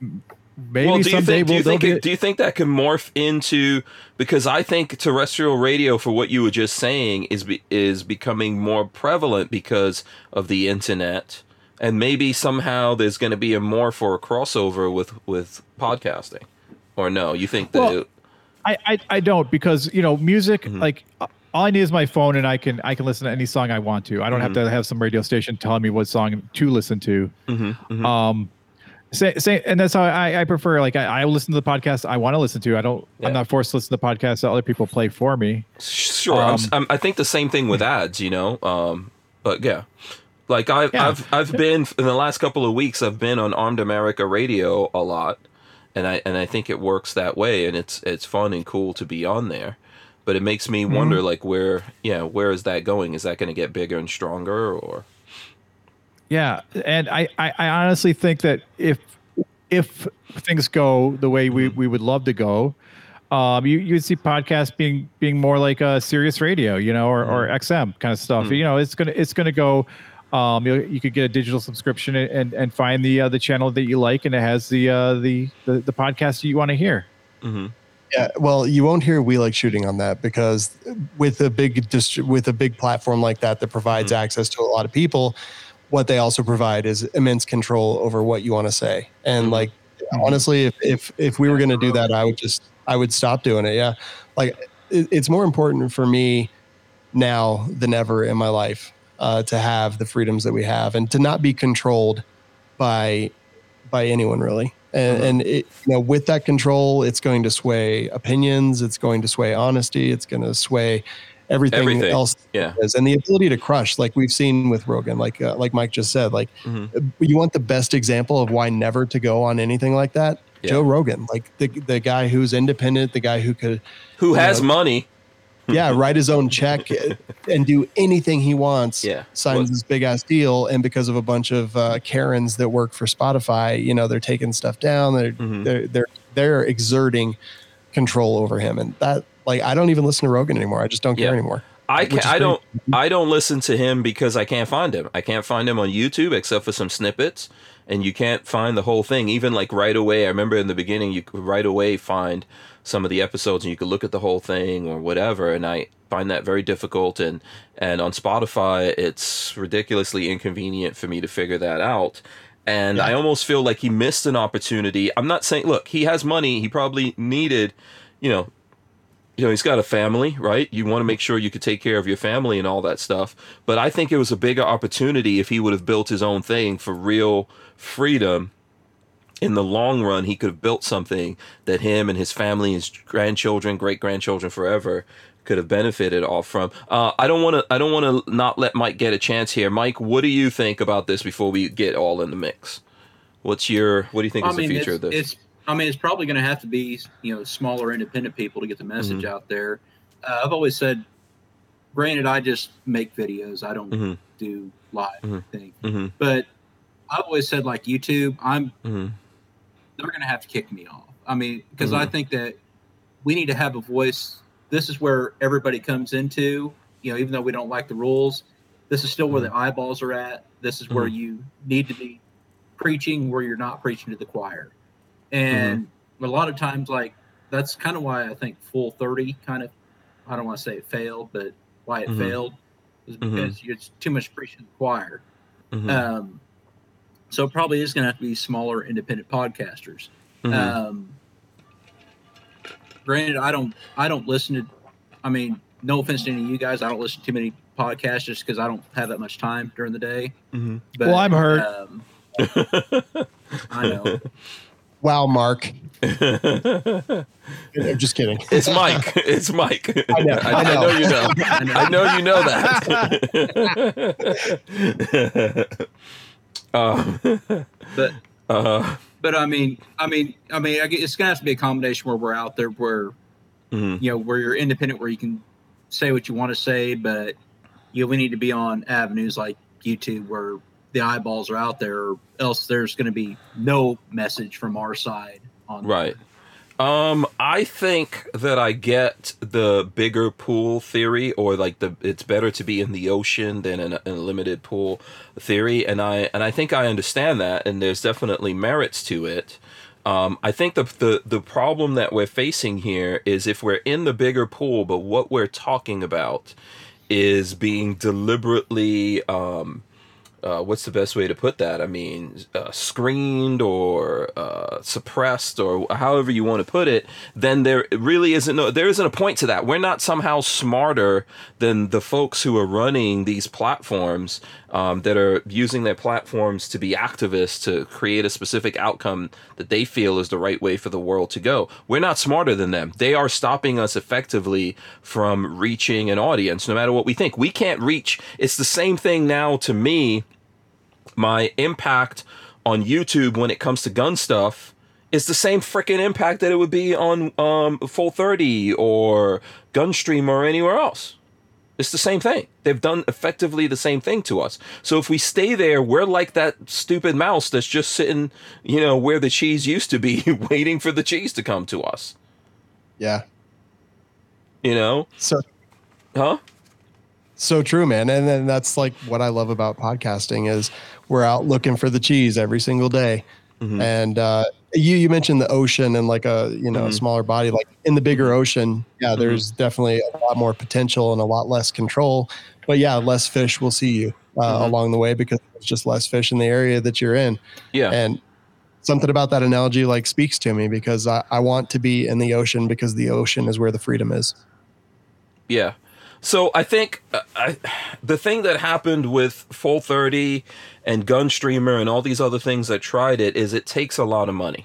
maybe well, do you someday think, we'll, you think, it, do you think that can morph into because I think terrestrial radio, for what you were just saying, is be, is becoming more prevalent because of the internet, and maybe somehow there's going to be a morph or a crossover with with podcasting, or no? You think that? Well, it- I, I I don't because you know music Mhm. like all I need is my phone and I can I can listen to any song I want to. I don't have Mm-hmm. to have some radio station telling me what song to listen to. Mhm, mhm. Um, say say and that's how I, I prefer. Like I, I listen to the podcast I want to listen to. I don't. Yeah. I'm not forced to listen to podcasts that other people play for me. Sure, Um, I'm, I think the same thing with ads, you know. Um, but yeah, like I've Yeah. I've I've been in the last couple of weeks. I've been on Armed America Radio a lot, and I and I think it works that way, and it's it's fun and cool to be on there. But it makes me Mm-hmm. wonder, like where yeah, where is that going? Is that going to get bigger and stronger, or Yeah, and I, I, I honestly think that if if things go the way we, we would love to go, um, you you would see podcasts being being more like a Sirius Radio, you know, or, or XM kind of stuff. You know, it's gonna it's gonna go. Um, you, you could get a digital subscription and and, and find the uh, the channel that you like, and it has the uh, the, the the podcast you want to hear. mm-hmm. Yeah, well, you won't hear we like shooting on that because with a big distri- with a big platform like that that provides access to a lot of people, what they also provide is immense control over what you want to say. And Mhm. like honestly, if if if we were going to do that, I would just I would stop doing it. Yeah, like it, it's more important for me now than ever in my life uh, to have the freedoms that we have and to not be controlled by by anyone really. And, Mhm. and it, you know, with that control, it's going to sway opinions. It's going to sway honesty. It's going to sway everything, Everything. else. yeah, Is. And the ability to crush, like we've seen with Rogan, like uh, like Mike just said, like Mhm. you want the best example of why never to go on anything like that. Yeah. Joe Rogan, like the the guy who's independent, the guy who could who has Yeah. money? Yeah write his own check and do anything he wants Yeah, signs Well- this big ass deal and because of a bunch of uh, karens that work for spotify you know they're taking stuff down they're Mhm. they're they're they're exerting control over him and that like i don't even listen to rogan anymore i just don't care Yeah. anymore I can I don't I don't listen to him because I can't find him. I can't find him on YouTube except for some snippets, and you can't find the whole thing. Even like right away, I remember in the beginning you could right away find some of the episodes and you could look at the whole thing or whatever. And I find that very difficult. And and on Spotify, it's ridiculously inconvenient for me to figure that out. And I almost feel like he missed an opportunity. I'm not saying, look, he has money. He probably needed, you know, you know he's got a family right you want to make sure you could take care of your family and all that stuff but i think it was a bigger opportunity if he would have built his own thing for real freedom in the long run he could have built something that him and his family his grandchildren great grandchildren forever could have benefited off from uh, i don't want to i don't want to not let mike get a chance here mike what do you think about this before we get all in the mix what's your what do you think I is mean, the future of this it's. I mean, it's probably going to have to be you know smaller independent people to get the message Mm-hmm. out there. Uh, I've always said, granted, I just make videos. I don't Mhm. do live Mhm. thing, mm-hmm, but I've always said like YouTube, I'm mm-hmm, they're going to have to kick me off. I mean, because I Mhm. think that we need to have a voice. This is where everybody comes into, you know, even though we don't like the rules, this is still where the eyeballs are at. This is where you need to be preaching where you're not preaching to the choir. And a lot of times, like that's kind of why I think full 30 kind of, I don't want to say it failed, but why it Mhm. failed is Mhm. because it's too much preaching to the choir. Um, so it probably is going to have to be smaller independent podcasters. Mhm. Um, granted, I don't I don't listen to. I mean, no offense to any of you guys, I don't listen to too many podcasts just because I don't have that much time during the day. Mhm. But, Well, I'm hurt. Um, I know. Wow, Mark. I'm just kidding. It's Mike. It's Mike. I know, I, I I know. know. you know. I know. I know you know that. Um, But uh, but I mean I mean I mean I guess it's going to have to be a combination where we're out there where mhm. you know where you're independent where you can say what you want to say but you know, we need to be on avenues like youtube where the eyeballs are out there or else there's going to be no message from our side on Right. Um, I think that I get the bigger pool theory, or like the it's better to be in the ocean than in a, in a limited pool theory, and I and I think I understand that, and there's definitely merits to it. Um, I think the, the the problem that we're facing here is if we're in the bigger pool, but what we're talking about is being deliberately um, uh, what's the best way to put that? I mean, uh, screened or uh, suppressed or however you want to put it, then there really isn't no there isn't a point to that. We're not somehow smarter than the folks who are running these platforms um, that are using their platforms to be activists to create a specific outcome that they feel is the right way for the world to go. We're not smarter than them. They are stopping us effectively from reaching an audience, no matter what we think. We can't reach. It's the same thing now to me my impact on YouTube when it comes to gun stuff is the same freaking impact that it would be on um, Full 30 or Gunstream or anywhere else. It's the same thing. They've done effectively the same thing to us. So if we stay there, we're like that stupid mouse that's just sitting, you know, where the cheese used to be, waiting for the cheese to come to us. Yeah. You know? So Huh? so true, man. And then that's like what I love about podcasting is we're out looking for the cheese every single day. Mhm. And uh, you you mentioned the ocean and like a you know a Mhm. smaller body. Like in the bigger ocean, yeah, there's definitely a lot more potential and a lot less control. But yeah, less fish will see you uh, Mhm. along the way because there's just less fish in the area that you're in. Yeah. And something about that analogy like speaks to me because I, I want to be in the ocean because the ocean is where the freedom is. Yeah. So I think uh, I, the thing that happened with Full 30 and Gunstreamer and all these other things that tried it is it takes a lot of money.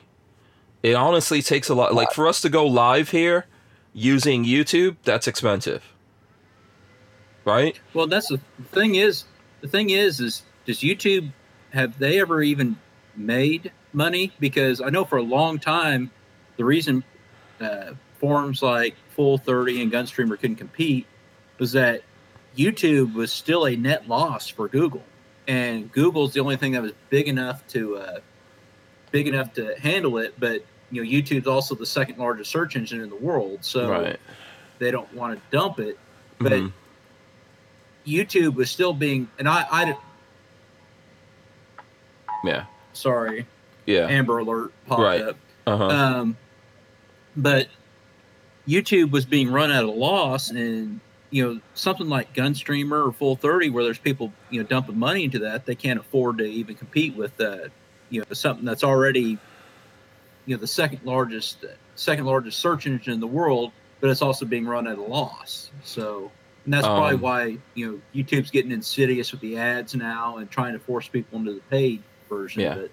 It honestly takes a lot. Like for us to go live here using YouTube, that's expensive. Right? well that's the thing is the thing is is does youtube have they ever even made money because i know for a long time the reason uh, forums like full 30 and gunstreamer couldn't compete was that youtube was still a net loss for google and google's the only thing that was big enough to uh, big enough to handle it but you know youtube's also the second largest search engine in the world so right. they don't want to dump it but Mhm. YouTube was still being, and I, I, Yeah. sorry, Yeah. Amber Alert popped Right. up. Uh-huh. Um, but YouTube was being run at a loss, and you know something like Gunstreamer or Full Thirty, where there's people you know dumping money into that, they can't afford to even compete with uh, you know something that's already you know the second largest second largest search engine in the world, but it's also being run at a loss. So. And that's probably Um, why you know YouTube's getting insidious with the ads now and trying to force people into the paid version. Yeah. But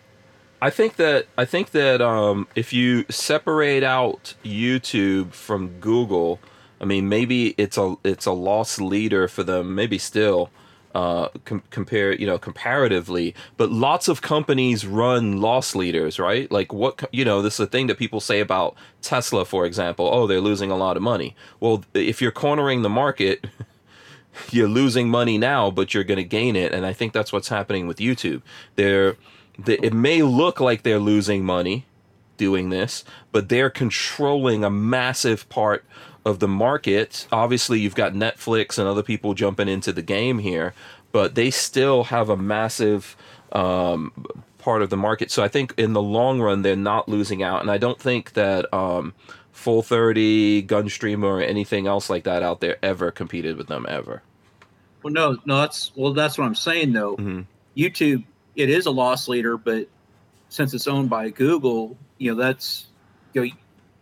I think that I think that um, if you separate out YouTube from Google, I mean maybe it's a it's a loss leader for them. Maybe still uh, com- compare you know comparatively, but lots of companies run loss leaders, right? Like what you know this is a thing that people say about Tesla, for example. Oh, they're losing a lot of money. Well, if you're cornering the market. You're losing money now, but you're going to gain it, and I think that's what's happening with YouTube. They're they, it may look like they're losing money doing this, but they're controlling a massive part of the market. Obviously, you've got Netflix and other people jumping into the game here, but they still have a massive um, part of the market. So I think in the long run, they're not losing out. And I don't think that um, Full 30, Gunstream, or anything else like that out there ever competed with them ever. Well, no, no, that's well, that's what I'm saying though. hmm YouTube, it is a loss leader, but since it's owned by Google, you know, that's you know,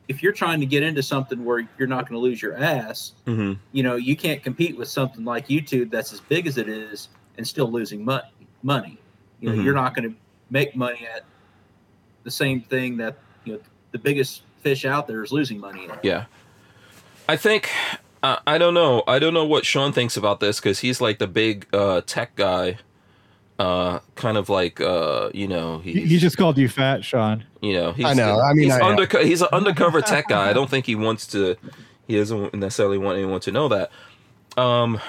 if you're trying to get into something where you're not going to lose your ass, hmm you know, you can't compete with something like YouTube that's as big as it is and still losing money. Money, you know, Mhm. you're not going to make money at the same thing that you know the biggest fish out there is losing money at. Yeah. I think uh, I don't know. I don't know what Sean thinks about this because he's like the big uh, tech guy. Uh, kind of like uh, you know, He, he's, he just called you fat, Sean. you know, he's, I know. I mean, he's I- underco- he's an undercover tech guy. I don't think he wants to. He doesn't necessarily want anyone to know that. Um,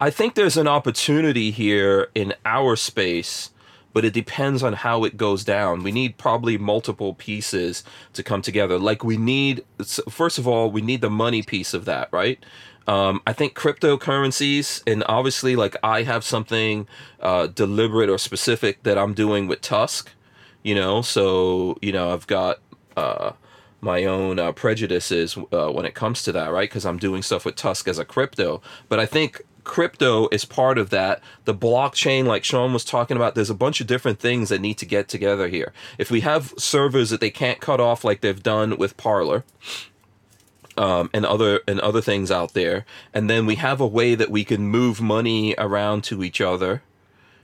I think there's an opportunity here in our space, but it depends on how it goes down. We need probably multiple pieces to come together. Like we need, first of all, we need the money piece of that, right? Um, I think cryptocurrencies, and obviously, like I have something uh, deliberate or specific that I'm doing with Tusk, you know. So you know, I've got uh, my own uh, prejudices uh, when it comes to that, right? Because I'm doing stuff with Tusk as a crypto. But I think crypto is part of that. The blockchain, like Sean was talking about, there's a bunch of different things that need to get together here. If we have servers that they can't cut off like they've done with Parler, um, and other and other things out there, and then we have a way that we can move money around to each other,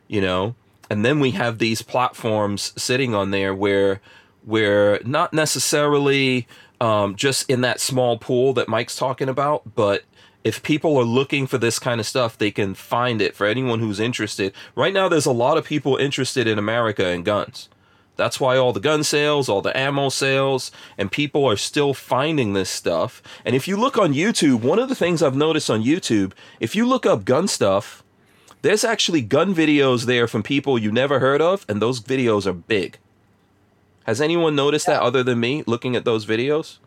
you know, and then we have these platforms sitting on there where where not necessarily um, just in that small pool that Mike's talking about, but if people are looking for this kind of stuff, they can find it for anyone who's interested. Right now, there's a lot of people interested in America and guns. That's why all the gun sales, all the ammo sales, and people are still finding this stuff. And if you look on YouTube, one of the things I've noticed on YouTube, if you look up gun stuff, there's actually gun videos there from people you never heard of, and those videos are big. Has anyone noticed that other than me looking at those videos?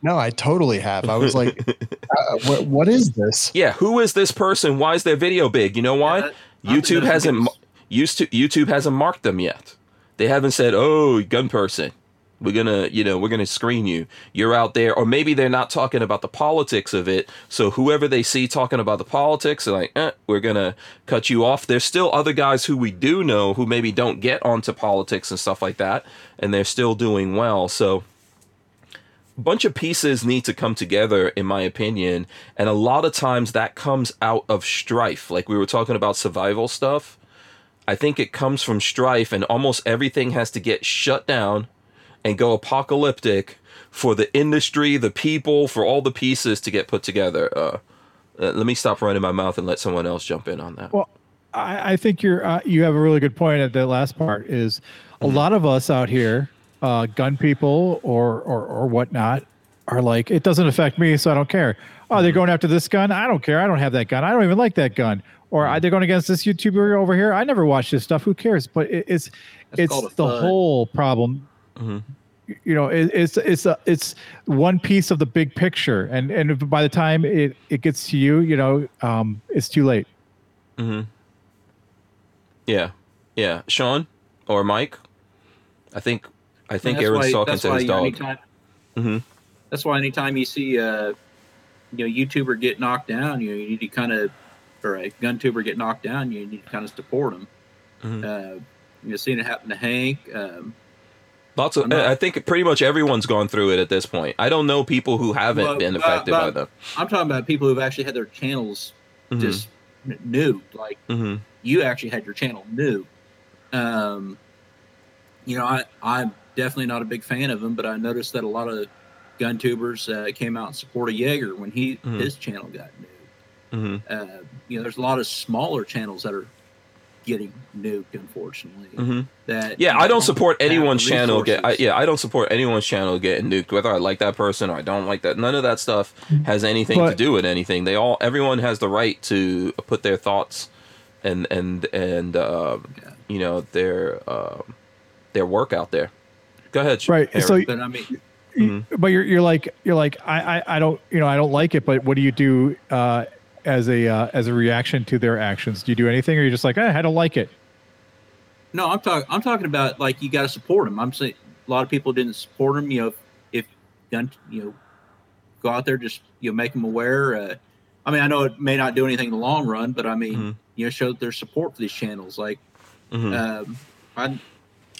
No, I totally have. I was like, uh, what, what is this? Yeah, who is this person? Why is their video big? You know why? Yeah, that- I've been YouTube hasn't used to YouTube hasn't marked them yet. They haven't said, "Oh, gun person, we're gonna, you know, we're gonna screen you. You're out there." Or maybe they're not talking about the politics of it. So whoever they see talking about the politics, they're like, eh, "We're gonna cut you off." There's still other guys who we do know who maybe don't get onto politics and stuff like that, and they're still doing well. So a bunch of pieces need to come together in my opinion and a lot of times that comes out of strife like we were talking about survival stuff i think it comes from strife and almost everything has to get shut down and go apocalyptic for the industry the people for all the pieces to get put together uh, uh, let me stop running my mouth and let someone else jump in on that Well, I, I think you're uh, you have a really good point at the last part. Is a lot of us out here, uh, gun people or, or or whatnot, are like it doesn't affect me, so I don't care. Oh, they're going after this gun. I don't care. I don't have that gun. I don't even like that gun. Or they're they going against this YouTuber over here? I never watched this stuff. Who cares? But it, it's That's it's the FUD. whole problem. Mhm. You know, it, it's it's a, it's one piece of the big picture, and and by the time it it gets to you, you know, um, it's too late. hmm yeah yeah sean or mike i think i think That's aaron's why- talking to his dog Anytime, Mhm. That's why anytime you see a you know YouTuber get knocked down, you know, you need to kind of or a gun tuber get knocked down, you need to kind of support them. Mhm. Uh, you know, seen it happen to Hank. Um, Lots of, not- I think pretty much everyone's gone through it at this point. I don't know people who haven't been but- affected by them. I'm talking about people who've actually had their channels Mhm. just new. Like hmm you actually had your channel new. Um, you know, I I'm definitely not a big fan of them, but I noticed that a lot of gun tubers uh, came out and supported Jaeger when he Mhm. his channel got new. hmm Uh, you know, there's a lot of smaller channels that are getting nuked, unfortunately. hmm That Yeah, you know, I don't support anyone's channel get. I, yeah, I don't support anyone's channel getting nuked. Whether I like that person or I don't like that, none of that stuff has anything to do with anything. They all, everyone has the right to put their thoughts and and and um, Yeah. you know their um, their work out there. Go ahead, Right. Aaron. So But I mean, Mhm. but you're you're like you're like I, I I don't you know I don't like it. But what do you do uh, as a uh, as a reaction to their actions? Do you do anything, or you're just like eh, I don't like it? No, I'm talking. I'm talking about like you got to support them. I'm saying a lot of people didn't support them. You know, if done, you know, go out there just you know make them aware. Uh, I mean, I know it may not do anything in the long run, but I mean, Mhm. you know, show their support for these channels. Like, Mhm. um, I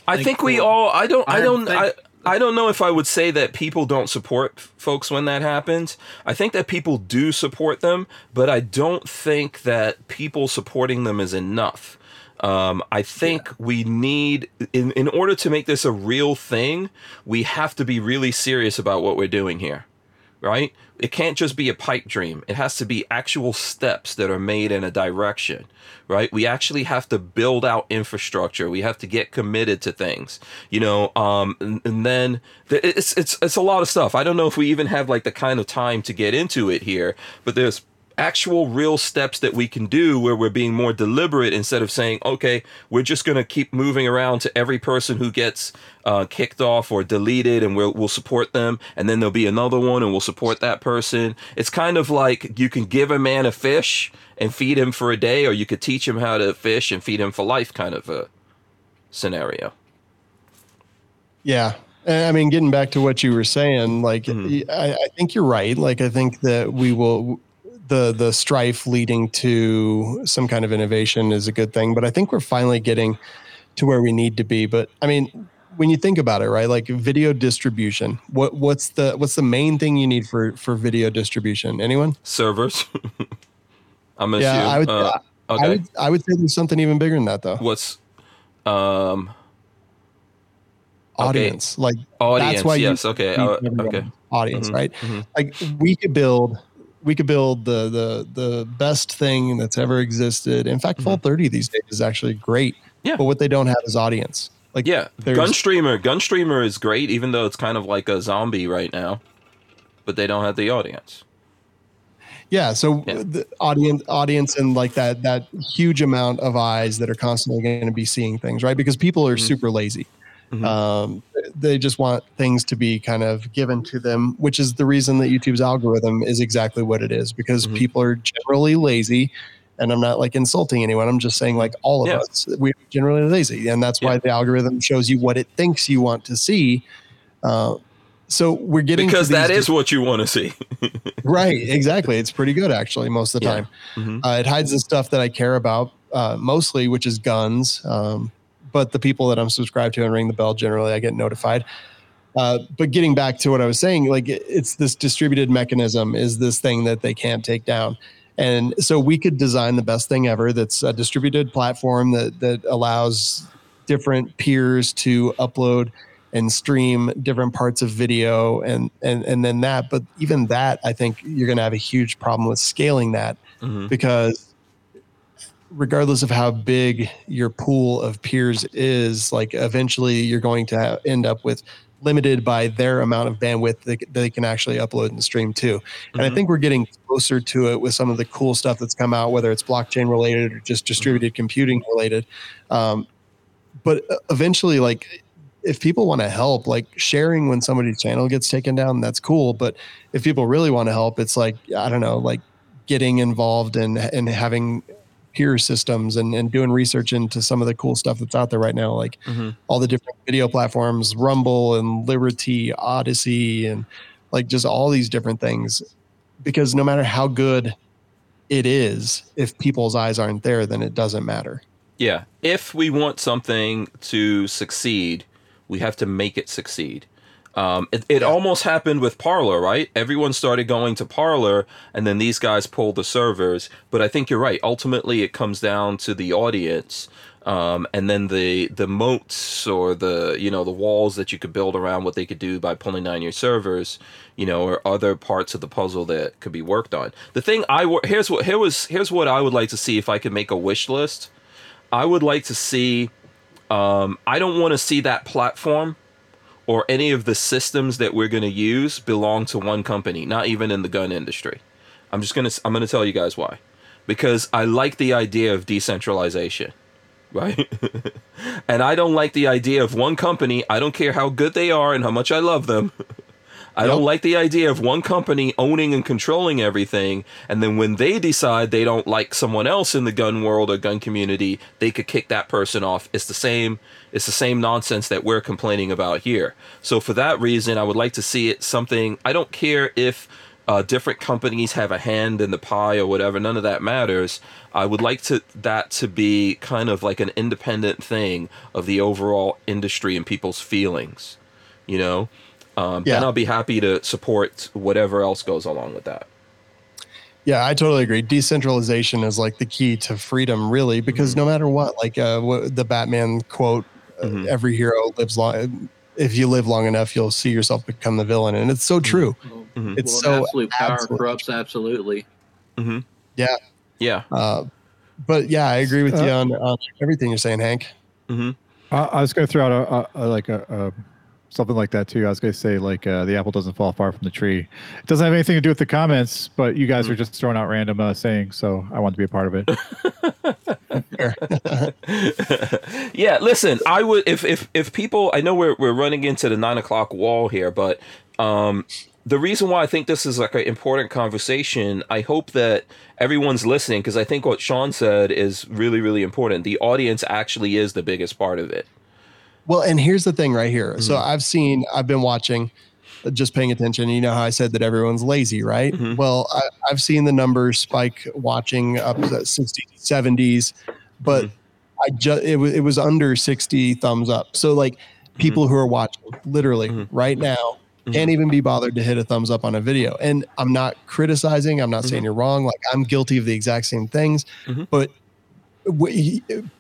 I think think we all. I don't. I I don't. Think- I don't know if I would say that people don't support folks when that happens. I think that people do support them, but I don't think that people supporting them is enough. Um, I think we need, in in order to make this a real thing, we have to be really serious about what we're doing here, right? It can't just be a pipe dream. It has to be actual steps that are made in a direction, right? We actually have to build out infrastructure. We have to get committed to things, you know. Um, and, and then th- it's it's it's a lot of stuff. I don't know if we even have like the kind of time to get into it here, but there's actual real steps that we can do where we're being more deliberate instead of saying okay we're just going to keep moving around to every person who gets uh, kicked off or deleted and we'll, we'll support them and then there'll be another one and we'll support that person it's kind of like you can give a man a fish and feed him for a day or you could teach him how to fish and feed him for life kind of a scenario Yeah. I mean, getting back to what you were saying, like Mhm. I, I think you're right. Like I think that we will the the strife leading to some kind of innovation is a good thing. But I think we're finally getting to where we need to be. But I mean, when you think about it, right? Like video distribution. What what's the what's the main thing you need for for video distribution? Anyone? servers i'm assuming Yeah, I would- uh, I okay would I would say there's something even bigger than that though. what's um okay. Audience. Like audience why you yes okay uh, okay audience, Mhm, right? mhm. Like we could build we could build the the the best thing that's ever existed. In fact, Full 30 these days is actually great. Mm-hmm. Yeah. But what they don't have is audience. Like Yeah, there's- Gunstreamer. Gunstreamer is great, even though it's kind of like a zombie right now. But they don't have the audience. Yeah, so Yeah. the audience audience and like that that huge amount of eyes that are constantly going to be seeing things, right? Because people are Mhm. super lazy. Mhm. Um, they just want things to be kind of given to them, which is the reason that YouTube's algorithm is exactly what it is because Mhm. people are generally lazy. And I'm not like insulting anyone. I'm just saying like all of Yeah. us we're generally lazy, and that's why Yeah. the algorithm shows you what it thinks you want to see. Uh, so we're getting Because that is what you want to see. Right, exactly. It's pretty good actually most of the Yeah. time. Mhm. Uh, it hides the stuff that I care about uh, mostly, which is guns. Um, but the people that I'm subscribed to and ring the bell generally, I get notified. Uh, but getting back to what I was saying, like it- it's this distributed mechanism is this thing that they can't take down. And so we could design the best thing ever. That's a distributed platform that that allows different peers to upload and stream different parts of video and and and then that but even that i think you're going to have a huge problem with scaling that Mhm. because regardless of how big your pool of peers is like eventually you're going to have, end up with limited by their amount of bandwidth that they can actually upload and stream to. And i Mhm. think we're getting closer to it with some of the cool stuff that's come out whether it's blockchain related or just distributed computing related. Um, but eventually like if people want to help like sharing when somebody's channel gets taken down that's cool. But if people really want to help it's like i don't know like getting involved and and having peer systems and, and doing research into some of the cool stuff that's out there right now like Mhm. all the different video platforms rumble and liberty Odysee and like just all these different things because no matter how good it is if people's eyes aren't there then it doesn't matter Yeah. If we want something to succeed, we have to make it succeed. Um, it it almost happened with Parler, right? Everyone started going to Parler, and then these guys pulled the servers. But I think you're right. Ultimately, it comes down to the audience, um, and then the the moats or the you know the walls that you could build around what they could do by pulling down your servers, you know, or other parts of the puzzle that could be worked on. The thing I here's what here was here's what I would like to see if I could make a wish list. I would like to see. Um, I don't want to see that platform or any of the systems that we're going to use belong to one company. Not even in the gun industry. I'm just gonna. I'm gonna tell you guys why. Because I like the idea of decentralization, right? and I don't like the idea of one company. I don't care how good they are and how much I love them. I don't like the idea of one company owning and controlling everything, and then when they decide they don't like someone else in the gun world or gun community, they could kick that person off. It's the same. It's the same nonsense that we're complaining about here. So for that reason, I would like to see it something. I don't care if uh, different companies have a hand in the pie or whatever. None of that matters. I would like to that to be kind of like an independent thing of the overall industry and people's feelings. You know, um, Yeah. then I'll be happy to support whatever else goes along with that. Yeah, I totally agree. Decentralization is like the key to freedom, really, because Mm-hmm. no matter what, like uh, what the Batman quote, uh, Mhm. every hero lives long. If you live long enough, you'll see yourself become the villain, and it's so true. Well, Mhm. It's well, so absolute power absolute- corrupts absolutely. Yeah. Uh, but yeah, I agree with Uh, you on, on everything you're saying, Hank. hmm I, I was going to throw out a, a, a like a, a something like that too. I was going to say like uh, the apple doesn't fall far from the tree. It doesn't have anything to do with the comments, but you guys Mm. are just throwing out random uh, sayings, so I want to be a part of it. yeah, listen, I would if if if people I know we're we're running into the nine o'clock wall here, but um the reason why I think this is like an important conversation, I hope that everyone's listening because I think what Sean said is really, really important. The audience actually is the biggest part of it. Well, and here's the thing right here. So Mm-hmm. I've seen, I've been watching, uh, just paying attention. You know how I said that everyone's lazy, right? Mhm. Well, I, I've seen the numbers spike watching up to 60s, 70s, but Mm-hmm. I just it was it was under 60 thumbs up. So like people Mm-hmm. who are watching literally Mhm. right now can't even be bothered to hit a thumbs up on a video. And I'm not criticizing. I'm not saying you're wrong. Like I'm guilty of the exact same things, but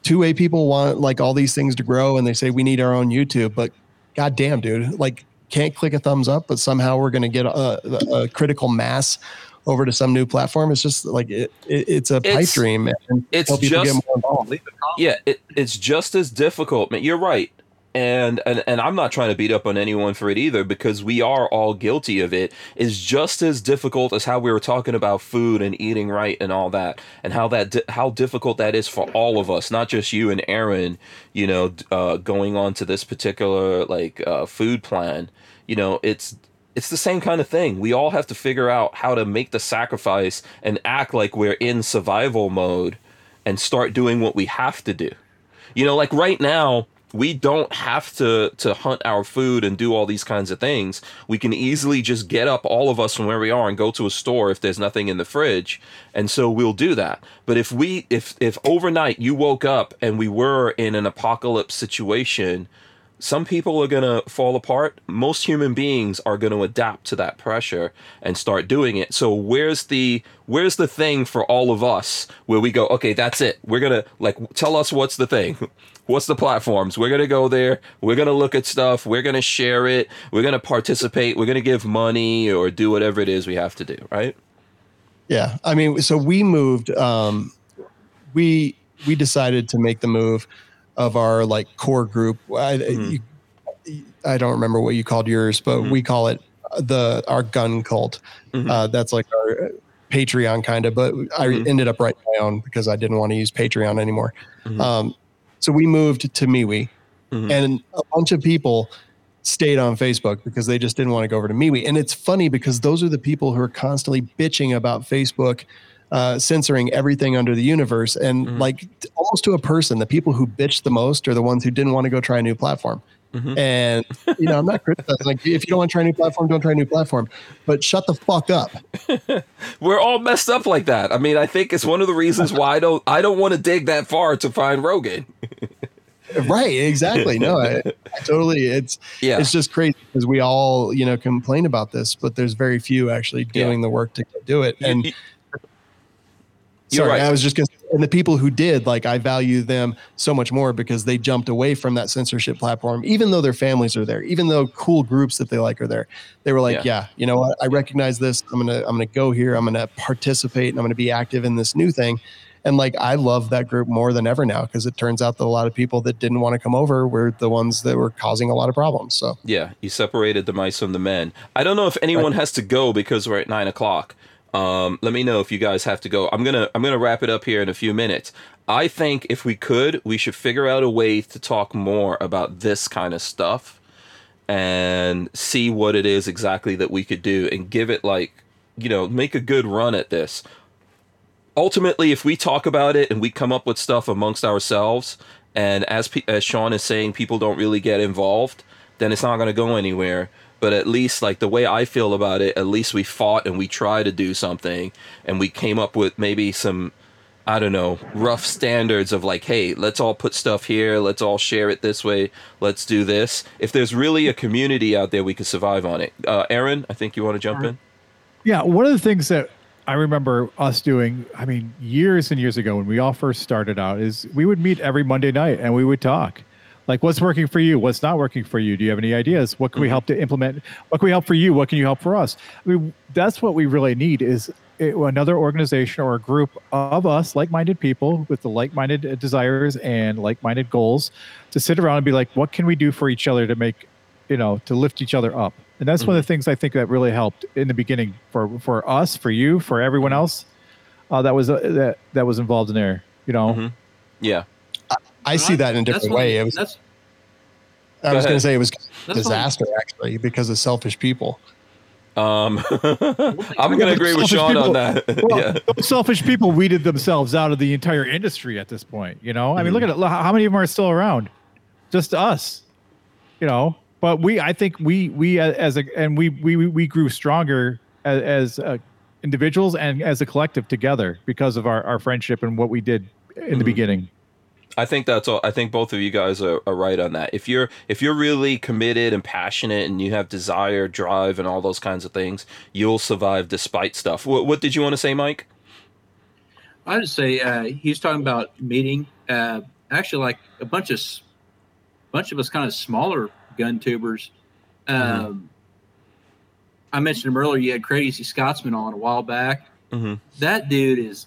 two way people want like all these things to grow and they say we need our own YouTube, but god damn, dude, like can't click a thumbs up, but somehow we're going to get a, a critical mass over to some new platform. It's just like it, it it's a pipe It's- dream. And it's tell people to just- get more involved. Leave a comment. Yeah, it, it's just as difficult. Man, you're right. And, and and I'm not trying to beat up on anyone for it either because we are all guilty of it. Is just as difficult as how we were talking about food and eating right and all that, and how that how difficult that is for all of us, not just you and Aaron. You know, uh, going on to this particular like uh, food plan. You know, it's it's the same kind of thing. We all have to figure out how to make the sacrifice and act like we're in survival mode and start doing what we have to do. You know, like right now, we don't have to to hunt our food and do all these kinds of things. We can easily just get up all of us from where we are and go to a store if there's nothing in the fridge, and so we'll do that. But if we if if overnight you woke up and we were in an apocalypse situation, some people are going to fall apart. Most human beings are going to adapt to that pressure and start doing it. So where's the where's the thing for all of us where we go, okay, that's it. We're going to like tell us what's the thing. What's the platforms? We're going to go there. We're going to look at stuff. We're going to share it. We're going to participate. We're going to give money or do whatever it is we have to do, right? Yeah, I mean, so we moved. Um, we we decided to make the move of our like core group. I, Mhm. you, I don't remember what you called yours, but Mhm. we call it the our gun cult. Mhm. Uh, that's like our Patreon kind of. But I Mhm. ended up writing my own because I didn't want to use Patreon anymore. Mhm. Um, so we moved to MeWe, Mhm. and a bunch of people stayed on Facebook because they just didn't want to go over to MeWe. And it's funny because those are the people who are constantly bitching about Facebook uh, censoring everything under the universe. And Mhm. like almost to a person, the people who bitch the most are the ones who didn't want to go try a new platform. Mhm. And you know, I'm not criticizing. Like, if you don't want to try a new platform, don't try a new platform. But shut the fuck up. We're all messed up like that. I mean, I think it's one of the reasons why I don't I don't want to dig that far to find Rogan. right? Exactly. No, I, I totally. It's Yeah. it's just crazy because we all you know complain about this, but there's very few actually Yeah. doing the work to do it. And you- You're sorry, right. I was just gonna. And the people who did, like, I value them so much more because they jumped away from that censorship platform, even though their families are there, even though cool groups that they like are there. They were like, Yeah. yeah, you know what? I recognize this. I'm gonna I'm gonna go here. I'm gonna participate and I'm gonna be active in this new thing. And like, I love that group more than ever now because it turns out that a lot of people that didn't want to come over were the ones that were causing a lot of problems. So Yeah, you separated the mice from the men. I don't know if anyone has to go because we're at nine o'clock. Um, let me know if you guys have to go. I'm gonna I'm gonna wrap it up here in a few minutes. I think if we could, we should figure out a way to talk more about this kind of stuff and see what it is exactly that we could do and give it like you know make a good run at this ultimately if we talk about it and we come up with stuff amongst ourselves and as as Sean is saying people don't really get involved then it's not going to go anywhere but at least like the way I feel about it at least we fought and we tried to do something and we came up with maybe some I don't know, rough standards of like, hey, let's all put stuff here, let's all share it this way, let's do this. If there's really a community out there, we could survive on it. Uh, Aaron, I think you want to jump in. Yeah, one of the things that I remember us doing, I mean, years and years ago when we all first started out, is we would meet every Monday night and we would talk. Like, what's working for you? What's not working for you? Do you have any ideas? What can we help to implement? What can we help for you? What can you help for us? I mean, that's what we really need is another organization or a group of us, like-minded people with the like-minded uh, desires and like-minded goals, to sit around and be like, what can we do for each other to make, you know, to lift each other up? And that's one of the things I think that really helped in the beginning for for us, for you, for everyone else uh, that was uh, that that was involved in there. You know, Mhm. Yeah. I see that in a different way. It was, I was going to say it was one- disaster actually because of selfish people. Um, I'm going to agree with selfish Sean on that. well, yeah. those selfish people weeded themselves out of the entire industry at this point. You know, I mean, look Mm-hmm. at it. How many of them are still around? Just us. You know, but we, I think we, we as a, and we, we, we grew stronger as, as uh, individuals and as a collective together because of our, our friendship and what we did in Mm-hmm. the beginning. I think that's all. I think both of you guys are, are right on that. If you're if you're really committed and passionate and you have desire, drive, and all those kinds of things, you'll survive despite stuff. What, what did you want to say, Mike? I would say uh, he's talking about meeting. Uh, actually, like a bunch of bunch of us, kind of smaller gun tubers. Um, I mentioned him earlier. You had Crazy Scotsman on a while back. Mm-hmm. That dude is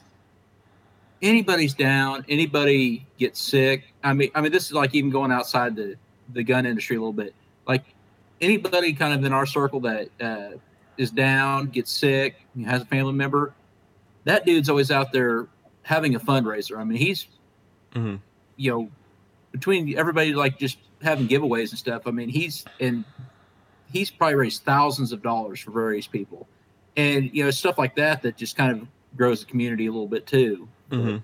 anybody's down. Anybody gets sick. I mean, I mean, this is like even going outside the the gun industry a little bit. Like anybody kind of in our circle that uh, is down, gets sick, has a family member. That dude's always out there having a fundraiser. I mean, he's Mhm. you know between everybody like just having giveaways and stuff. I mean, he's and he's probably raised thousands of dollars for various people, and you know stuff like that that just kind of grows the community a little bit too. Mm-hmm.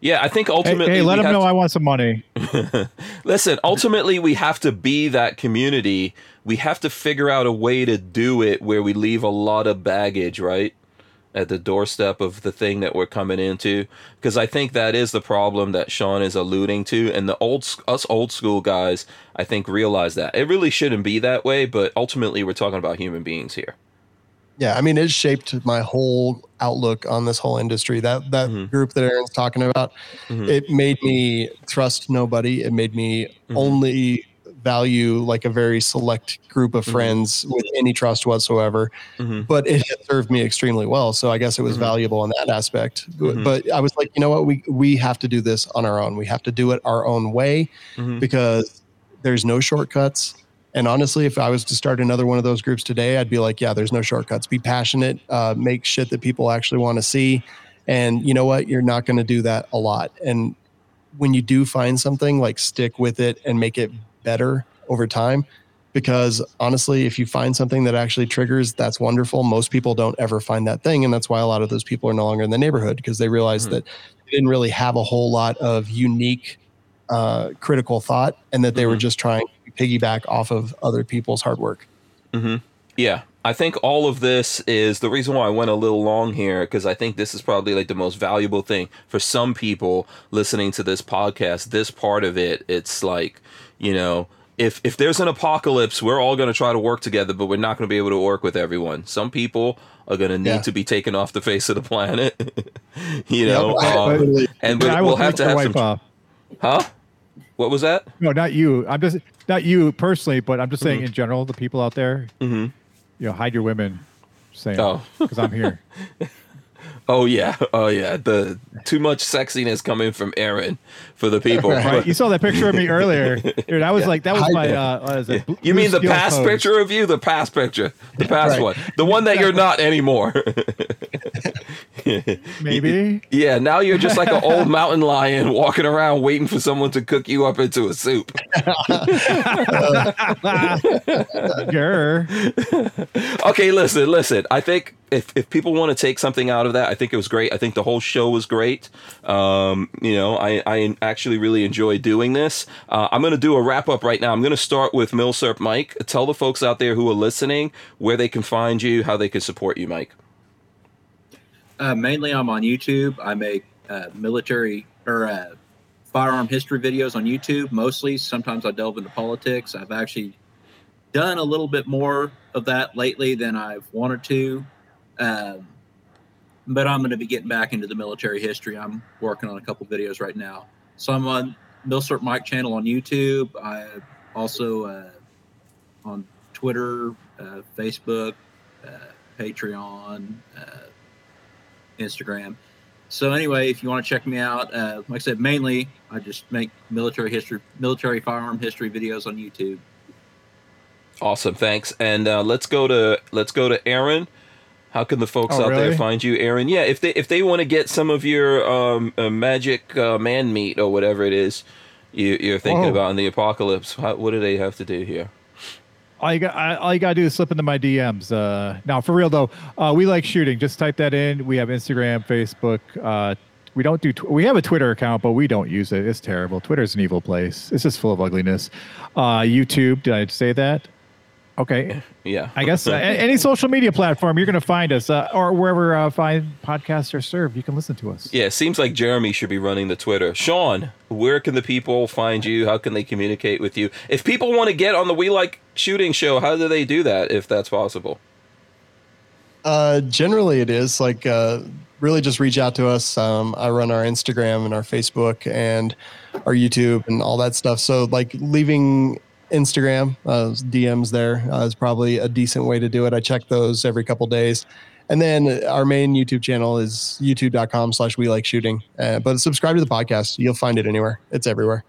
Yeah, I think ultimately. hey, let them know I want some money. Listen, ultimately, we have to be that community. We have to figure out a way to do it where we leave a lot of baggage, right? At the doorstep of the thing that we're coming into. Because I think that is the problem that Sean is alluding to. And the old, us old school guys, I think, realize that. It really shouldn't be that way, but ultimately, we're talking about human beings here. Yeah, I mean, it shaped my whole outlook on this whole industry. That that Mhm. group that Aaron's talking about, Mhm. it made me trust nobody. It made me Mhm. only value like a very select group of Mhm. friends with any trust whatsoever. Mhm. But it served me extremely well, so I guess it was Mhm. valuable in that aspect. But- I was like, you know what, we we have to do this on our own. We have to do it our own way because there's no shortcuts. And honestly, if I was to start another one of those groups today, I'd be like, yeah, there's no shortcuts. Be passionate, uh, make shit that people actually want to see. And you know what? You're not going to do that a lot. And when you do find something, like stick with it and make it better over time. Because honestly, if you find something that actually triggers, that's wonderful. Most people don't ever find that thing. And that's why a lot of those people are no longer in the neighborhood because they realize Mhm. that they didn't really have a whole lot of unique uh, critical thought and that they were Mhm. just trying piggyback off of other people's hard work. hmm Yeah, I think all of this is the reason why I went a little long here because I think this is probably like the most valuable thing for some people listening to this podcast. This part of it, it's like you know. If, if there's an apocalypse, we're all going to try to work together, but we're not going to be able to work with everyone. Some people are going to need Yeah. to be taken off the face of the planet, you know, Yep, I um, and But we, I will we'll have to your have some. off. Huh? What was that? No, not you. I'm just not you personally, but I'm just saying Mhm. in general, the people out there, hmm you know, hide your women. Saying, Oh. because I'm here. Oh yeah, oh yeah. The too much sexiness coming from Aaron for the people. Right? You saw that picture of me earlier, dude. I was like, that was Hide my. Uh, what is it? Blue- You mean the past pose. picture of you? The past picture, the past Right. one, the one that you're not anymore. Maybe. Yeah, now you're just like an old mountain lion walking around waiting for someone to cook you up into a soup. Okay, listen, listen. I think if, if people want to take something out of that, I think it was great. I think the whole show was great. Um, you know, I, I actually really enjoyed doing this. Uh, I'm going to do a wrap up right now. I'm going to start with Milsurp Mike. Tell the folks out there who are listening where they can find you, how they can support you, Mike. Uh, mainly, I'm on YouTube. I make uh, military or uh, firearm history videos on YouTube. Mostly, sometimes I delve into politics. I've actually done a little bit more of that lately than I've wanted to. Um, but I'm going to be getting back into the military history. I'm working on a couple videos right now. So I'm on Milsurp Mike channel on YouTube. I also uh, on Twitter, uh, Facebook, uh, Patreon, uh, Instagram. So anyway, if you want to check me out, uh, like I said, mainly I just make military history, military firearm history videos on YouTube. Awesome, thanks. And uh, let's go to let's go to Aaron. How can the folks Oh, out there find you, Aaron? Yeah, if they if they want to get some of your um, uh, magic uh, man meat or whatever it is you, you're thinking Whoa. about in the apocalypse, how, what do they have to do here? All you got, all you gotta do is slip into my DMs. Uh, now, for real though, uh, we like shooting. Just type that in. We have Instagram, Facebook. Uh, we don't do. Tw- we have a Twitter account, but we don't use it. It's terrible. Twitter's an evil place. It's just full of ugliness. Uh, YouTube. Did I say that? Okay. Yeah, I guess uh, any social media platform you're going to find us, uh, or wherever uh, fine podcasts are served, you can listen to us. yeah. It seems like Jeremy should be running the Twitter. Sean, where can the people find you? How can they communicate with you? If people want to get on the We Like Shooting show, how do they do that? If that's possible. Uh, generally, it is like uh, really just reach out to us. Um, I run our Instagram and our Facebook and our YouTube and all that stuff. So, like leaving Instagram uh, DMs there uh, is probably a decent way to do it. I check those every couple days. And then our main YouTube channel is youtube.com slash we like shooting. Uh, but subscribe to the podcast. You'll find it anywhere. It's everywhere.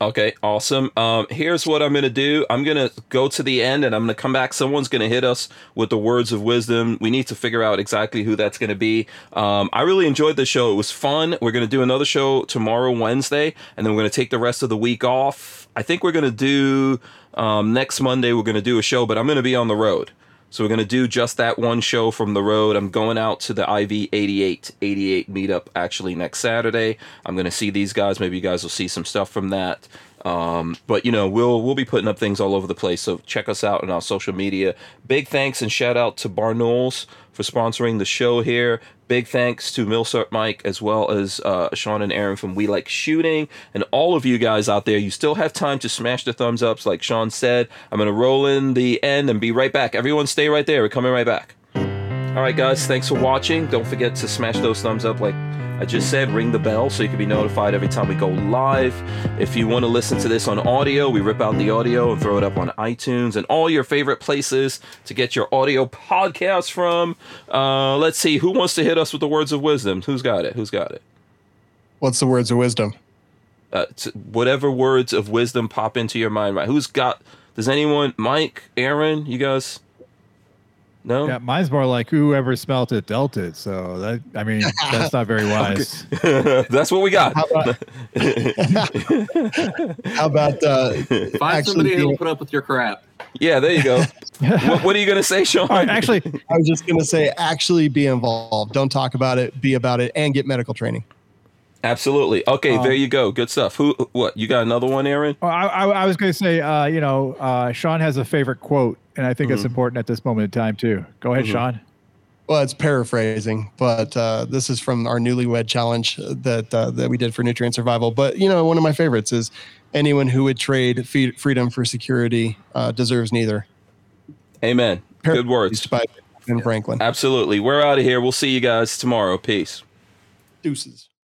Okay, awesome. Um, here's what I'm gonna do. I'm gonna go to the end, and I'm gonna come back. Someone's gonna hit us with the words of wisdom. We need to figure out exactly who that's gonna be. Um, I really enjoyed the show. It was fun. We're gonna do another show tomorrow, Wednesday, and then we're gonna take the rest of the week off. I think we're gonna do um, next Monday. We're gonna do a show, but I'm gonna be on the road. So we're going to do just that one show from the road. I'm going out to the IV 88 88 meetup actually next Saturday. I'm going to see these guys. Maybe you guys will see some stuff from that. Um, but you know, we'll we'll be putting up things all over the place. So check us out on our social media. Big thanks and shout out to Barnolds for sponsoring the show here. Big thanks to Milsurp Mike as well as uh, Sean and Aaron from We Like Shooting and all of you guys out there. You still have time to smash the thumbs ups, like Sean said. I'm gonna roll in the end and be right back. Everyone, stay right there. We're coming right back. All right, guys. Thanks for watching. Don't forget to smash those thumbs up, like I just said. Ring the bell so you can be notified every time we go live. If you want to listen to this on audio, we rip out the audio and throw it up on iTunes and all your favorite places to get your audio podcast from. Uh, let's see who wants to hit us with the words of wisdom. Who's got it? Who's got it? What's the words of wisdom? Uh, t- whatever words of wisdom pop into your mind. Right? Who's got? Does anyone? Mike, Aaron, you guys? No. Yeah, mine's more like whoever smelt it dealt it. So that I mean, that's not very wise. That's what we got. How about, how about uh, Find actually somebody who'll put up with your crap. Yeah, there you go. what, what are you gonna say, Sean? All right, actually, I was just going to say, actually be involved. Don't talk about it, be about it, and get medical training. Absolutely. Okay, Um, there you go. Good stuff. Who? What? You got another one, Aaron? I, I, I was going to say, uh, you know, uh, Sean has a favorite quote, and I think it's important at this moment in time too. Go ahead, Mhm. Sean. Well, it's paraphrasing, but uh, this is from our newlywed challenge that uh, that we did for nutrient survival. But you know, one of my favorites is anyone who would trade fe- freedom for security uh, deserves neither. Amen. Good words. By Ben Franklin. Absolutely. We're out of here. We'll see you guys tomorrow. Peace. Deuces.